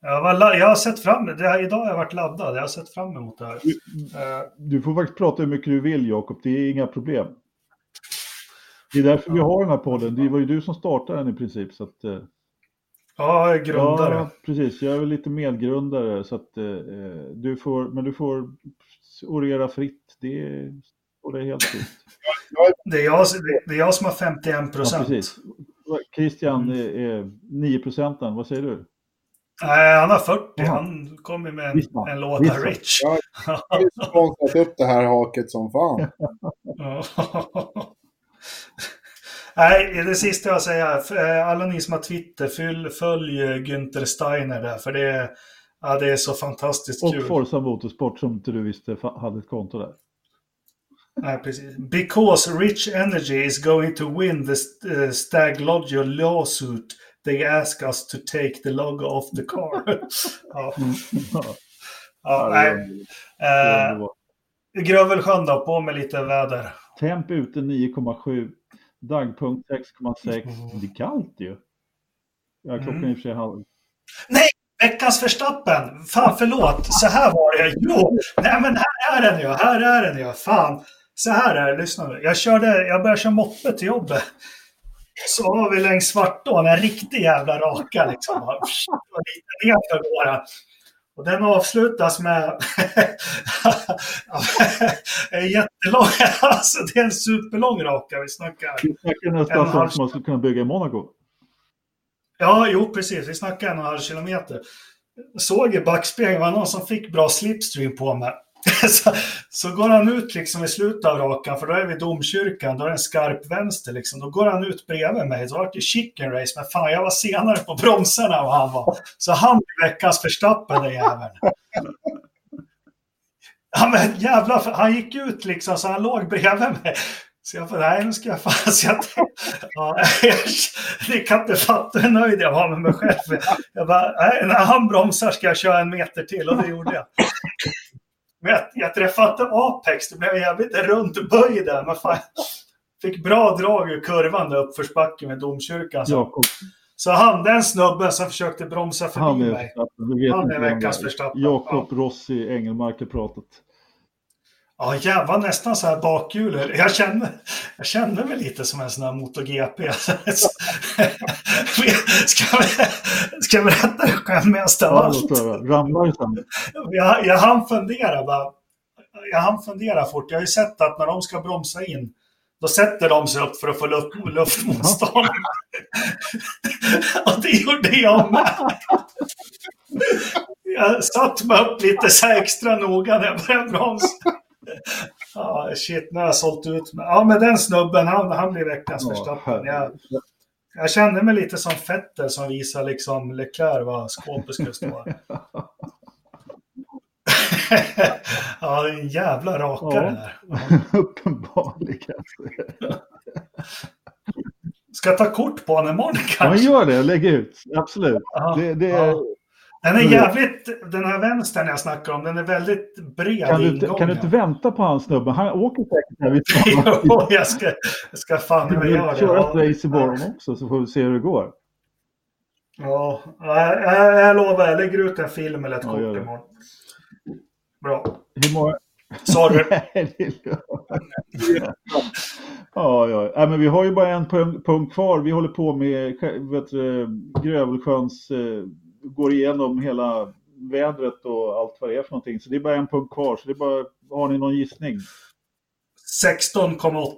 Jag, var, jag har sett fram det här, Idag har jag varit laddad. Jag har sett fram emot det här. Eh, Du får faktiskt prata hur mycket du vill Jakob, det är inga problem. Det är därför vi har den här podden. Det var ju du som startade den i princip. Så att, eh, Ja, jag är grundare. Ja, precis. Jag är väl lite medgrundare så att eh, du får, men du får orera fritt. Det och det är helt fritt. Det, är jag, det är jag som har 51 Ja, procent. precis. Christian Mm. är, är 9 procenten. Vad säger du? Nej, han har 40. Jaha. Han kommer med en, Visst, va? en låt va? Rich. Ja. Jag har sponsrat upp det här haket som fan. [laughs] Ja. [laughs] Nej, det sista jag säger, eh, alla ni som har Twitter, fyll, följ eh, Günther Steiner där, för det är, ja, det är så fantastiskt Och kul. Forza Motorsport som inte du visste hade ett konto där. Nej, precis. Because Rich Energy is going to win the uh, Staglogio lawsuit, they ask us to take the logo off the car. [laughs] ja, Ja, ja, det nej. Eh. Grövelsjön då, på med lite väder. Temp ute 9,7. Dagpunkt 6,6. Mm. Det är kallt ju. Ja, klockan är Mm. i och för sig halv. Veckans förstappen! Fan förlåt, så här var det. Jo, nej men här är den ju, här är den ju. Fan, så här är det, lyssna nu. Jag, körde, jag började köra moppe till jobbet. Så har vi längs Svartån en riktig jävla raka liksom. Lite nerför. Och den avslutas med [laughs] en jättelång, alltså det är en superlång raka vi snackar. Vi snackar nästan sånt som man skulle kunna bygga i Monaco. Ja, jo precis. Vi snackar en och en halv kilometer. Såg i backspegeln var någon som fick bra slipstream på mig. [laughs] så, så går han ut liksom i slutet av rakan, för då är vi i domkyrkan, då är det en skarp vänster liksom. Då går han ut bredvid mig, så var det chicken race, men fan jag var senare på bromsarna än vad han var. Så han blev veckans Verstappen den jäveln. Ja, men jävlar, han gick ut liksom så han låg bredvid mig. Så jag bara, nej nu ska jag fan så jag, ja, [laughs] Ni kan inte fatta hur nöjd jag var med mig själv. Jag bara, nej, när han bromsar ska jag köra en meter till och det gjorde jag. Men jag, jag träffade inte Apex, det blev jävligt runt böj där. Men fan, fick bra drag ur kurvan där uppförsbacken med domkyrkan. Så, så han, den snubben som försökte bromsa förbi han är, mig. Han är veckans Verstappen. Jakob ja. Rossi, Engelmark har pratat. Ja, jag var nästan så här bakhjul. Jag kände, jag kände mig lite som en sån här MotoGP. [laughs] ska, vi, ska jag berätta det skämmigaste av allt? Ramlar. Jag, jag hann fundera bara. Jag hann fundera fort. Jag har ju sett att när de ska bromsa in, då sätter de sig upp för att få luft, luftmotstånd. [laughs] Och det gjorde jag med. Jag satt mig upp lite så extra noga när jag började bromsa. Ja, shit, nu har jag sålt ut mig. Ja, men den snubben, han, han blir veckans ja, Verstappen. Jag, jag kände mig lite som Fetter som visar liksom Leclerc var skåpet skulle stå. [laughs] ja, det är en jävla rakare ja, där. Ja. [laughs] Uppenbarligen. Ska jag ta kort på honom imorgon kanske? Ja, gör det. Lägg ut. Absolut. Det, det, ja. Den är jävligt, den här vänstern jag snackar om, den är väldigt bred kan du, inte, kan du inte vänta på hans snubbe? Han åker säkert här vid [laughs] Jo, jag ska, jag ska fan det. göra det. Köra ett race imorgon också så får vi se hur det går. Ja, jag, jag lovar, jag lägger ut en film eller ett ja, kort imorgon. Bra. Hur många... Sorry. [laughs] ja, ja. ja, men vi har ju bara en punkt kvar. Vi håller på med vet Grövelsjöns eh, går igenom hela vädret och allt vad det är för någonting. Så det är bara en punkt kvar. Så det är bara, har ni någon gissning? 16,8.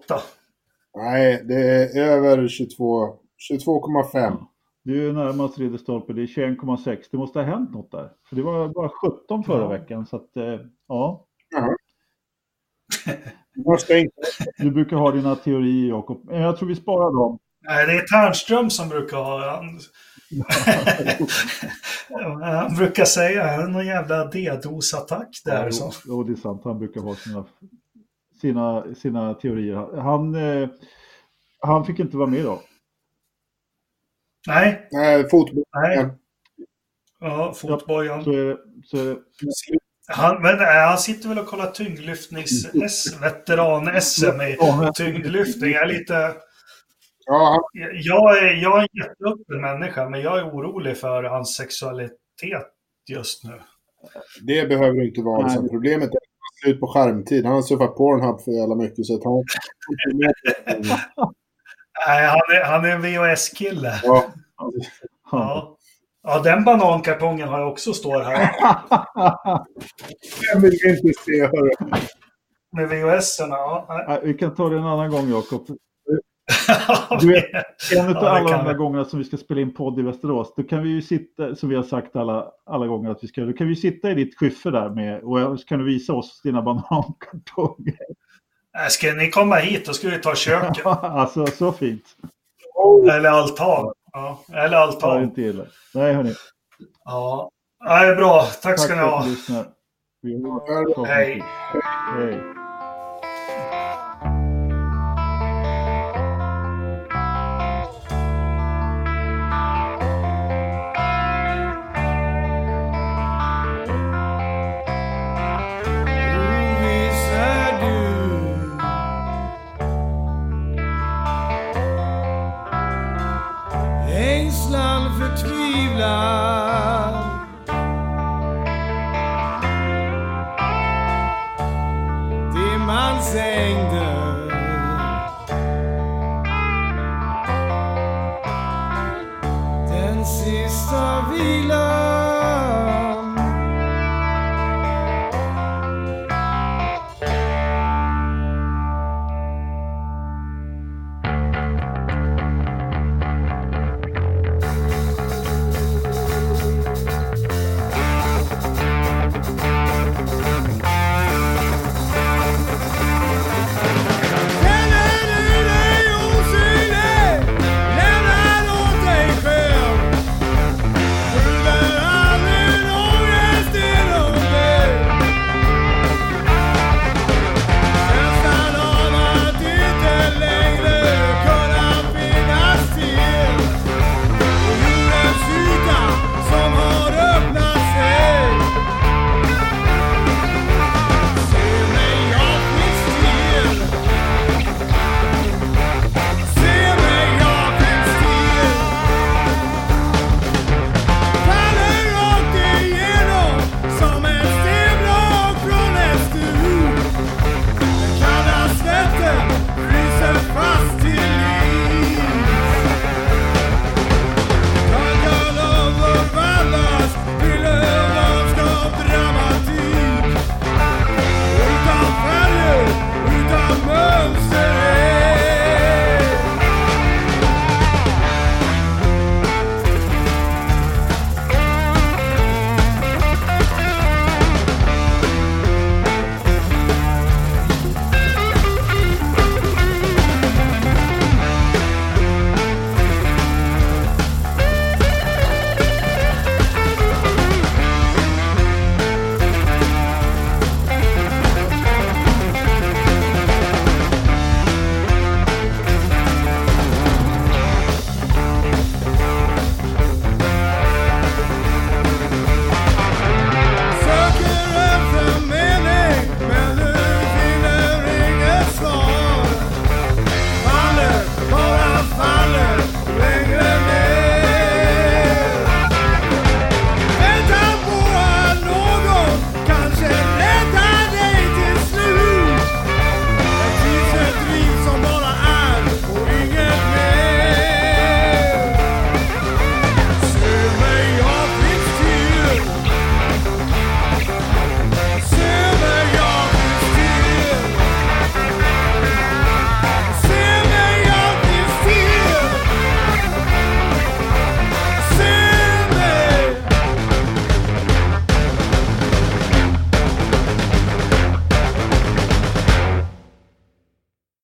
Nej, det är över 22. 22,5. Du är närmast Ridderstolpe, det är 21,6. Det måste ha hänt något där. För det var bara 17 förra ja. veckan, så att eh, ja. ja. du brukar ha dina teorier, Jakob. Jag tror vi sparar dem. Nej, det är Ternström som brukar ha han [laughs] brukar säga någon jävla D-dosattack där. Ja, så. Jo, det är sant. Han brukar ha sina, sina, sina teorier. Han, eh, han fick inte vara med då. Nej. Nej, fotboll. Nej. Ja, fotbollen. Ja, så är det. Så är det. Han, men, han sitter väl och kollar tyngdlyftnings veteran-SM i tyngdlyftning. Jag är lite... Ja. Jag, är, jag är en jätteöppen människa, men jag är orolig för hans sexualitet just nu. Det behöver du inte vara. Liksom. Problemet är att han slut på skärmtid. Han har surfat Pornhub för jävla mycket. Så att han... Nej, han är, han är en VHS-kille. Ja. ja. Ja, den banankartongen har jag också står här. Den vill vi inte se, hörru. Med VHS-erna, ja. Vi kan ta det en annan gång, Jakob. Du [laughs] vet, en av ja, alla de där gångerna som vi ska spela in podd i Västerås, då kan vi ju sitta, som vi har sagt alla, alla gånger att vi ska, då kan vi sitta i ditt skyffe där med, och så kan du visa oss dina banankartonger. Äh, ska ni komma hit, då ska vi ta köket. [laughs] alltså, så fint. Eller altan. Ja, eller altan. Ja, inte illa. Nej, hörni. Ja, det är bra. Tack, Tack ska ni ha. Hej. Hej.